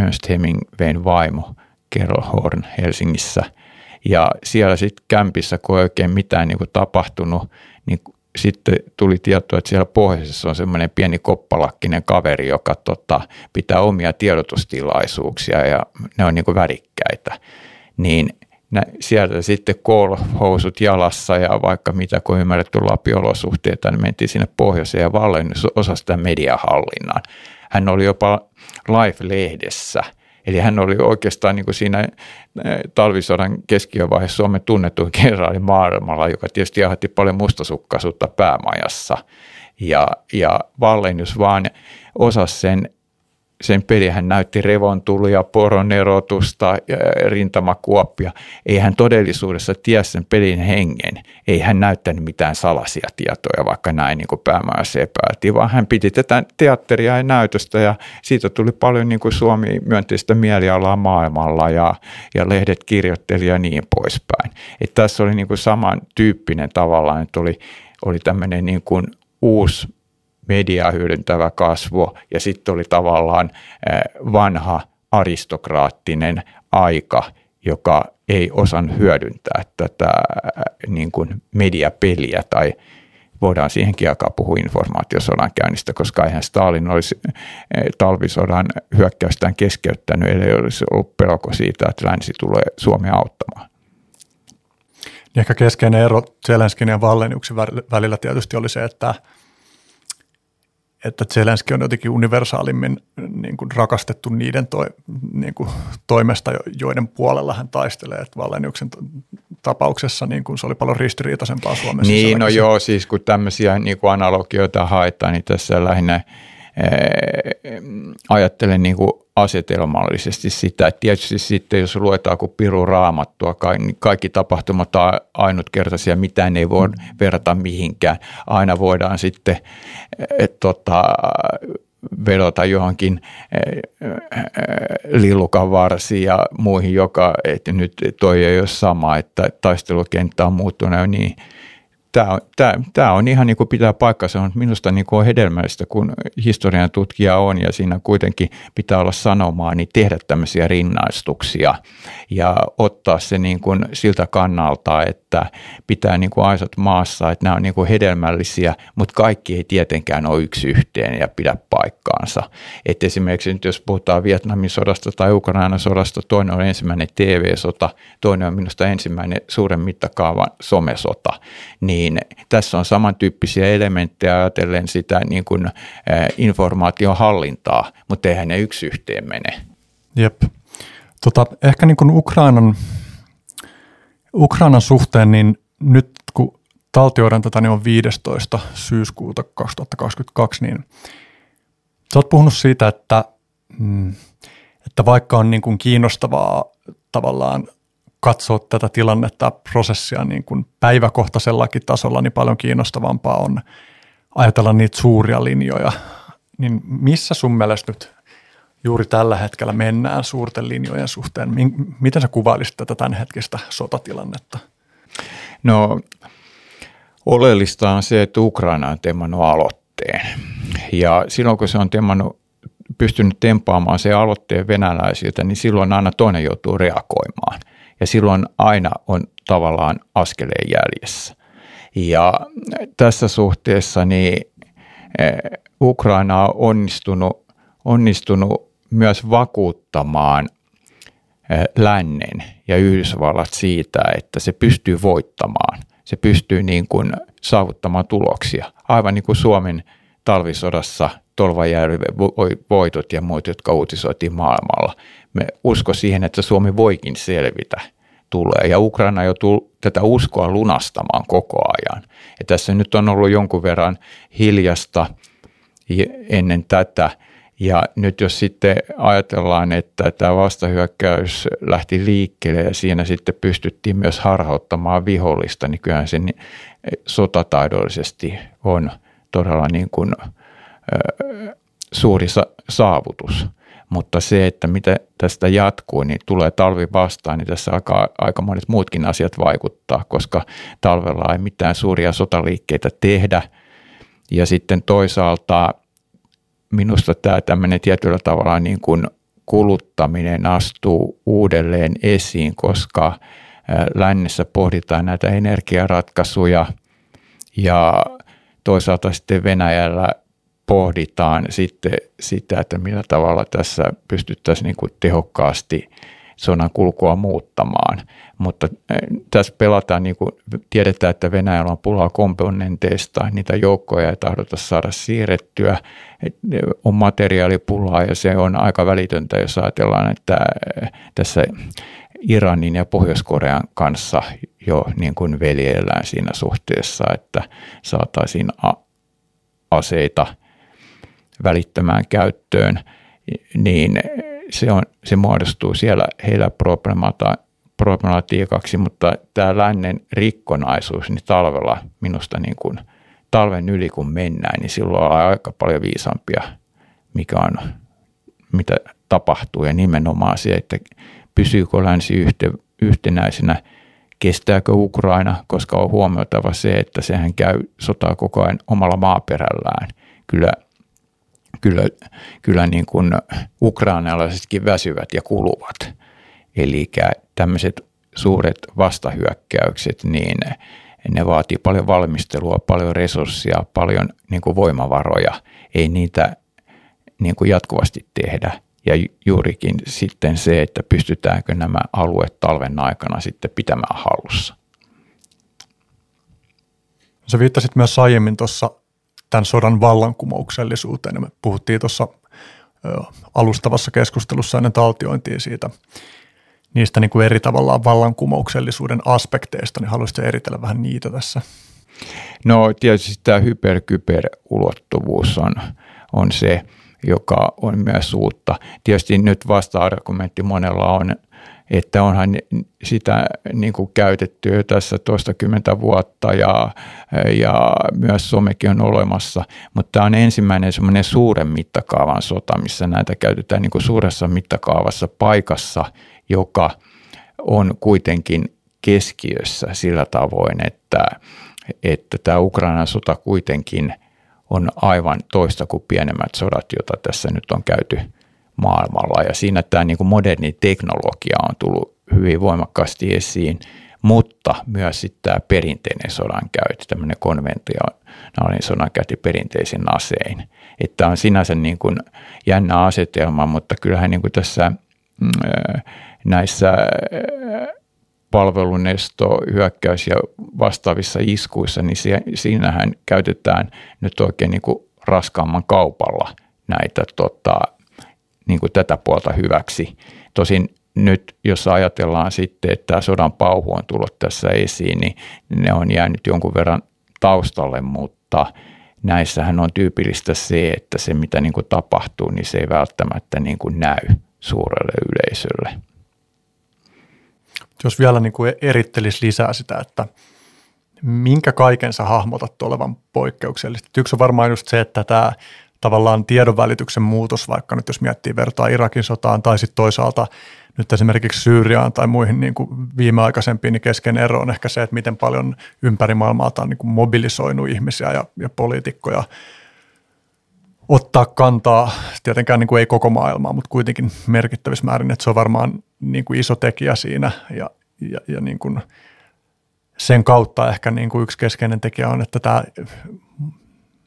Ernst Hemingwayn vaimo Carol Horn Helsingissä. Ja siellä sitten kämpissä, kun ei oikein mitään niin kuin tapahtunut, niin sitten tuli tietoa, että siellä pohjoisessa on semmoinen pieni koppalakkinen kaveri, joka tota, pitää omia tiedotustilaisuuksia ja ne on niin kuin värikkäitä. Niin nä, sieltä sitten koolhousut jalassa ja vaikka mitä, kun ymmärretty lapiolosuhteita, niin mentiin sinne pohjoiseen ja vallennus osa sitä mediahallinnan. Hän oli jopa Life-lehdessä – Eli hän oli oikeastaan niin kuin siinä eh, talvisodan keskivaiheessa Suomen tunnetuin kenraali maailmalla, joka tietysti jahatti paljon mustasukkaisuutta päämajassa. Ja, ja Vallenius vaan osasi sen sen peli hän näytti revontulia, poronerotusta, rintamakuoppia. Ei hän todellisuudessa tiedä sen pelin hengen. Ei hän näyttänyt mitään salaisia tietoja, vaikka näin niin kuin päämäärä epäiltiin, vaan hän piti tätä teatteria ja näytöstä ja siitä tuli paljon niin kuin Suomi myönteistä mielialaa maailmalla ja, ja lehdet kirjoitteli ja niin poispäin. Et tässä oli niin kuin samantyyppinen tavallaan, että oli, oli tämmöinen niin kuin uusi mediaa hyödyntävä kasvo ja sitten oli tavallaan vanha aristokraattinen aika, joka ei osan hyödyntää tätä niin kuin mediapeliä tai voidaan siihenkin alkaa puhua informaatiosodan käynnistä, koska eihän Stalin olisi talvisodan hyökkäystään keskeyttänyt, eli olisi ollut pelko siitä, että länsi tulee Suomea auttamaan. Ehkä keskeinen ero Zelenskin ja Valleniuksen välillä tietysti oli se, että – että Zelenski on jotenkin universaalimmin niin kuin rakastettu niiden toi, niin kuin toimesta, joiden puolella hän taistelee. Että Valleniuksen tapauksessa niin kuin se oli paljon ristiriitaisempaa Suomessa. Niin, no joo, siis kun tämmöisiä niin kuin analogioita haetaan, niin tässä lähinnä – ajattelen niin kuin asetelmallisesti sitä, että tietysti sitten jos luetaan kuin piru raamattua, niin kaikki tapahtumat on ainutkertaisia, mitään ei voi verrata mihinkään. Aina voidaan sitten et, tota, vedota johonkin lillukan varsiin ja muihin, joka, että nyt toi ei ole sama, että taistelukenttä on muuttunut niin – tämä on, tämä, tämä on ihan niin kuin pitää paikkansa, mutta minusta niin kuin on hedelmällistä, kun historian tutkija on ja siinä kuitenkin pitää olla sanomaa, niin tehdä tämmöisiä rinnaistuksia ja ottaa se niin kuin siltä kannalta, että pitää niin kuin aisat maassa, että nämä on niin kuin hedelmällisiä, mutta kaikki ei tietenkään ole yksi yhteen ja pidä paikkaansa. Et esimerkiksi nyt jos puhutaan Vietnamin sodasta tai Ukrainan sodasta, toinen on ensimmäinen TV-sota, toinen on minusta ensimmäinen suuren mittakaavan somesota, niin tässä on samantyyppisiä elementtejä ajatellen sitä niin kuin, informaation hallintaa, mutta eihän ne yksi yhteen mene. Jep. Tota, ehkä niin kuin Ukrainan, Ukrainan suhteen, niin nyt kun taltioidaan tätä, niin on 15. syyskuuta 2022, niin sä oot puhunut siitä, että, mm, että vaikka on niin kuin kiinnostavaa tavallaan katsoa tätä tilannetta, prosessia niin kuin päiväkohtaisellakin tasolla, niin paljon kiinnostavampaa on ajatella niitä suuria linjoja. Niin missä sun mielestä nyt juuri tällä hetkellä mennään suurten linjojen suhteen? Miten sä kuvailisit tätä tämänhetkistä sotatilannetta? No oleellista on se, että Ukraina on temannut aloitteen. Ja silloin kun se on temannut, pystynyt tempaamaan se aloitteen venäläisiltä, niin silloin aina toinen joutuu reagoimaan – ja silloin aina on tavallaan askeleen jäljessä. Ja tässä suhteessa niin eh, Ukraina on onnistunut, onnistunut myös vakuuttamaan eh, lännen ja Yhdysvallat siitä, että se pystyy voittamaan. Se pystyy niin kuin saavuttamaan tuloksia. Aivan niin kuin Suomen talvisodassa Tolvajärven voitot ja muut, jotka uutisoitiin maailmalla. Me usko siihen, että Suomi voikin selvitä tulee. Ja Ukraina joutuu tätä uskoa lunastamaan koko ajan. Ja tässä nyt on ollut jonkun verran hiljasta ennen tätä. Ja nyt jos sitten ajatellaan, että tämä vastahyökkäys lähti liikkeelle ja siinä sitten pystyttiin myös harhauttamaan vihollista, niin kyllähän se sotataidollisesti on todella niin kuin, suuri saavutus. Mutta se, että mitä tästä jatkuu, niin tulee talvi vastaan, niin tässä alkaa aika monet muutkin asiat vaikuttaa, koska talvella ei mitään suuria sotaliikkeitä tehdä. Ja sitten toisaalta minusta tämä tämmöinen tietyllä tavalla niin kuin kuluttaminen astuu uudelleen esiin, koska lännessä pohditaan näitä energiaratkaisuja ja toisaalta sitten Venäjällä pohditaan sitten sitä, että millä tavalla tässä pystyttäisiin niin kuin tehokkaasti sodan kulkua muuttamaan. Mutta eh, tässä pelataan, niin kuin tiedetään, että Venäjällä on pulaa komponenteista, niitä joukkoja ei tahdota saada siirrettyä, on materiaalipulaa ja se on aika välitöntä, jos ajatellaan, että eh, tässä Iranin ja Pohjois-Korean kanssa jo niin kuin veljellään siinä suhteessa, että saataisiin aseita – välittömään käyttöön, niin se, on, se muodostuu siellä heillä problematiikaksi, mutta tämä lännen rikkonaisuus niin talvella minusta niin kuin talven yli kun mennään, niin silloin on aika paljon viisampia, mikä on, mitä tapahtuu. Ja nimenomaan se, että pysyykö länsi yhte, yhtenäisenä, kestääkö Ukraina, koska on huomioitava se, että sehän käy sotaa koko ajan omalla maaperällään. Kyllä kyllä, kyllä niin kuin ukrainalaisetkin väsyvät ja kuluvat. Eli tämmöiset suuret vastahyökkäykset, niin ne vaatii paljon valmistelua, paljon resursseja, paljon niin kuin voimavaroja. Ei niitä niin kuin jatkuvasti tehdä. Ja juurikin sitten se, että pystytäänkö nämä alueet talven aikana sitten pitämään hallussa. Sä viittasit myös aiemmin tuossa tämän sodan vallankumouksellisuuteen. Me puhuttiin tuossa alustavassa keskustelussa ennen taltiointia siitä niistä niin kuin eri tavallaan vallankumouksellisuuden aspekteista, niin haluaisitko eritellä vähän niitä tässä? No tietysti tämä hyperkyber-ulottuvuus on, on se, joka on myös uutta. Tietysti nyt vasta-argumentti monella on, että onhan sitä niin kuin käytetty jo tässä toistakymmentä vuotta ja, ja myös somekin on olemassa, mutta tämä on ensimmäinen semmoinen suuren mittakaavan sota, missä näitä käytetään niin kuin suuressa mittakaavassa paikassa, joka on kuitenkin keskiössä sillä tavoin, että, että tämä Ukrainan sota kuitenkin on aivan toista kuin pienemmät sodat, joita tässä nyt on käyty maailmalla. Ja siinä tämä niin kuin moderni teknologia on tullut hyvin voimakkaasti esiin, mutta myös sitten tämä perinteinen sodankäynti, tämmöinen konventionaalinen sodankäynti perinteisin asein. Että on sinänsä niin kuin jännä asetelma, mutta kyllähän niin kuin tässä mm, näissä palvelunesto, hyökkäys ja vastaavissa iskuissa, niin siinähän käytetään nyt oikein niin kuin raskaamman kaupalla näitä tota, niin kuin tätä puolta hyväksi. Tosin nyt jos ajatellaan sitten, että sodan pauhu on tullut tässä esiin, niin ne on jäänyt jonkun verran taustalle, mutta näissähän on tyypillistä se, että se mitä niin kuin tapahtuu, niin se ei välttämättä niin kuin näy suurelle yleisölle. Jos vielä niin kuin erittelisi lisää sitä, että minkä kaiken sä hahmotat olevan poikkeuksellista. Yksi on varmaan just se, että tämä tavallaan tiedonvälityksen muutos, vaikka nyt jos miettii vertaa Irakin sotaan tai sitten toisaalta nyt esimerkiksi Syyriaan tai muihin niin kuin viimeaikaisempiin, niin kesken ero on ehkä se, että miten paljon ympäri maailmaa on niin kuin mobilisoinut ihmisiä ja, ja poliitikkoja ottaa kantaa, tietenkään niin kuin ei koko maailmaa, mutta kuitenkin merkittävissä määrin, että se on varmaan niin kuin iso tekijä siinä ja, ja, ja niin kuin sen kautta ehkä niin kuin yksi keskeinen tekijä on, että tämä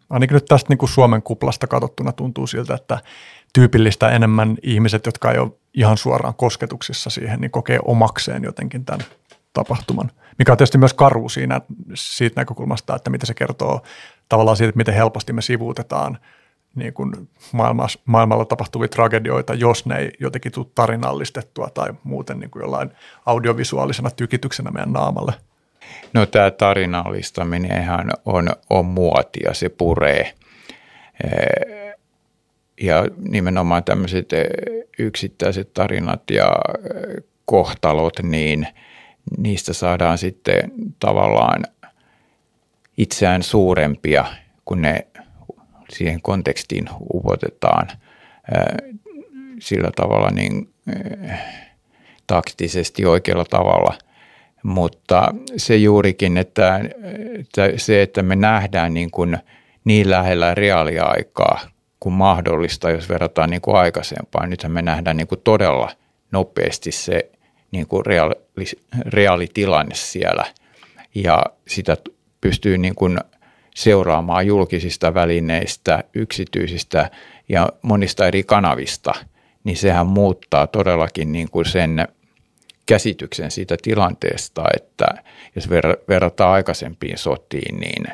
ainakin nyt tästä niin kuin Suomen kuplasta katsottuna tuntuu siltä, että tyypillistä enemmän ihmiset, jotka ei ole ihan suoraan kosketuksissa siihen, niin kokee omakseen jotenkin tämän tapahtuman. Mikä on tietysti myös karu siinä siitä näkökulmasta, että mitä se kertoo tavallaan siitä, että miten helposti me sivuutetaan niin kuin maailmassa, maailmalla tapahtuvia tragedioita, jos ne ei jotenkin tule tarinallistettua tai muuten niin kuin jollain audiovisuaalisena tykityksenä meidän naamalle – No tämä tarinallistaminen on, on muotia, se puree. Ja nimenomaan tämmöiset yksittäiset tarinat ja kohtalot, niin niistä saadaan sitten tavallaan itseään suurempia, kun ne siihen kontekstiin upotetaan sillä tavalla niin taktisesti oikealla tavalla – mutta se juurikin, että, että se, että me nähdään niin, kuin niin lähellä reaaliaikaa kuin mahdollista, jos verrataan niin kuin aikaisempaan. Nythän me nähdään niin kuin todella nopeasti se niin kuin reaali, reaalitilanne siellä ja sitä pystyy niin kuin seuraamaan julkisista välineistä, yksityisistä ja monista eri kanavista, niin sehän muuttaa todellakin niin kuin sen käsityksen siitä tilanteesta, että jos verrataan aikaisempiin sotiin, niin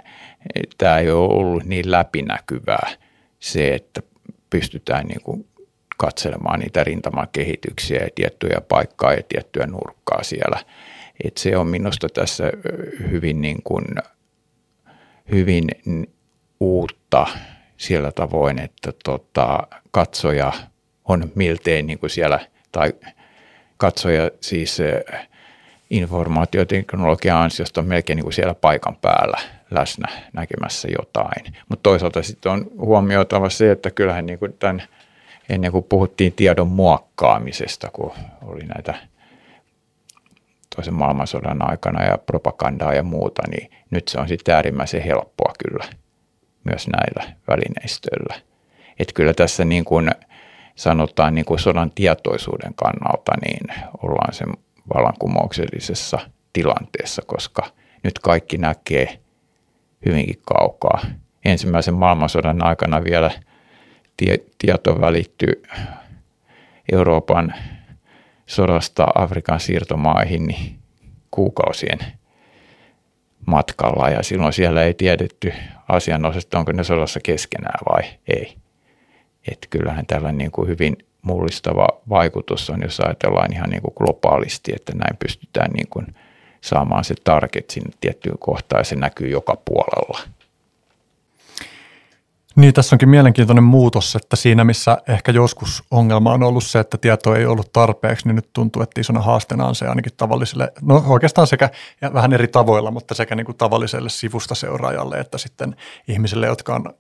tämä ei ole ollut niin läpinäkyvää se, että pystytään niin kuin katselemaan niitä rintamakehityksiä ja tiettyjä paikkaa ja tiettyä nurkkaa siellä. Et se on minusta tässä hyvin, niin kuin, hyvin uutta sillä tavoin, että tota, katsoja on miltei niin kuin siellä tai katsoja siis eh, informaatioteknologian ansiosta on melkein niin kuin siellä paikan päällä läsnä näkemässä jotain. Mutta toisaalta sitten on huomioitava se, että kyllähän niin kuin tämän, ennen kuin puhuttiin tiedon muokkaamisesta, kun oli näitä toisen maailmansodan aikana ja propagandaa ja muuta, niin nyt se on sitten äärimmäisen helppoa kyllä myös näillä välineistöillä. Että kyllä tässä niin kuin – sanotaan niin kuin sodan tietoisuuden kannalta, niin ollaan sen vallankumouksellisessa tilanteessa, koska nyt kaikki näkee hyvinkin kaukaa. Ensimmäisen maailmansodan aikana vielä tie, tieto välittyy Euroopan sodasta Afrikan siirtomaihin niin kuukausien matkalla ja silloin siellä ei tiedetty asianosasta, onko ne sodassa keskenään vai ei. Että kyllähän tällä niin kuin hyvin mullistava vaikutus on, jos ajatellaan ihan niin kuin globaalisti, että näin pystytään niin kuin saamaan se target sinne tiettyyn kohtaan ja se näkyy joka puolella. Niin, tässä onkin mielenkiintoinen muutos, että siinä missä ehkä joskus ongelma on ollut se, että tieto ei ollut tarpeeksi, niin nyt tuntuu, että isona haasteena on se ainakin tavalliselle, no oikeastaan sekä ja vähän eri tavoilla, mutta sekä niin kuin tavalliselle sivusta seuraajalle että sitten ihmisille, jotka on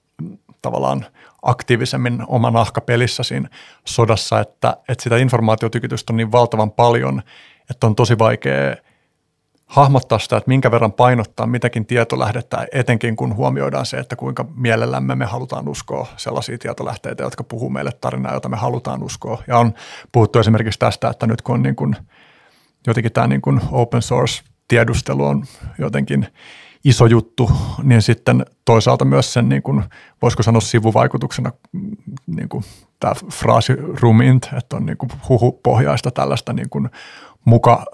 tavallaan aktiivisemmin oma nahka pelissä siinä sodassa, että, että sitä informaatiotykitystä on niin valtavan paljon, että on tosi vaikea – hahmottaa sitä, että minkä verran painottaa mitäkin tietolähdettä, etenkin kun huomioidaan se, että kuinka mielellämme me halutaan uskoa sellaisia tietolähteitä, jotka puhuu meille tarinaa, jota me halutaan uskoa. Ja on puhuttu esimerkiksi tästä, että nyt kun on niin kuin, jotenkin tämä niin kuin open source tiedustelu on jotenkin iso juttu, niin sitten toisaalta myös sen, niin kuin, voisiko sanoa sivuvaikutuksena, niin kuin tämä fraasi rumint, että on niin kuin huhupohjaista tällaista niin kuin muka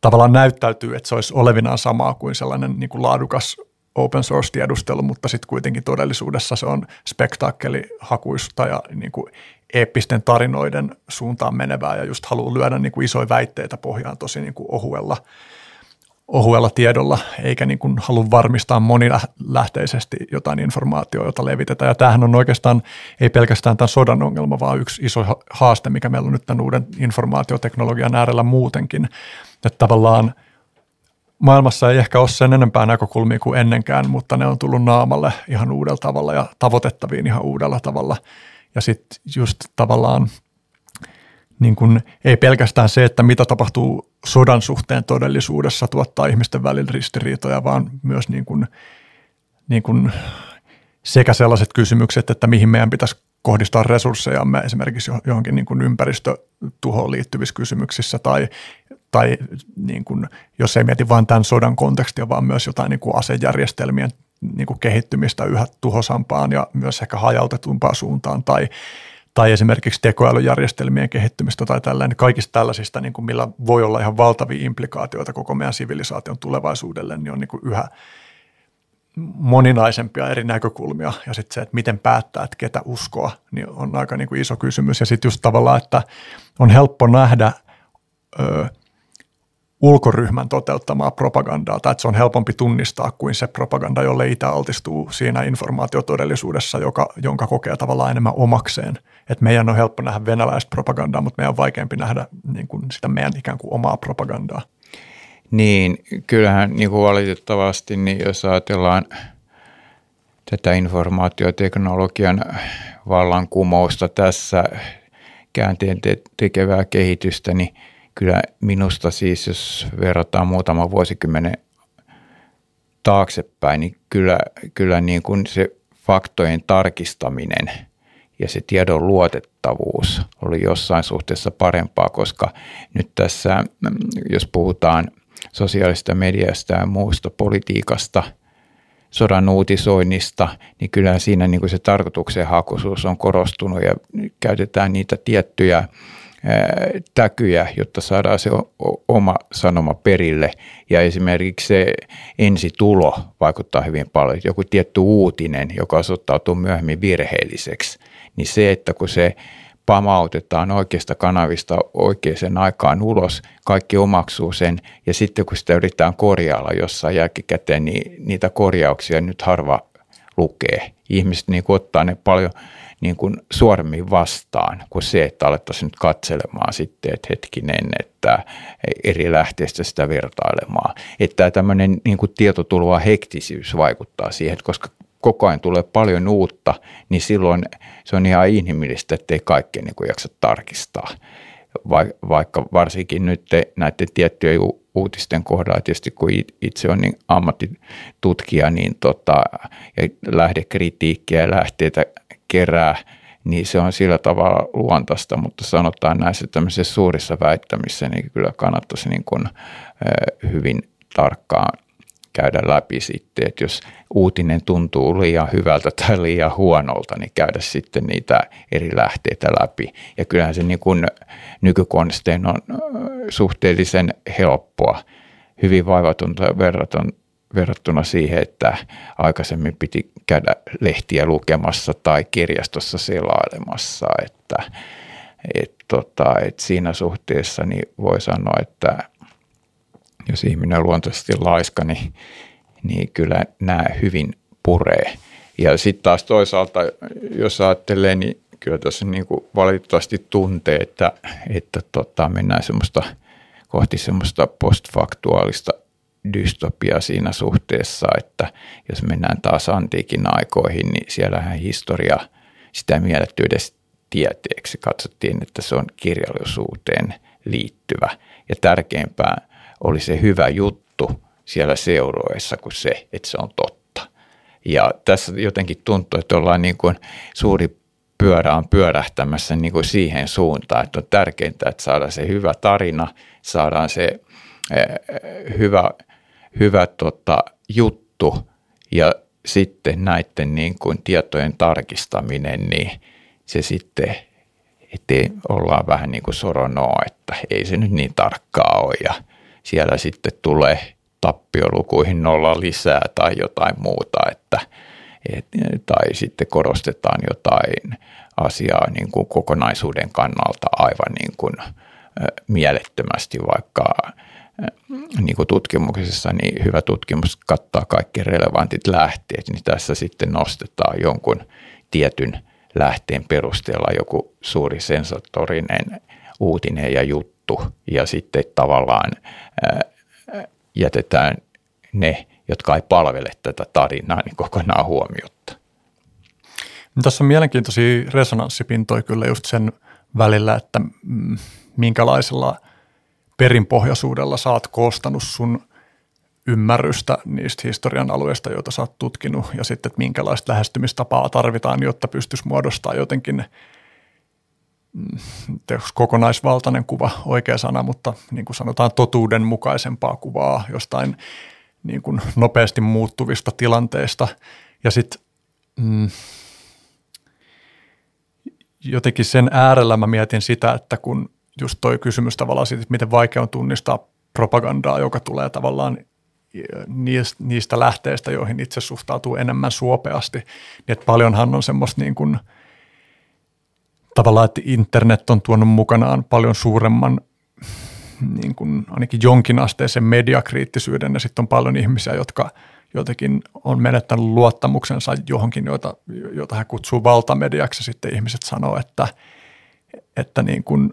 tavallaan näyttäytyy, että se olisi olevinaan samaa kuin sellainen niin kuin laadukas open source-tiedustelu, mutta sitten kuitenkin todellisuudessa se on spektaakkelihakuista ja niin kuin eeppisten tarinoiden suuntaan menevää ja just haluaa lyödä niin kuin isoja väitteitä pohjaan tosi niin kuin ohuella, ohuella tiedolla, eikä niin kuin halua varmistaa monilähteisesti jotain informaatiota, jota levitetään. Ja tämähän on oikeastaan ei pelkästään tämän sodan ongelma, vaan yksi iso haaste, mikä meillä on nyt tämän uuden informaatioteknologian äärellä muutenkin – että tavallaan maailmassa ei ehkä ole sen enempää näkökulmia kuin ennenkään, mutta ne on tullut naamalle ihan uudella tavalla ja tavoitettaviin ihan uudella tavalla. Ja sitten just tavallaan niin kun, ei pelkästään se, että mitä tapahtuu sodan suhteen todellisuudessa tuottaa ihmisten välillä ristiriitoja, vaan myös niin kun, niin kun sekä sellaiset kysymykset, että mihin meidän pitäisi kohdistaa resurssejamme esimerkiksi johonkin niin kuin ympäristötuhoon liittyvissä kysymyksissä tai, tai niin kuin, jos ei mieti vain tämän sodan kontekstia, vaan myös jotain niin kuin asejärjestelmien niin kuin kehittymistä yhä tuhosampaan ja myös ehkä hajautetumpaan suuntaan tai, tai esimerkiksi tekoälyjärjestelmien kehittymistä tai tällainen. Kaikista tällaisista, niin kuin millä voi olla ihan valtavia implikaatioita koko meidän sivilisaation tulevaisuudelle, niin on niin kuin yhä – moninaisempia eri näkökulmia ja sitten se, että miten päättää, että ketä uskoa, niin on aika niin kuin iso kysymys. Ja sitten just tavallaan, että on helppo nähdä ulkoryhmän toteuttamaa propagandaa, tai että se on helpompi tunnistaa kuin se propaganda, jolle itse altistuu siinä informaatiotodellisuudessa, joka, jonka kokee tavallaan enemmän omakseen. Että meidän on helppo nähdä venäläistä propagandaa, mutta meidän on vaikeampi nähdä niin kuin sitä meidän ikään kuin omaa propagandaa. Niin, kyllähän niin kuin valitettavasti, niin jos ajatellaan tätä informaatioteknologian vallankumousta tässä käänteen te- tekevää kehitystä, niin kyllä minusta siis, jos verrataan muutama vuosikymmenen taaksepäin, niin kyllä, kyllä niin kuin se faktojen tarkistaminen ja se tiedon luotettavuus oli jossain suhteessa parempaa, koska nyt tässä, jos puhutaan sosiaalista mediasta ja muusta politiikasta, sodan uutisoinnista, niin kyllä siinä niin kuin se tarkoituksenhakuisuus on korostunut ja käytetään niitä tiettyjä täkyjä, jotta saadaan se oma sanoma perille. Ja esimerkiksi se ensitulo vaikuttaa hyvin paljon. Joku tietty uutinen, joka osoittautuu myöhemmin virheelliseksi, niin se, että kun se pamautetaan oikeista kanavista oikeaan aikaan ulos, kaikki omaksuu sen ja sitten kun sitä yritetään korjailla jossain jälkikäteen, niin niitä korjauksia nyt harva lukee. Ihmiset niin ottaa ne paljon niin kuin suoremmin vastaan kuin se, että alettaisiin nyt katselemaan sitten, että hetkinen, että eri lähteistä sitä vertailemaan. Että tämmöinen niin kuin tietotulva hektisyys vaikuttaa siihen, koska koko ajan tulee paljon uutta, niin silloin se on ihan inhimillistä, ettei kaikkea niin jaksa tarkistaa. Vaikka varsinkin nyt näiden tiettyjen uutisten kohdalla, tietysti kun itse on niin ammattitutkija niin tota, ja lähdekritiikkiä ja lähteitä kerää, niin se on sillä tavalla luontaista, mutta sanotaan näissä tämmöisissä suurissa väittämissä, niin kyllä kannattaisi niin kuin, hyvin tarkkaan käydä läpi sitten, että jos uutinen tuntuu liian hyvältä tai liian huonolta, niin käydä sitten niitä eri lähteitä läpi. Ja kyllähän se niin kuin nykykonstein on suhteellisen helppoa, hyvin vaivatonta verraton, verrattuna siihen, että aikaisemmin piti käydä lehtiä lukemassa tai kirjastossa selailemassa, että et, tota, et siinä suhteessa niin voi sanoa, että jos ihminen on luontaisesti laiska, niin, niin kyllä nämä hyvin puree. Ja sitten taas toisaalta, jos ajattelee, niin kyllä tässä niin kuin valitettavasti tuntee, että, että tota, mennään semmoista, kohti semmoista postfaktuaalista dystopia siinä suhteessa, että jos mennään taas antiikin aikoihin, niin siellähän historia sitä mielletty edes tieteeksi. Katsottiin, että se on kirjallisuuteen liittyvä ja tärkeämpää oli se hyvä juttu siellä seuroissa kuin se, että se on totta. Ja tässä jotenkin tuntuu, että ollaan niin kuin suuri pyörä on pyörähtämässä niin kuin siihen suuntaan, että on tärkeintä, että saadaan se hyvä tarina, saadaan se eh, hyvä, hyvä tota, juttu. Ja sitten näiden niin kuin tietojen tarkistaminen, niin se sitten, että ollaan vähän niin kuin soronoa, että ei se nyt niin tarkkaa ole. Ja siellä sitten tulee tappiolukuihin nolla lisää tai jotain muuta, että, et, tai sitten korostetaan jotain asiaa niin kuin kokonaisuuden kannalta aivan niin kuin mielettömästi, vaikka niin kuin tutkimuksessa niin hyvä tutkimus kattaa kaikki relevantit lähteet, niin tässä sitten nostetaan jonkun tietyn lähteen perusteella joku suuri sensatorinen uutinen ja juttu ja sitten tavallaan jätetään ne, jotka ei palvele tätä tarinaa, niin kokonaan huomiotta. No, tässä on mielenkiintoisia resonanssipintoja kyllä just sen välillä, että mm, minkälaisella perinpohjaisuudella oot koostanut sun ymmärrystä niistä historian alueista, joita sä oot tutkinut, ja sitten, että minkälaista lähestymistapaa tarvitaan, jotta pystyisi muodostamaan jotenkin – kokonaisvaltainen kuva oikea sana, mutta niin kuin sanotaan totuudenmukaisempaa kuvaa jostain niin kuin nopeasti muuttuvista tilanteista. Ja sitten mm, jotenkin sen äärellä mä mietin sitä, että kun just toi kysymys tavallaan siitä, että miten vaikea on tunnistaa propagandaa, joka tulee tavallaan niistä lähteistä, joihin itse suhtautuu enemmän suopeasti, niin että paljonhan on semmoista niin kuin – tavallaan, että internet on tuonut mukanaan paljon suuremman niin kuin ainakin jonkinasteisen mediakriittisyyden ja sitten on paljon ihmisiä, jotka jotenkin on menettänyt luottamuksensa johonkin, jota, jota he kutsuu valtamediaksi. Sitten ihmiset sanoo, että, että, niin kuin,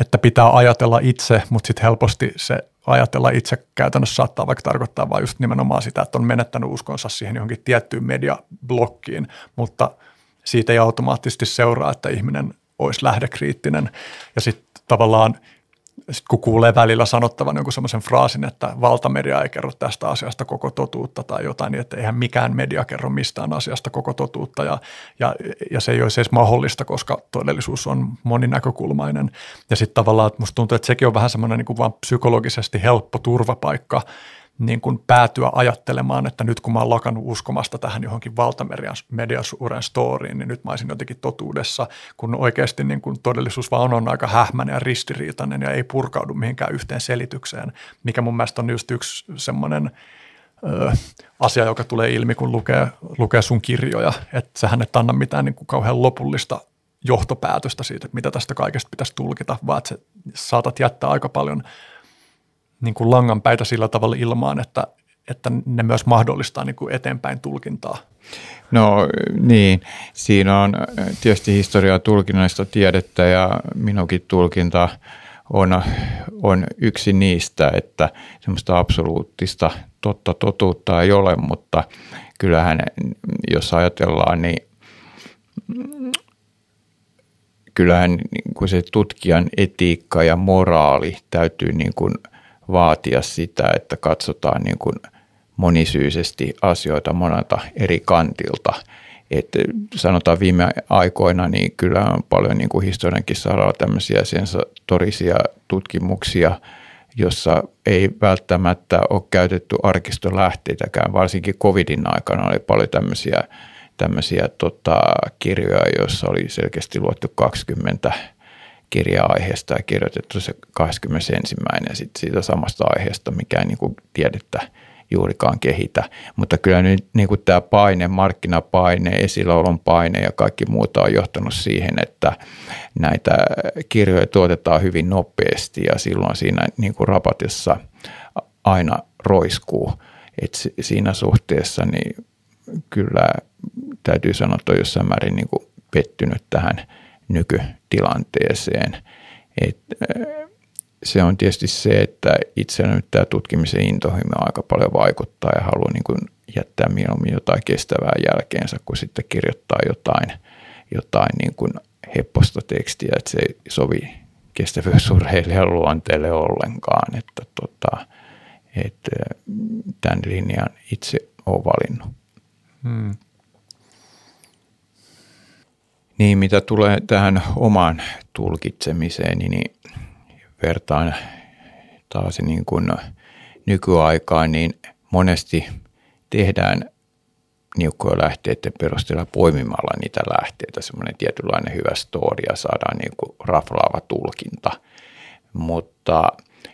että pitää ajatella itse, mutta sitten helposti se ajatella itse käytännössä saattaa vaikka tarkoittaa vain just nimenomaan sitä, että on menettänyt uskonsa siihen johonkin tiettyyn mediablokkiin, mutta – siitä ei automaattisesti seuraa, että ihminen olisi lähdekriittinen. Ja sitten tavallaan sit kun kuulee välillä sanottavan jonkun semmoisen fraasin, että valtamedia ei kerro tästä asiasta koko totuutta tai jotain, niin että eihän mikään media kerro mistään asiasta koko totuutta ja, ja, ja se ei olisi edes mahdollista, koska todellisuus on moninäkökulmainen. Ja sitten tavallaan, että musta tuntuu, että sekin on vähän semmoinen niin kuin vaan psykologisesti helppo turvapaikka – niin kuin päätyä ajattelemaan, että nyt kun mä oon lakannut uskomasta tähän johonkin valtamediasuuren storyin, niin nyt mä olisin jotenkin totuudessa, kun oikeasti niin kuin todellisuus vaan on aika hähmäinen ja ristiriitainen ja ei purkaudu mihinkään yhteen selitykseen, mikä mun mielestä on just yksi semmoinen asia, joka tulee ilmi, kun lukee, lukee sun kirjoja, että sähän et anna mitään niin kuin kauhean lopullista johtopäätöstä siitä, että mitä tästä kaikesta pitäisi tulkita, vaan että sä saatat jättää aika paljon – niin kuin langanpäitä sillä tavalla ilmaan, että, että ne myös mahdollistaa niin kuin eteenpäin tulkintaa. No niin, siinä on tietysti historiaa tulkinnaista tiedettä ja minunkin tulkinta on, on yksi niistä, että semmoista absoluuttista totta totuutta ei ole, mutta kyllähän jos ajatellaan, niin kyllähän niin kuin se tutkijan etiikka ja moraali täytyy niin kuin – vaatia sitä, että katsotaan niin kuin monisyisesti asioita monelta eri kantilta. Et sanotaan viime aikoina, niin kyllä on paljon niin kuin historiankin saralla tämmöisiä sensatorisia tutkimuksia jossa ei välttämättä ole käytetty arkistolähteitäkään. Varsinkin covidin aikana oli paljon tämmöisiä, tämmöisiä tota, kirjoja, joissa oli selkeästi luettu 20 kirja-aiheesta ja kirjoitettu se 21. sitten siitä samasta aiheesta, mikä ei niin kuin tiedettä juurikaan kehitä. Mutta kyllä nyt niin kuin tämä paine, markkinapaine, esilläolon paine ja kaikki muuta on johtanut siihen, että näitä kirjoja tuotetaan hyvin nopeasti ja silloin siinä niin kuin rapatissa aina roiskuu. Et siinä suhteessa niin kyllä täytyy sanoa, että on jossain määrin niin kuin pettynyt tähän nykytilanteeseen. Et, se on tietysti se, että itse nyt tämä tutkimisen intohimo aika paljon vaikuttaa ja haluaa niin kuin jättää mieluummin jotain kestävää jälkeensä, kuin sitten kirjoittaa jotain, jotain niin kuin hepposta tekstiä, että se ei sovi kestävyysurheilijan luonteelle ollenkaan, että, tota, että tämän linjan itse olen valinnut. Hmm. Niin, mitä tulee tähän omaan tulkitsemiseen, niin vertaan taas niin kuin nykyaikaan, niin monesti tehdään niukkoja lähteiden perusteella poimimalla niitä lähteitä, semmoinen tietynlainen hyvä story ja saadaan niin kuin raflaava tulkinta. Mutta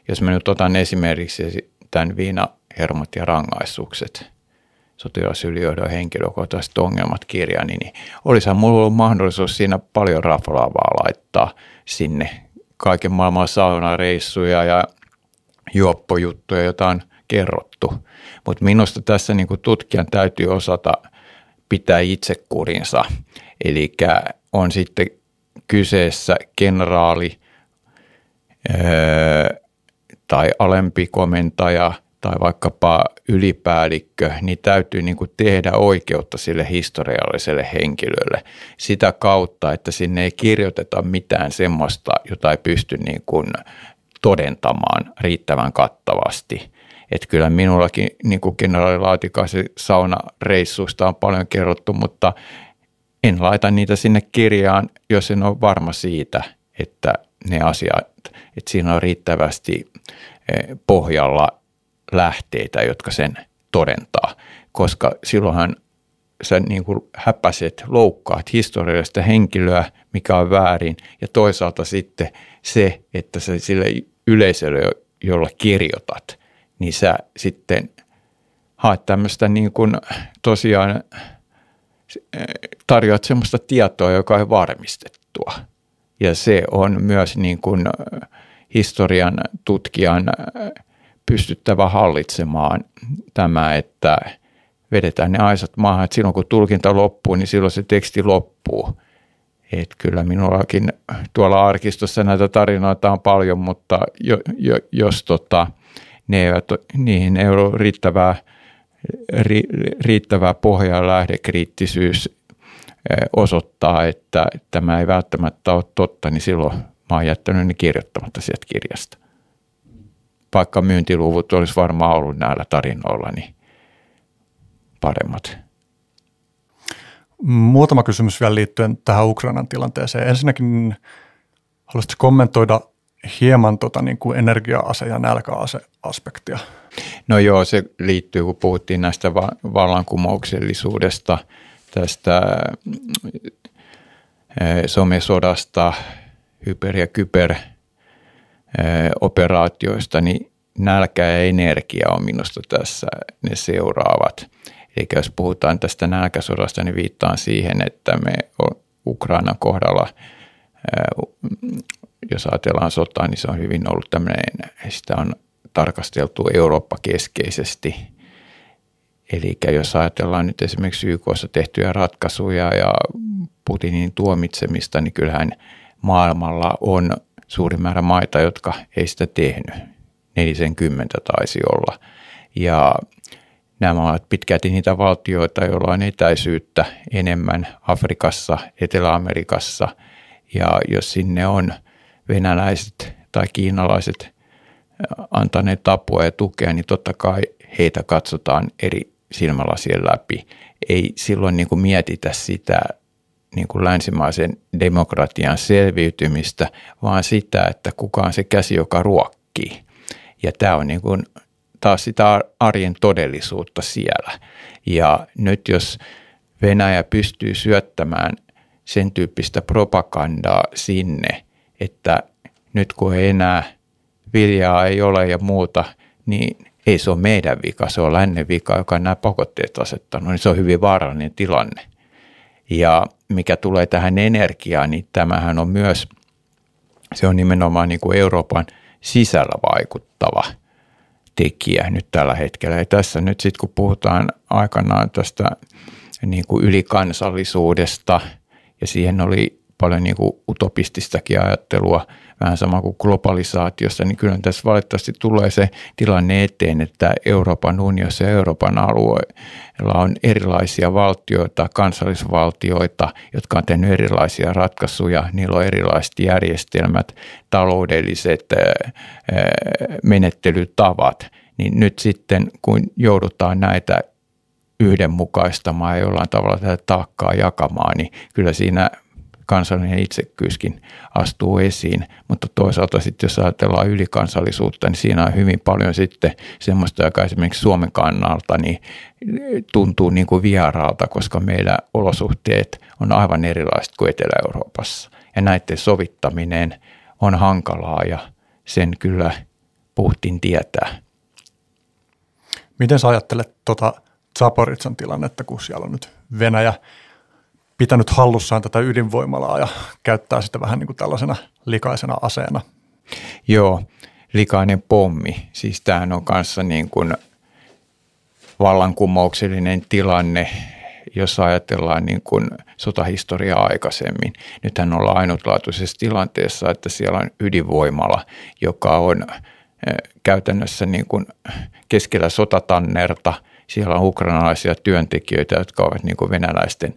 jos mä nyt otan esimerkiksi tämän Viina, hermot ja rangaistukset, sotilasylijohdon henkilökohtaiset ongelmat kirjani, niin olisihan mulla ollut mahdollisuus siinä paljon raflaavaa laittaa sinne kaiken maailman saunareissuja ja juoppojuttuja, joita on kerrottu. Mutta minusta tässä niin tutkijan täytyy osata pitää itsekurinsa. Eli on sitten kyseessä kenraali öö, tai alempi komentaja – tai vaikkapa ylipäällikkö, niin täytyy niin kuin tehdä oikeutta sille historialliselle henkilölle sitä kautta, että sinne ei kirjoiteta mitään semmoista, jota ei pysty niin kuin todentamaan riittävän kattavasti. Että kyllä minullakin, niin kuin kenraali Laatikaisen saunareissuista on paljon kerrottu, mutta en laita niitä sinne kirjaan, jos en ole varma siitä, että ne asiat, että siinä on riittävästi eh, pohjalla lähteitä, jotka sen todentaa, koska silloinhan sä niin kuin häpäset, loukkaat historiallista henkilöä, mikä on väärin, ja toisaalta sitten se, että sä sille yleisölle, jolla kirjoitat, niin sä sitten haet tämmöistä niin kuin tosiaan tarjoat semmoista tietoa, joka on varmistettua. Ja se on myös niin kuin historian tutkijan pystyttävä hallitsemaan tämä, että vedetään ne aisat maahan, että silloin kun tulkinta loppuu, niin silloin se teksti loppuu. Et kyllä minullakin tuolla arkistossa näitä tarinoita on paljon, mutta jo, jo, jos tota, ne eivät, niihin ei ole riittävää, ri, riittävää pohjaa lähdekriittisyys eh, osoittaa, että tämä ei välttämättä ole totta, niin silloin mä oon jättänyt ne kirjoittamatta sieltä kirjasta vaikka myyntiluvut olisi varmaan ollut näillä tarinoilla niin paremmat. Muutama kysymys vielä liittyen tähän Ukrainan tilanteeseen. Ensinnäkin haluaisitko kommentoida hieman tota, niin kuin energia-ase- ja nälkäase-aspektia? No joo, se liittyy, kun puhuttiin näistä vallankumouksellisuudesta, tästä eh, somesodasta, hyper- ja kyber – operaatioista, niin nälkä ja energia on minusta tässä ne seuraavat. Eli jos puhutaan tästä nälkäsodasta, niin viittaan siihen, että me Ukrainan kohdalla, jos ajatellaan sotaa, niin se on hyvin ollut tämmöinen, sitä on tarkasteltu Eurooppa-keskeisesti. Eli jos ajatellaan nyt esimerkiksi YKssa tehtyjä ratkaisuja ja Putinin tuomitsemista, niin kyllähän maailmalla on suuri määrä maita, jotka ei sitä tehnyt. 40 taisi olla. Ja nämä ovat pitkälti niitä valtioita, joilla on etäisyyttä enemmän Afrikassa, Etelä-Amerikassa. Ja jos sinne on venäläiset tai kiinalaiset antaneet apua ja tukea, niin totta kai heitä katsotaan eri silmälasien läpi. Ei silloin niin kuin mietitä sitä niin kuin länsimaisen demokratian selviytymistä, vaan sitä, että kuka on se käsi, joka ruokkii. Ja tämä on niin kuin taas sitä arjen todellisuutta siellä. Ja nyt jos Venäjä pystyy syöttämään sen tyyppistä propagandaa sinne, että nyt kun ei enää viljaa ei ole ja muuta, niin ei se ole meidän vika, se on lännen vika, joka on nämä pakotteet asettanut, niin se on hyvin vaarallinen tilanne. Ja mikä tulee tähän energiaan, niin tämähän on myös, se on nimenomaan niin kuin Euroopan sisällä vaikuttava tekijä nyt tällä hetkellä. Ja tässä nyt sitten kun puhutaan aikanaan tästä niin kuin ylikansallisuudesta ja siihen oli paljon niin kuin utopististakin ajattelua – vähän sama kuin globalisaatiossa, niin kyllä tässä valitettavasti tulee se tilanne eteen, että Euroopan unionissa ja Euroopan alueella on erilaisia valtioita, kansallisvaltioita, jotka on tehnyt erilaisia ratkaisuja, niillä on erilaiset järjestelmät, taloudelliset menettelytavat, niin nyt sitten kun joudutaan näitä yhdenmukaistamaan ja jollain tavalla tätä taakkaa jakamaan, niin kyllä siinä kansallinen itsekkyyskin astuu esiin, mutta toisaalta sitten jos ajatellaan ylikansallisuutta, niin siinä on hyvin paljon sitten semmoista, joka esimerkiksi Suomen kannalta niin tuntuu niin kuin vieraalta, koska meillä olosuhteet on aivan erilaiset kuin Etelä-Euroopassa. Ja näiden sovittaminen on hankalaa ja sen kyllä Puhtin tietää. Miten sä ajattelet tuota Zaporitsan tilannetta, kun siellä on nyt Venäjä pitänyt hallussaan tätä ydinvoimalaa ja käyttää sitä vähän niin kuin tällaisena likaisena aseena. Joo, likainen pommi. Siis tämähän on kanssa niin kuin vallankumouksellinen tilanne, jos ajatellaan niin kuin sotahistoriaa aikaisemmin. Nythän ollaan ainutlaatuisessa tilanteessa, että siellä on ydinvoimala, joka on eh, käytännössä niin kuin keskellä sotatannerta. Siellä on ukrainalaisia työntekijöitä, jotka ovat niin kuin venäläisten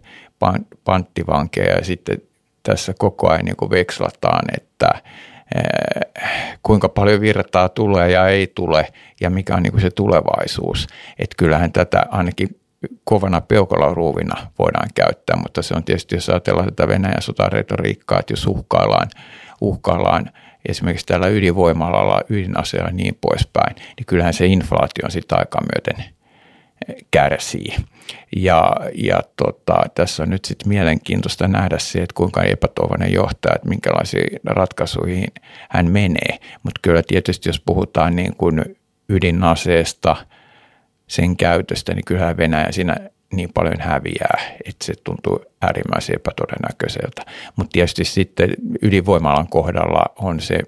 panttivankeja ja sitten tässä koko ajan niin vekslataan, että eh, kuinka paljon virtaa tulee ja ei tule ja mikä on niin kuin se tulevaisuus. Että kyllähän tätä ainakin kovana peukaloruuvina voidaan käyttää, mutta se on tietysti, jos ajatellaan tätä Venäjän sotaretoriikkaa, että jos uhkaillaan, uhkaillaan esimerkiksi täällä ydinvoimalla, ydinaseella ja niin poispäin, niin kyllähän se inflaatio on sitä aikaa myöten kärsii. Ja, ja tota, tässä on nyt sitten mielenkiintoista nähdä se, että kuinka epätoivoinen johtaja, että minkälaisiin ratkaisuihin hän menee. Mutta kyllä tietysti jos puhutaan niin kuin ydinaseesta, sen käytöstä, niin kyllähän Venäjä siinä niin paljon häviää, että se tuntuu äärimmäisen epätodennäköiseltä. Mutta tietysti sitten ydinvoimalan kohdalla on se,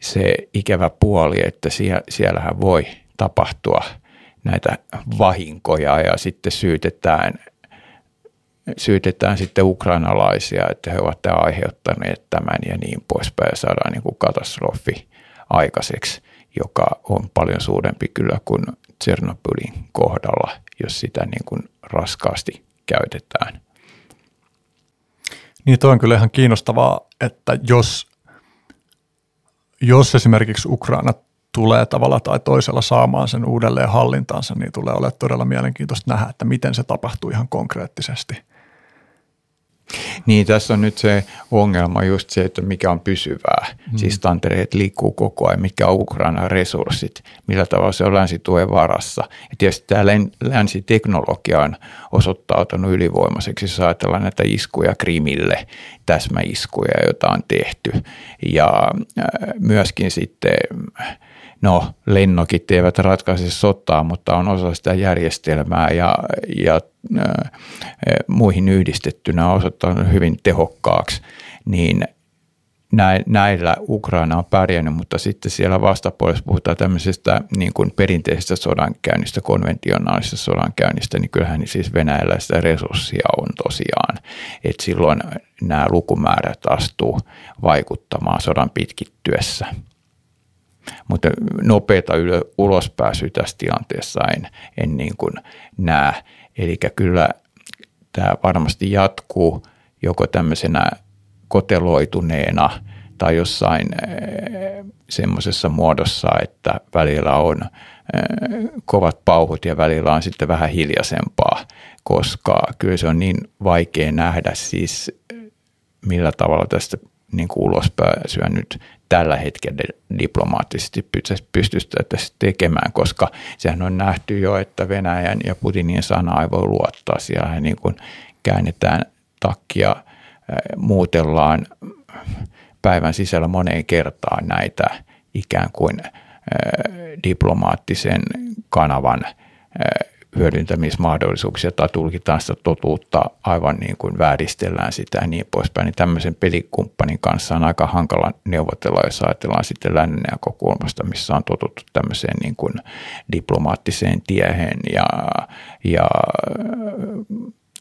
se ikävä puoli, että siellä, siellähän voi tapahtua – näitä vahinkoja ja sitten syytetään, syytetään sitten ukrainalaisia, että he ovat aiheuttaneet tämän ja niin poispäin ja saadaan niin kuin katastrofi aikaiseksi, joka on paljon suurempi kyllä kuin Tsernobylin kohdalla, jos sitä niin kuin raskaasti käytetään. Niin toi on kyllä ihan kiinnostavaa, että jos, jos esimerkiksi Ukraina tulee tavalla tai toisella saamaan sen uudelleen hallintaansa, niin tulee olemaan todella mielenkiintoista nähdä, että miten se tapahtuu ihan konkreettisesti. Niin, tässä on nyt se ongelma just se, että mikä on pysyvää. Mm. Siis tantereet liikkuu koko ajan, mikä on Ukrainan resurssit, millä tavalla se on länsituen varassa. Ja tietysti tämä länsiteknologia on osoittautunut ylivoimaiseksi, jos ajatellaan näitä iskuja Krimille, täsmäiskuja, joita on tehty. Ja myöskin sitten no lennokit eivät ratkaise sotaa, mutta on osa sitä järjestelmää ja, ja äh, muihin yhdistettynä osoittanut hyvin tehokkaaksi, niin näillä Ukraina on pärjännyt, mutta sitten siellä vastapuolessa puhutaan tämmöisestä niin kuin perinteisestä sodankäynnistä, konventionaalisesta sodankäynnistä, niin kyllähän siis Venäjällä sitä resurssia on tosiaan, että silloin nämä lukumäärät astuu vaikuttamaan sodan pitkittyessä mutta nopeata ulospääsyä tässä tilanteessa en, en niin kuin näe. Eli kyllä tämä varmasti jatkuu joko tämmöisenä koteloituneena tai jossain eh, semmoisessa muodossa, että välillä on eh, kovat pauhut ja välillä on sitten vähän hiljaisempaa, koska kyllä se on niin vaikea nähdä siis millä tavalla tästä niin kuin ulospääsyä nyt tällä hetkellä diplomaattisesti pystyttäisiin tekemään, koska sehän on nähty jo, että Venäjän ja Putinin sana ei voi luottaa. Siellä niin kuin käännetään takkia, muutellaan päivän sisällä moneen kertaan näitä ikään kuin diplomaattisen kanavan hyödyntämismahdollisuuksia tai tulkitaan sitä totuutta aivan niin kuin vääristellään sitä ja niin poispäin, niin tämmöisen pelikumppanin kanssa on aika hankala neuvotella, jos ajatellaan sitten lännen näkökulmasta, missä on totuttu tämmöiseen niin kuin diplomaattiseen tiehen ja, ja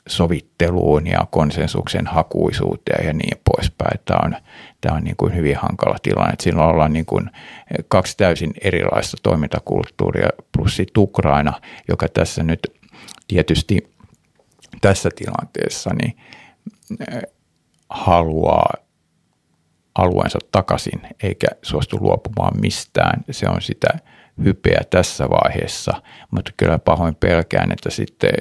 sovitteluun ja konsensuksen hakuisuuteen ja niin poispäin. Tämä on, tämä on niin kuin hyvin hankala tilanne. Että silloin ollaan niin kuin kaksi täysin erilaista toimintakulttuuria plus sitten Ukraina, joka tässä nyt tietysti tässä tilanteessa niin eh, haluaa alueensa takaisin eikä suostu luopumaan mistään. Se on sitä hypeä tässä vaiheessa, mutta kyllä pahoin pelkään, että sitten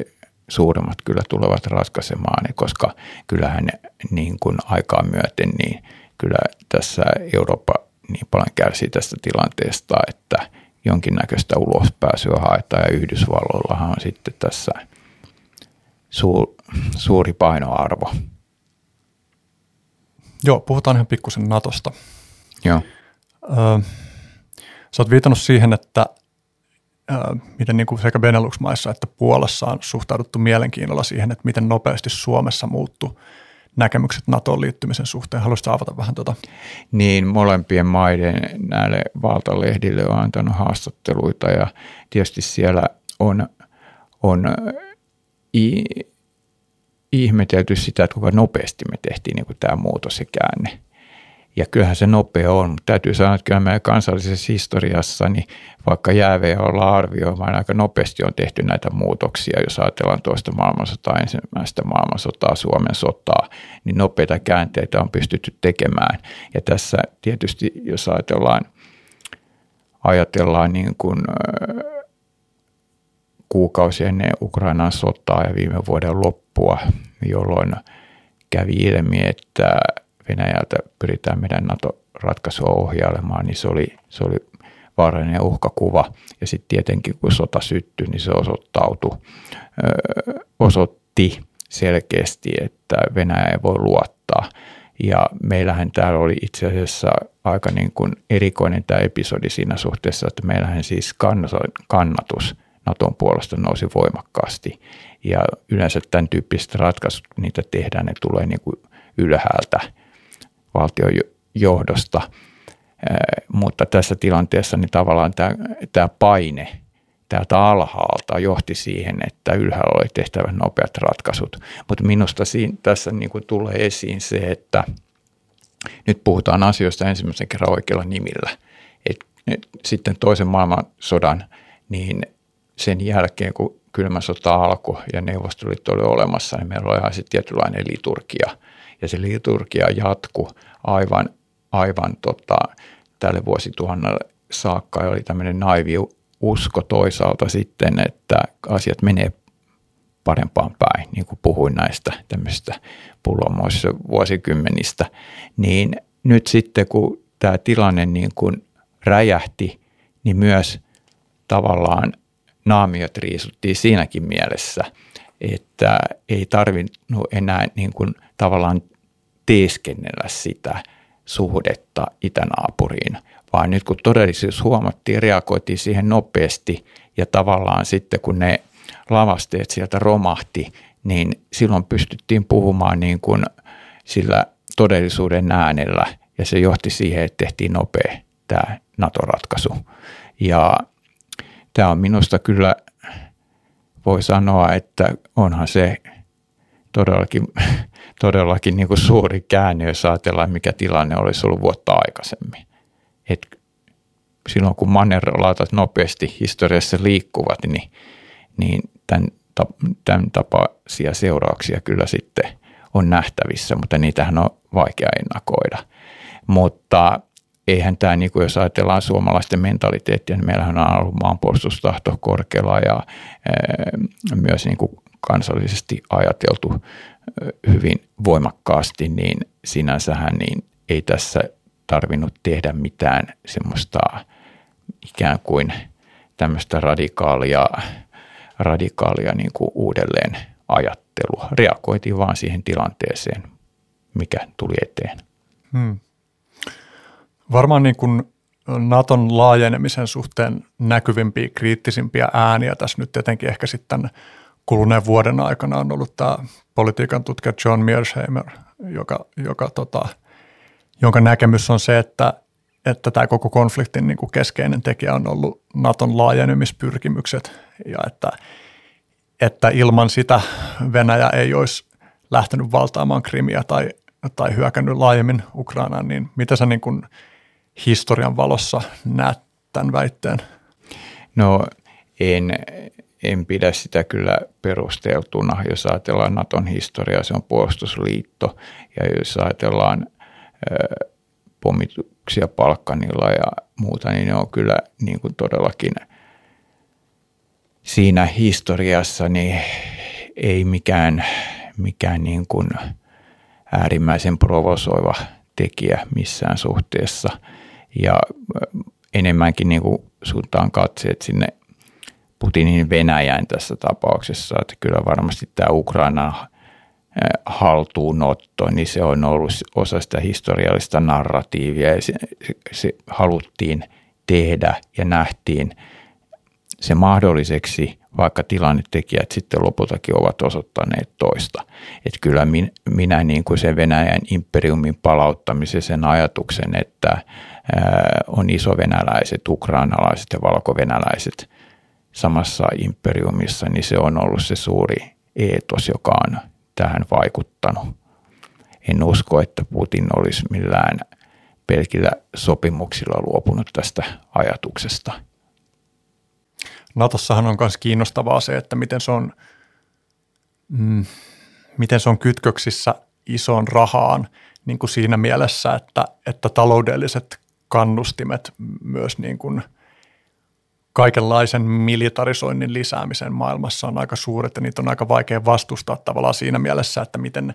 suuremmat kyllä tulevat ratkaisemaan, koska kyllähän niin kuin aikaa myöten, niin kyllä tässä Eurooppa niin paljon kärsii tästä tilanteesta, että jonkinnäköistä ulospääsyä haetaan ja Yhdysvalloillahan on sitten tässä suur, suuri painoarvo. Joo, puhutaan ihan pikkusen Natosta. Joo. Öö, sä oot viitannut siihen, että miten niin kuin sekä Benelux-maissa että Puolassa on suhtauduttu mielenkiinnolla siihen, että miten nopeasti Suomessa muuttuu näkemykset NATOon liittymisen suhteen. Haluaisitko avata vähän tuota? Niin, molempien maiden näille valtalehdille on antanut haastatteluita ja tietysti siellä on, on i, ihmetelty sitä, että kuinka nopeasti me tehtiin niin kuin tämä muutos ja käänne. Ja kyllähän se nopea on, mutta täytyy sanoa, että kyllä meidän kansallisessa historiassa, niin vaikka jäävejä ollaan arvioimaan, aika nopeasti on tehty näitä muutoksia. Jos ajatellaan toista maailmansotaa, ensimmäistä maailmansotaa, Suomen sotaa, niin nopeita käänteitä on pystytty tekemään. Ja tässä tietysti, jos ajatellaan, ajatellaan niin kuin, kuukausi ennen Ukrainan sotaa ja viime vuoden loppua, jolloin kävi ilmi, että Venäjältä pyritään meidän NATO-ratkaisua ohjailemaan, niin se oli, se oli vaarallinen uhkakuva. Ja sitten tietenkin kun sota syttyi, niin se osoittautui, osoitti selkeästi, että Venäjä ei voi luottaa. Ja meillähän täällä oli itse asiassa aika niin kuin erikoinen tämä episodi siinä suhteessa, että meillähän siis kannatus Naton puolesta nousi voimakkaasti. Ja yleensä tämän tyyppiset ratkaisut, niitä tehdään, ne tulee niin kuin ylhäältä valtion johdosta, mutta tässä tilanteessa niin tavallaan tämä, tämä paine täältä alhaalta johti siihen, että ylhäällä oli tehtävä nopeat ratkaisut. Mutta minusta siinä, tässä niin kuin tulee esiin se, että nyt puhutaan asioista ensimmäisen kerran oikealla nimillä. Et, et, sitten toisen maailmansodan, niin sen jälkeen, kun kylmä sota alkoi ja neuvostoliitto oli olemassa, niin meillä oli ihan sitten tietynlainen liturgia – ja se liturgia jatku aivan, aivan tota, tälle vuosituhannelle saakka. Ja oli tämmöinen naivi usko toisaalta sitten, että asiat menee parempaan päin, niin kuin puhuin näistä tämmöistä pullomoissa vuosikymmenistä, niin nyt sitten kun tämä tilanne niin kuin räjähti, niin myös tavallaan naamiot riisuttiin siinäkin mielessä, että ei tarvinnut enää niin kuin tavallaan teeskennellä sitä suhdetta itänaapuriin, vaan nyt kun todellisuus huomattiin, reagoitiin siihen nopeasti ja tavallaan sitten kun ne lavasteet sieltä romahti, niin silloin pystyttiin puhumaan niin kuin sillä todellisuuden äänellä ja se johti siihen, että tehtiin nopea tämä NATO-ratkaisu. Ja tämä on minusta kyllä, voi sanoa, että onhan se todellakin, todellakin niin kuin suuri käänne, jos ajatellaan, mikä tilanne olisi ollut vuotta aikaisemmin. Et silloin kun mannerlautat nopeasti historiassa liikkuvat, niin, niin tämän, tämän tapaisia seurauksia kyllä sitten on nähtävissä, mutta niitähän on vaikea ennakoida. Mutta eihän tämä, niin kuin jos ajatellaan suomalaisten mentaliteettia, niin meillähän on ollut maanpuolustustahto korkealla ja myös niin kuin kansallisesti ajateltu hyvin voimakkaasti, niin sinänsähän niin ei tässä tarvinnut tehdä mitään semmoista ikään kuin tämmöistä radikaalia, radikaalia niin kuin uudelleen ajattelua. Reagoitiin vaan siihen tilanteeseen, mikä tuli eteen. Hmm. Varmaan niin kuin Naton laajenemisen suhteen näkyvimpiä, kriittisimpiä ääniä tässä nyt tietenkin ehkä sitten kuluneen vuoden aikana on ollut tämä politiikan tutkija John Mearsheimer, joka, joka tota, jonka näkemys on se, että, että tämä koko konfliktin niin kuin keskeinen tekijä on ollut Naton laajenemispyrkimykset ja että, että ilman sitä Venäjä ei olisi lähtenyt valtaamaan Krimiä tai, tai hyökännyt laajemmin Ukrainaan, niin mitä sä niin kuin historian valossa näet tämän väitteen? No en, en pidä sitä kyllä perusteltuna. Jos ajatellaan Naton historiaa, se on puolustusliitto. Ja jos ajatellaan pommituksia Palkkanilla ja muuta, niin ne on kyllä niin kuin todellakin siinä historiassa niin ei mikään, mikään niin kuin äärimmäisen provosoiva tekijä missään suhteessa. Ja enemmänkin niin kuin suuntaan katseet sinne Putinin Venäjään tässä tapauksessa, että kyllä varmasti tämä Ukraina haltuunotto, niin se on ollut osa sitä historiallista narratiivia ja se, se haluttiin tehdä ja nähtiin se mahdolliseksi, vaikka tilannetekijät sitten lopultakin ovat osoittaneet toista. Että kyllä minä, minä niin kuin sen Venäjän imperiumin palauttamisen sen ajatuksen, että on isovenäläiset, ukrainalaiset ja valkovenäläiset samassa imperiumissa, niin se on ollut se suuri eetos, joka on tähän vaikuttanut. En usko, että Putin olisi millään pelkillä sopimuksilla luopunut tästä ajatuksesta. Natossahan on myös kiinnostavaa se, että miten se on, mm, miten se on kytköksissä isoon rahaan niin kuin siinä mielessä, että, että taloudelliset kannustimet myös niin kuin – kaikenlaisen militarisoinnin lisäämisen maailmassa on aika suuret ja niitä on aika vaikea vastustaa tavallaan siinä mielessä, että miten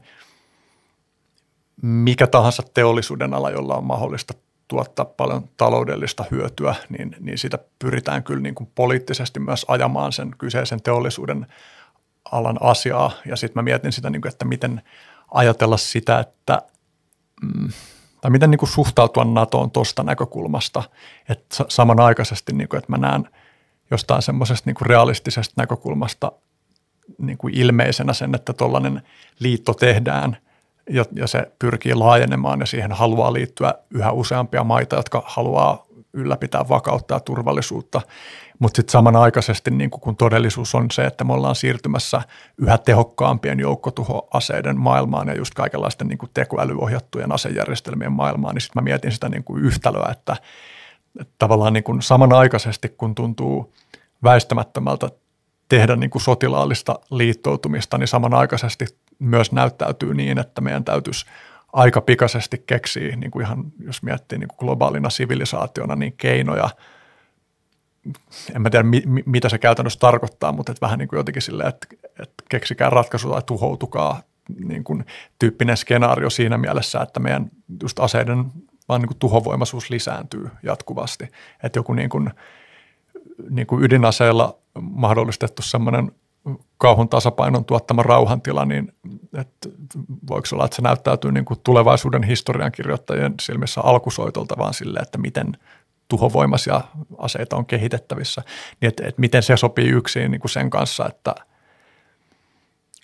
mikä tahansa teollisuuden ala, jolla on mahdollista tuottaa paljon taloudellista hyötyä, niin, niin sitä pyritään kyllä niin kuin poliittisesti myös ajamaan sen kyseisen teollisuuden alan asiaa. Ja sitten mä mietin sitä, niin kuin, että miten ajatella sitä, että mm, tai miten niin kuin suhtautua NATOon tuosta näkökulmasta, että samanaikaisesti, niin kuin, että mä näen jostain semmoisesta niin realistisesta näkökulmasta niin kuin ilmeisenä sen, että tuollainen liitto tehdään ja, ja se pyrkii laajenemaan ja siihen haluaa liittyä yhä useampia maita, jotka haluaa ylläpitää vakautta ja turvallisuutta. Mutta sitten samanaikaisesti, niin kun todellisuus on se, että me ollaan siirtymässä yhä tehokkaampien joukkotuhoaseiden maailmaan ja just kaikenlaisten niin tekoälyohjattujen asejärjestelmien maailmaan, niin sitten mä mietin sitä niin yhtälöä, että, että tavallaan niin kuin samanaikaisesti, kun tuntuu väistämättömältä tehdä niin kuin sotilaallista liittoutumista, niin samanaikaisesti myös näyttäytyy niin, että meidän täytyisi aika pikaisesti keksiä, niin kuin ihan jos miettii niin kuin globaalina sivilisaationa, niin keinoja – en mä tiedä mi, mitä se käytännössä tarkoittaa, mutta et vähän niin kuin jotenkin silleen, että, että keksikää ratkaisu tai tuhoutukaa niin kuin tyyppinen skenaario siinä mielessä, että meidän just aseiden vaan niin kuin tuhovoimaisuus lisääntyy jatkuvasti. Että joku niin kuin, niin kuin ydinaseella mahdollistettu semmoinen kauhun tasapainon tuottama rauhantila, niin että voiko olla, että se näyttäytyy niin kuin tulevaisuuden historian kirjoittajien silmissä alkusoitolta vaan sille, että miten tuhovoimaisia aseita on kehitettävissä, niin että, että miten se sopii yksin niin kuin sen kanssa, että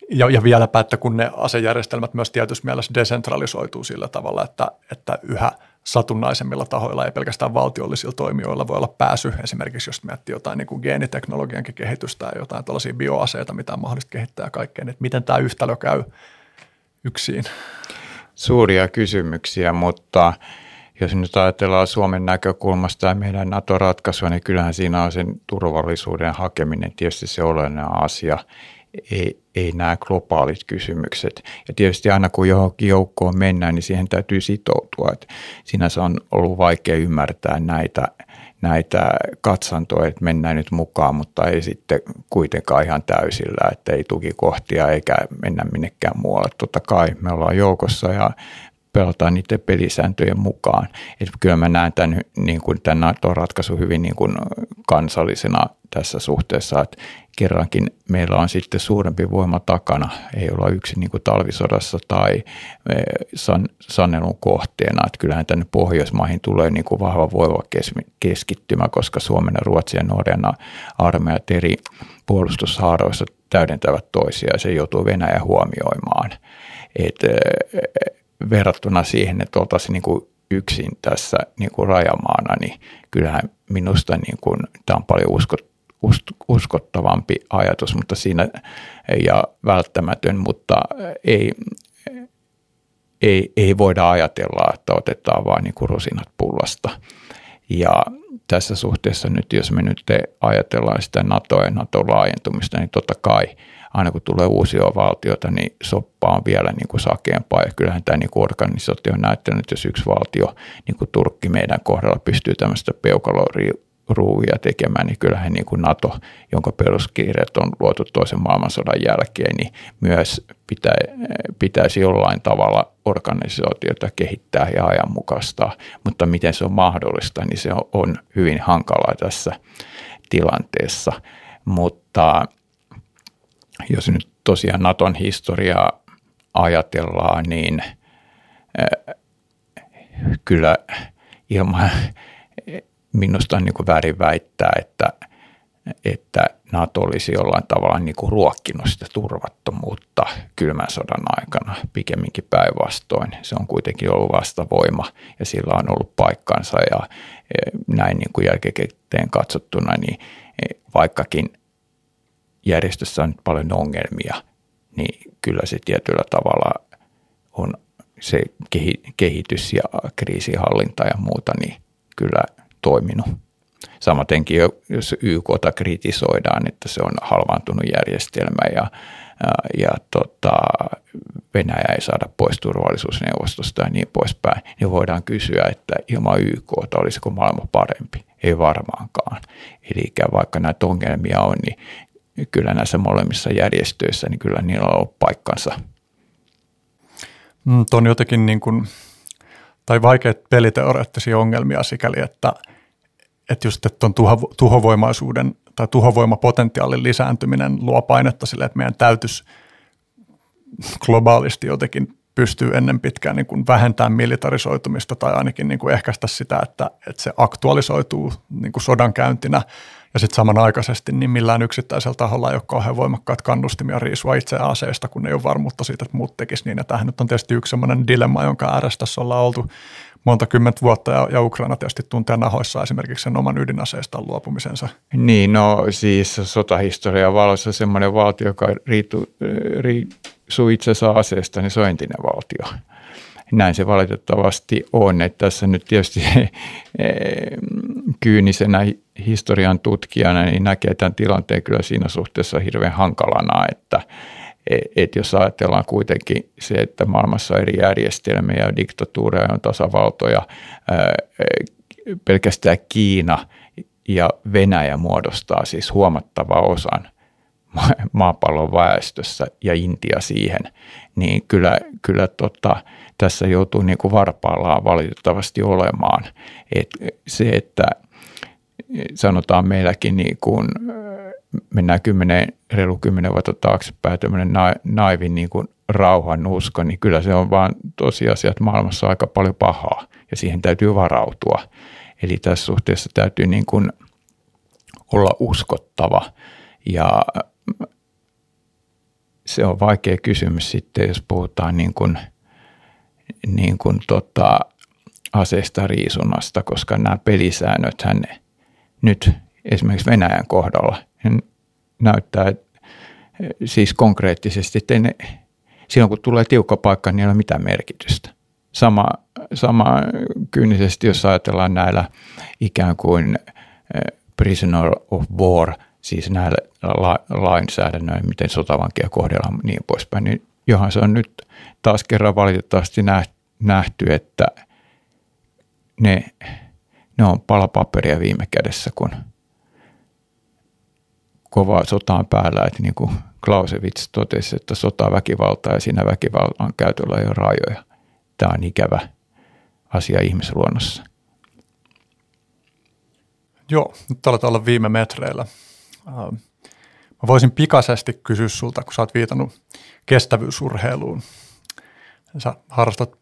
ja, ja vieläpä, että kun ne asejärjestelmät myös tietyssä mielessä desentralisoituu sillä tavalla, että, että yhä satunnaisemmilla tahoilla, ei pelkästään valtiollisilla toimijoilla voi olla pääsy, esimerkiksi jos miettii jotain niin kuin geeniteknologiankin kehitystä ja jotain tällaisia bioaseita, mitä on mahdollista kehittää ja kaikkea, niin että miten tämä yhtälö käy yksin? Suuria kysymyksiä, mutta jos nyt ajatellaan Suomen näkökulmasta ja meidän NATO-ratkaisua, niin kyllähän siinä on sen turvallisuuden hakeminen tietysti se olennainen asia, ei, ei nämä globaalit kysymykset. Ja tietysti aina kun johonkin joukkoon mennään, niin siihen täytyy sitoutua. Että siinä se on ollut vaikea ymmärtää näitä, näitä katsantoja, että mennään nyt mukaan, mutta ei sitten kuitenkaan ihan täysillä, että ei tukikohtia eikä mennä minnekään muualle. Totta kai me ollaan joukossa ja pelataan niiden pelisääntöjen mukaan. Et kyllä mä näen tämän, niin kuin, tämän NATO-ratkaisun hyvin niin kuin kansallisena tässä suhteessa, että kerrankin meillä on sitten suurempi voima takana, ei olla yksin niin kuin talvisodassa tai e, san, sanelun kohteena. Että kyllähän tänne Pohjoismaihin tulee niin kuin vahva voima keskittymä, koska Suomen ja Ruotsin ja Norjan armeijat eri puolustushaaroissa täydentävät toisiaan ja se joutuu Venäjä huomioimaan. Et, e, verrattuna siihen, että oltaisiin niin kuin yksin tässä niin kuin rajamaana, niin kyllähän minusta niin kuin, tämä on paljon uskot, uskottavampi ajatus, mutta siinä ja välttämätön, mutta ei, ei, ei voida ajatella, että otetaan vain niin rusinat pullasta. Ja tässä suhteessa nyt, jos me nyt ajatellaan sitä NATOa ja NATOn laajentumista, niin totta kai – aina kun tulee uusia valtioita, niin soppa on vielä niin kuin sakeampaa. Ja kyllähän tämä niin organisaatio on näyttänyt, että jos yksi valtio, niin kuin Turkki meidän kohdalla, pystyy tämmöistä peukaloruuvia tekemään, niin kyllähän niin kuin NATO, jonka peruskirjat on luotu toisen maailmansodan jälkeen, niin myös pitä, pitäisi jollain tavalla organisaatiota kehittää ja ajanmukaistaa. Mutta miten se on mahdollista, niin se on hyvin hankalaa tässä tilanteessa. Mutta jos nyt tosiaan Naton historiaa ajatellaan, niin äh, kyllä ilman minusta on niin kuin väärin väittää, että, että NATO olisi jollain tavalla niin kuin ruokkinut sitä turvattomuutta kylmän sodan aikana, pikemminkin päinvastoin. Se on kuitenkin ollut vastavoima ja sillä on ollut paikkansa ja näin niin kuin jälkikäteen katsottuna, niin vaikkakin järjestössä on paljon ongelmia, niin kyllä se tietyllä tavalla on se kehitys ja kriisihallinta ja muuta, niin kyllä toiminut. Samatenkin jos YKta kritisoidaan, että se on halvaantunut järjestelmä ja, ja tota, Venäjä ei saada pois turvallisuusneuvostosta ja niin poispäin, niin voidaan kysyä, että ilman YKta olisiko maailma parempi? Ei varmaankaan. Eli vaikka näitä ongelmia on, niin kyllä näissä molemmissa järjestöissä, niin kyllä niillä on ollut paikkansa. Mm, on jotenkin niin kuin, tai vaikeat peliteoreettisia ongelmia sikäli, että, että just että on tuho, tuhovoimaisuuden tai tuhovoimapotentiaalin lisääntyminen luo painetta sille, että meidän täytyisi globaalisti jotenkin pystyy ennen pitkään niin kuin vähentämään militarisoitumista tai ainakin niin kuin ehkäistä sitä, että, että se aktualisoituu niin kuin sodankäyntinä – ja sitten samanaikaisesti niin millään yksittäisellä taholla ei ole kauhean voimakkaat kannustimia riisua itse aseesta, kun ei ole varmuutta siitä, että muut tekisivät niin. Ja tämähän nyt on tietysti yksi sellainen dilemma, jonka ääressä tässä ollaan oltu monta kymmentä vuotta ja, ja Ukraina tietysti tuntee nahoissa esimerkiksi sen oman ydinaseestaan luopumisensa. Niin, no siis sotahistorian valossa semmoinen valtio, joka riituu, riisuu itsensä aseesta, niin se on entinen valtio näin se valitettavasti on. Että tässä nyt tietysti eh, kyynisenä historian tutkijana niin näkee tämän tilanteen kyllä siinä suhteessa hirveän hankalana, että et jos ajatellaan kuitenkin se, että maailmassa on eri järjestelmiä ja diktatuureja on tasavaltoja, pelkästään Kiina ja Venäjä muodostaa siis huomattava osan maapallon väestössä ja Intia siihen, niin kyllä, kyllä tota, tässä joutuu niin kuin varpaillaan valitettavasti olemaan. Et se, että sanotaan meilläkin niin kuin, mennään kymmenen, reilu kymmenen vuotta taaksepäin, tämmöinen naivin niin kuin rauhan usko, niin kyllä se on vaan tosiasia, että maailmassa on aika paljon pahaa ja siihen täytyy varautua. Eli tässä suhteessa täytyy niin kuin olla uskottava ja se on vaikea kysymys sitten, jos puhutaan niin kuin, niin kuin tota, aseista riisunnasta, koska nämä pelisäännöt hän nyt esimerkiksi Venäjän kohdalla näyttää siis konkreettisesti, että ne, silloin kun tulee tiukka paikka, niin ei ole mitään merkitystä. Sama, sama kyynisesti, jos ajatellaan näillä ikään kuin eh, prisoner of war – siis näillä la- lainsäädännöillä, miten sotavankia kohdellaan niin poispäin, niin johan se on nyt taas kerran valitettavasti nähty, että ne, ne on palapaperia viime kädessä, kun kova sota on päällä, että niin kuin Clausewitz totesi, että sota väkivaltaa ja siinä väkivallan käytöllä ei ole rajoja. tämä on ikävä asia ihmisluonnossa. Joo, nyt aletaan olla viime metreillä. Ähm, mä voisin pikaisesti kysyä sulta, kun sä oot viitannut kestävyysurheiluun. Sä harrastat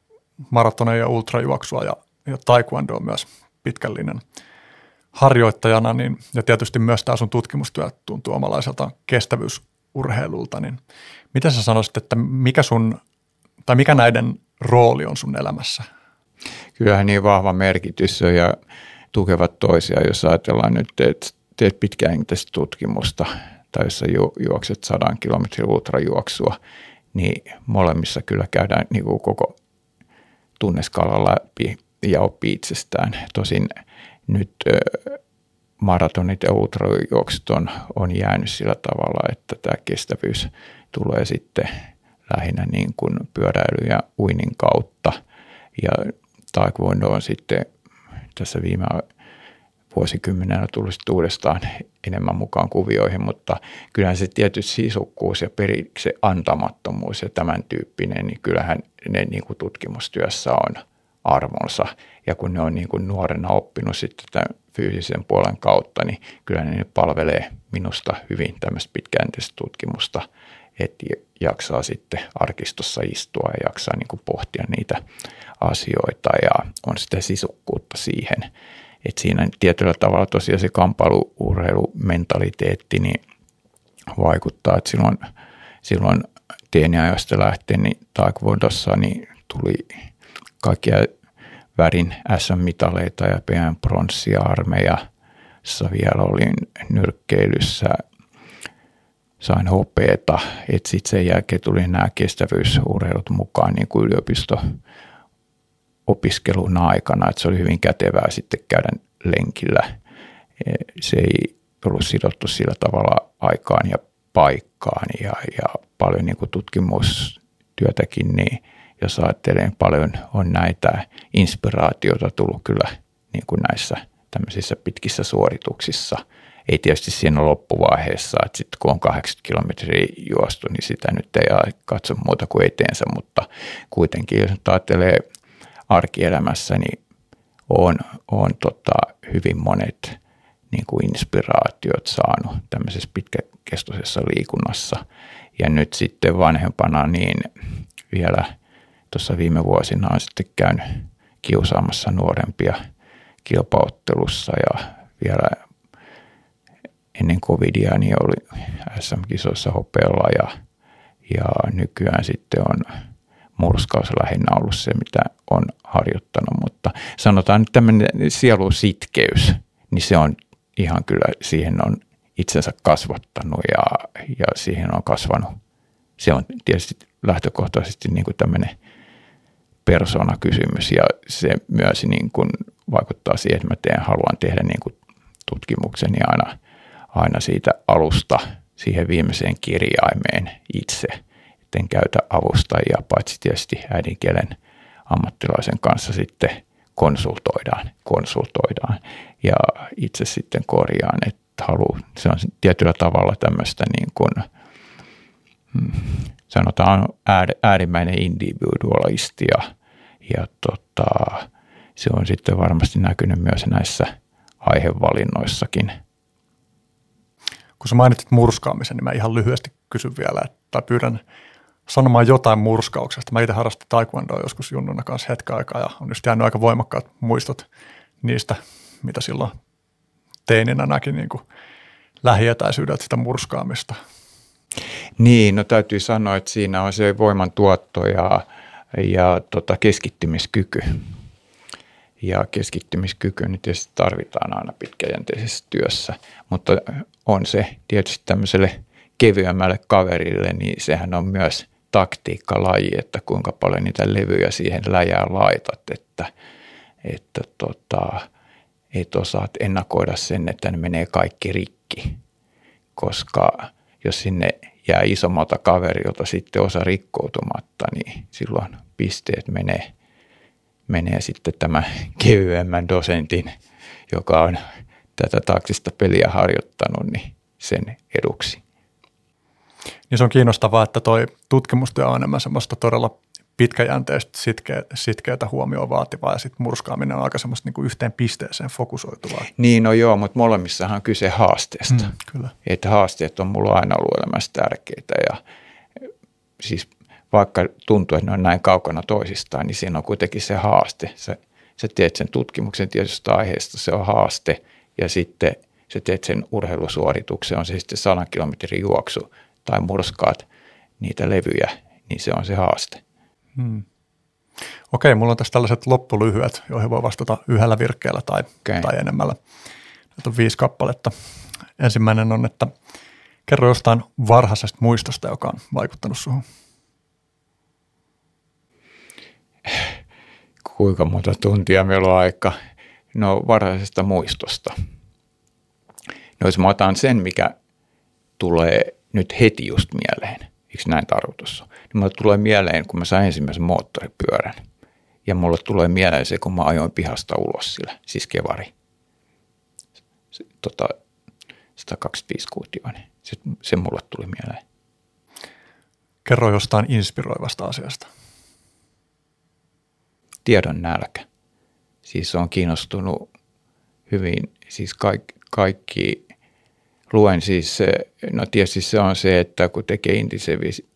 maratoneja ja ultrajuoksua ja, ja taekwondo on myös pitkällinen harjoittajana, niin, ja tietysti myös tämä sun tutkimustyö tuntuu omalaiselta kestävyysurheilulta, niin miten sä sanoisit, että mikä sun, tai mikä näiden rooli on sun elämässä? Kyllähän niin vahva merkitys on ja tukevat toisiaan, jos ajatellaan nyt, että teet pitkäjänteistä tutkimusta tai jos ju, juokset sadan kilometrin ultrajuoksua, niin molemmissa kyllä käydään niin kuin koko tunneskala läpi ja oppii itsestään. Tosin nyt maratonit ja ultrajuoksut on, on jäänyt sillä tavalla, että tämä kestävyys tulee sitten lähinnä niin kuin pyöräily ja uinin kautta. Ja taekwondo on sitten tässä viime vuosikymmenellä tullut uudestaan enemmän mukaan kuvioihin, mutta kyllähän se tietysti sisukkuus ja periksi antamattomuus ja tämän tyyppinen, niin kyllähän ne niin kuin tutkimustyössä on arvonsa. Ja kun ne on niin kuin nuorena oppinut sitten tämän fyysisen puolen kautta, niin kyllä ne palvelee minusta hyvin tämmöistä pitkäjänteistä tutkimusta, että jaksaa sitten arkistossa istua ja jaksaa niin kuin pohtia niitä asioita ja on sitä sisukkuutta siihen. Että siinä tietyllä tavalla tosiaan se kamppailuurheilumentaliteetti niin vaikuttaa, että silloin, silloin teiniajoista lähtien niin taekwondossa niin tuli kaikkia värin SM-mitaleita ja PM pronssia armeijassa vielä olin nyrkkeilyssä, sain hopeeta, että sitten sen jälkeen tuli nämä kestävyysurheilut mukaan niin kuin yliopisto opiskelun aikana, että se oli hyvin kätevää sitten käydä lenkillä. E, se ei ollut sidottu sillä tavalla aikaan ja paikkaan ja, ja paljon niin kuin tutkimustyötäkin, niin jos ajattelen paljon on näitä inspiraatioita tullut kyllä niin kuin näissä tämmöisissä pitkissä suorituksissa. Ei tietysti siinä loppuvaiheessa, että sitten kun on 80 kilometriä juostu, niin sitä nyt ei katso muuta kuin eteensä, mutta kuitenkin jos ajattelee arkielämässä, niin on, on tota hyvin monet niin kuin inspiraatiot saanut tämmöisessä pitkäkestoisessa liikunnassa. Ja nyt sitten vanhempana niin vielä tuossa viime vuosina on sitten käynyt kiusaamassa nuorempia kilpauttelussa ja vielä ennen covidia niin oli SM-kisoissa hopealla ja, ja nykyään sitten on murskaus lähinnä ollut se, mitä on harjoittanut, mutta sanotaan nyt tämmöinen sielusitkeys, niin se on ihan kyllä, siihen on itsensä kasvattanut ja, ja siihen on kasvanut. Se on tietysti lähtökohtaisesti niin kuin tämmöinen persoonakysymys. Ja se myös niin kuin vaikuttaa siihen, että mä teen, haluan tehdä niin kuin tutkimukseni aina, aina siitä alusta siihen viimeiseen kirjaimeen itse – sitten käytä avustajia, paitsi tietysti äidinkielen ammattilaisen kanssa sitten konsultoidaan, konsultoidaan. Ja itse sitten korjaan, että halu, se on tietyllä tavalla tämmöistä niin kuin, hmm, sanotaan äärimmäinen individualisti ja, ja tota, se on sitten varmasti näkynyt myös näissä aihevalinnoissakin. Kun sä mainitsit murskaamisen, niin mä ihan lyhyesti kysyn vielä, tai pyydän sanomaan jotain murskauksesta. Mä itse harrastin taekwondoa joskus junnuna kanssa hetken aikaa ja on just jäänyt aika voimakkaat muistot niistä, mitä silloin teininä näki niin kuin lähietäisyydeltä sitä murskaamista. Niin, no täytyy sanoa, että siinä on se voiman tuotto ja, ja tota keskittymiskyky. Ja keskittymiskyky niin tietysti tarvitaan aina pitkäjänteisessä työssä, mutta on se tietysti tämmöiselle kevyemmälle kaverille, niin sehän on myös – taktiikkalaji, että kuinka paljon niitä levyjä siihen läjään laitat, että, että tota, et osaat ennakoida sen, että ne menee kaikki rikki, koska jos sinne jää isommalta kaverilta sitten osa rikkoutumatta, niin silloin pisteet menee, menee sitten tämä kevyemmän dosentin, joka on tätä taksista peliä harjoittanut, niin sen eduksi. Niin se on kiinnostavaa, että toi tutkimustyö on enemmän semmoista todella pitkäjänteistä sitkeä, sitkeätä huomioon vaativaa ja sitten murskaaminen on aika semmoista niin kuin yhteen pisteeseen fokusoituvaa. Niin, no joo, mutta molemmissahan on kyse haasteesta. Mm, kyllä. Että haasteet on mulla aina ollut elämässä tärkeitä ja siis vaikka tuntuu, että ne on näin kaukana toisistaan, niin siinä on kuitenkin se haaste. Sä, sä teet sen tutkimuksen tietystä aiheesta, se on haaste ja sitten sä teet sen urheilusuorituksen, on se sitten 100 kilometrin juoksu tai murskaat niitä levyjä, niin se on se haaste. Hmm. Okei, mulla on tässä tällaiset loppulyhyet, joihin voi vastata yhdellä virkkeellä tai, okay. tai enemmällä. Näitä on viisi kappaletta. Ensimmäinen on, että kerro jostain varhaisesta muistosta, joka on vaikuttanut suhun. Kuinka monta tuntia meillä on aika? No varhaisesta muistosta. No jos mä otan sen, mikä tulee nyt heti just mieleen, eikö näin tarkoitus on? Mulle tulee mieleen, kun mä sain ensimmäisen moottoripyörän. Ja mulle tulee mieleen se, kun mä ajoin pihasta ulos sillä, siis kevari. Se, tota, 125 kuutioinen. Se, se mulle tuli mieleen. Kerro jostain inspiroivasta asiasta. Tiedon nälkä. Siis on kiinnostunut hyvin, siis kaikki, kaikki luen siis, no tietysti se on se, että kun tekee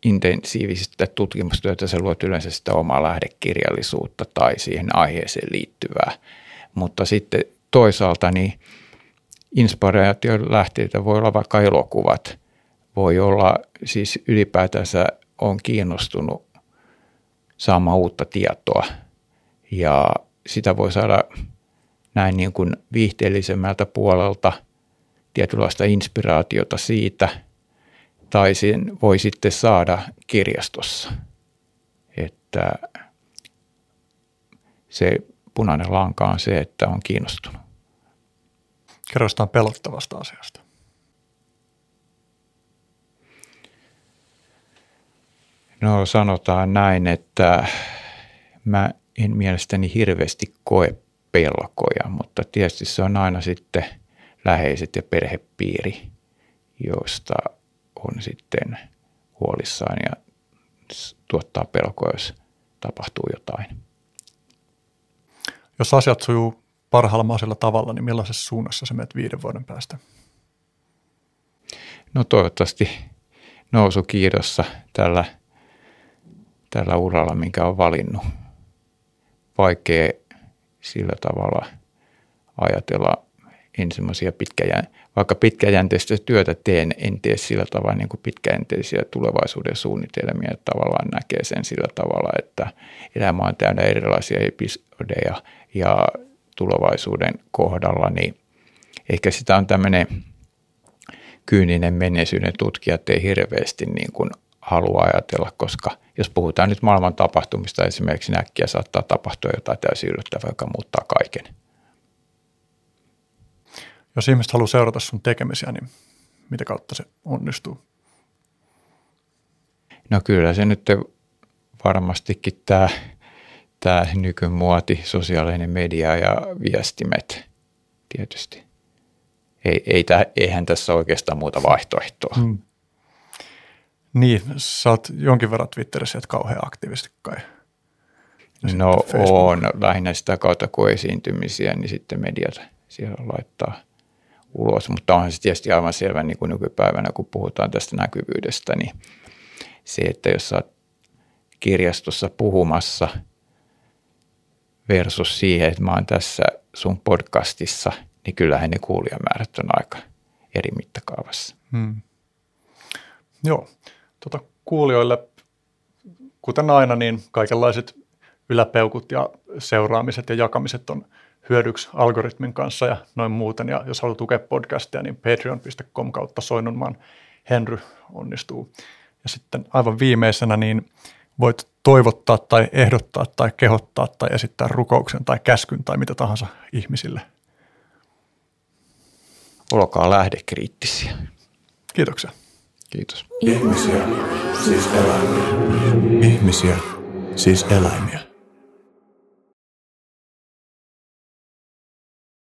intensiivistä tutkimustyötä, se luot yleensä sitä omaa lähdekirjallisuutta tai siihen aiheeseen liittyvää. Mutta sitten toisaalta niin inspiraation lähteitä voi olla vaikka elokuvat, voi olla siis ylipäätänsä on kiinnostunut saamaan uutta tietoa. Ja sitä voi saada näin niin kuin viihteellisemmältä puolelta – tietynlaista inspiraatiota siitä, tai sen voi sitten saada kirjastossa. Että se punainen lanka on se, että on kiinnostunut. Kerro jostain pelottavasta asiasta. No sanotaan näin, että mä en mielestäni hirveästi koe pelkoja, mutta tietysti se on aina sitten – läheiset ja perhepiiri, josta on sitten huolissaan ja tuottaa pelkoa, jos tapahtuu jotain. Jos asiat sujuu parhaalla mahdollisella tavalla, niin millaisessa suunnassa se menet viiden vuoden päästä? No toivottavasti nousukiidossa tällä, tällä uralla, minkä on valinnut. Vaikea sillä tavalla ajatella en semmoisia pitkäjän, vaikka pitkäjänteistä työtä teen, en tee sillä tavalla niin kuin pitkäjänteisiä tulevaisuuden suunnitelmia, että tavallaan näkee sen sillä tavalla, että elämä on täynnä erilaisia episodeja ja tulevaisuuden kohdalla, niin ehkä sitä on tämmöinen kyyninen menneisyyden tutkijat ei hirveästi niin kuin halua ajatella, koska jos puhutaan nyt maailman tapahtumista, esimerkiksi näkkiä saattaa tapahtua jotain täysin yllättävää, joka muuttaa kaiken – jos ihmiset haluaa seurata sun tekemisiä, niin mitä kautta se onnistuu? No kyllä se nyt varmastikin tämä, tämä nykymuoti, sosiaalinen media ja viestimet tietysti. Ei, ei täh, eihän tässä oikeastaan muuta vaihtoehtoa. Hmm. Niin, sä oot jonkin verran Twitterissä, että kauhean aktiivisesti kai. no on, lähinnä sitä kautta kun esiintymisiä, niin sitten mediat siellä laittaa – ulos, mutta onhan se tietysti aivan selvä niin kuin nykypäivänä, kun puhutaan tästä näkyvyydestä, niin se, että jos olet kirjastossa puhumassa versus siihen, että mä oon tässä sun podcastissa, niin kyllähän ne kuulijamäärät on aika eri mittakaavassa. Hmm. Joo, tuota, kuulijoille, kuten aina, niin kaikenlaiset yläpeukut ja seuraamiset ja jakamiset on – hyödyksi algoritmin kanssa ja noin muuten. Ja jos haluat tukea podcastia, niin patreon.com kautta Soinnunmaan Henry onnistuu. Ja sitten aivan viimeisenä, niin voit toivottaa tai ehdottaa tai kehottaa tai esittää rukouksen tai käskyn tai mitä tahansa ihmisille. Olkaa lähdekriittisiä. Kiitoksia. Kiitos. Ihmisiä, siis eläimiä. Ihmisiä, siis eläimiä.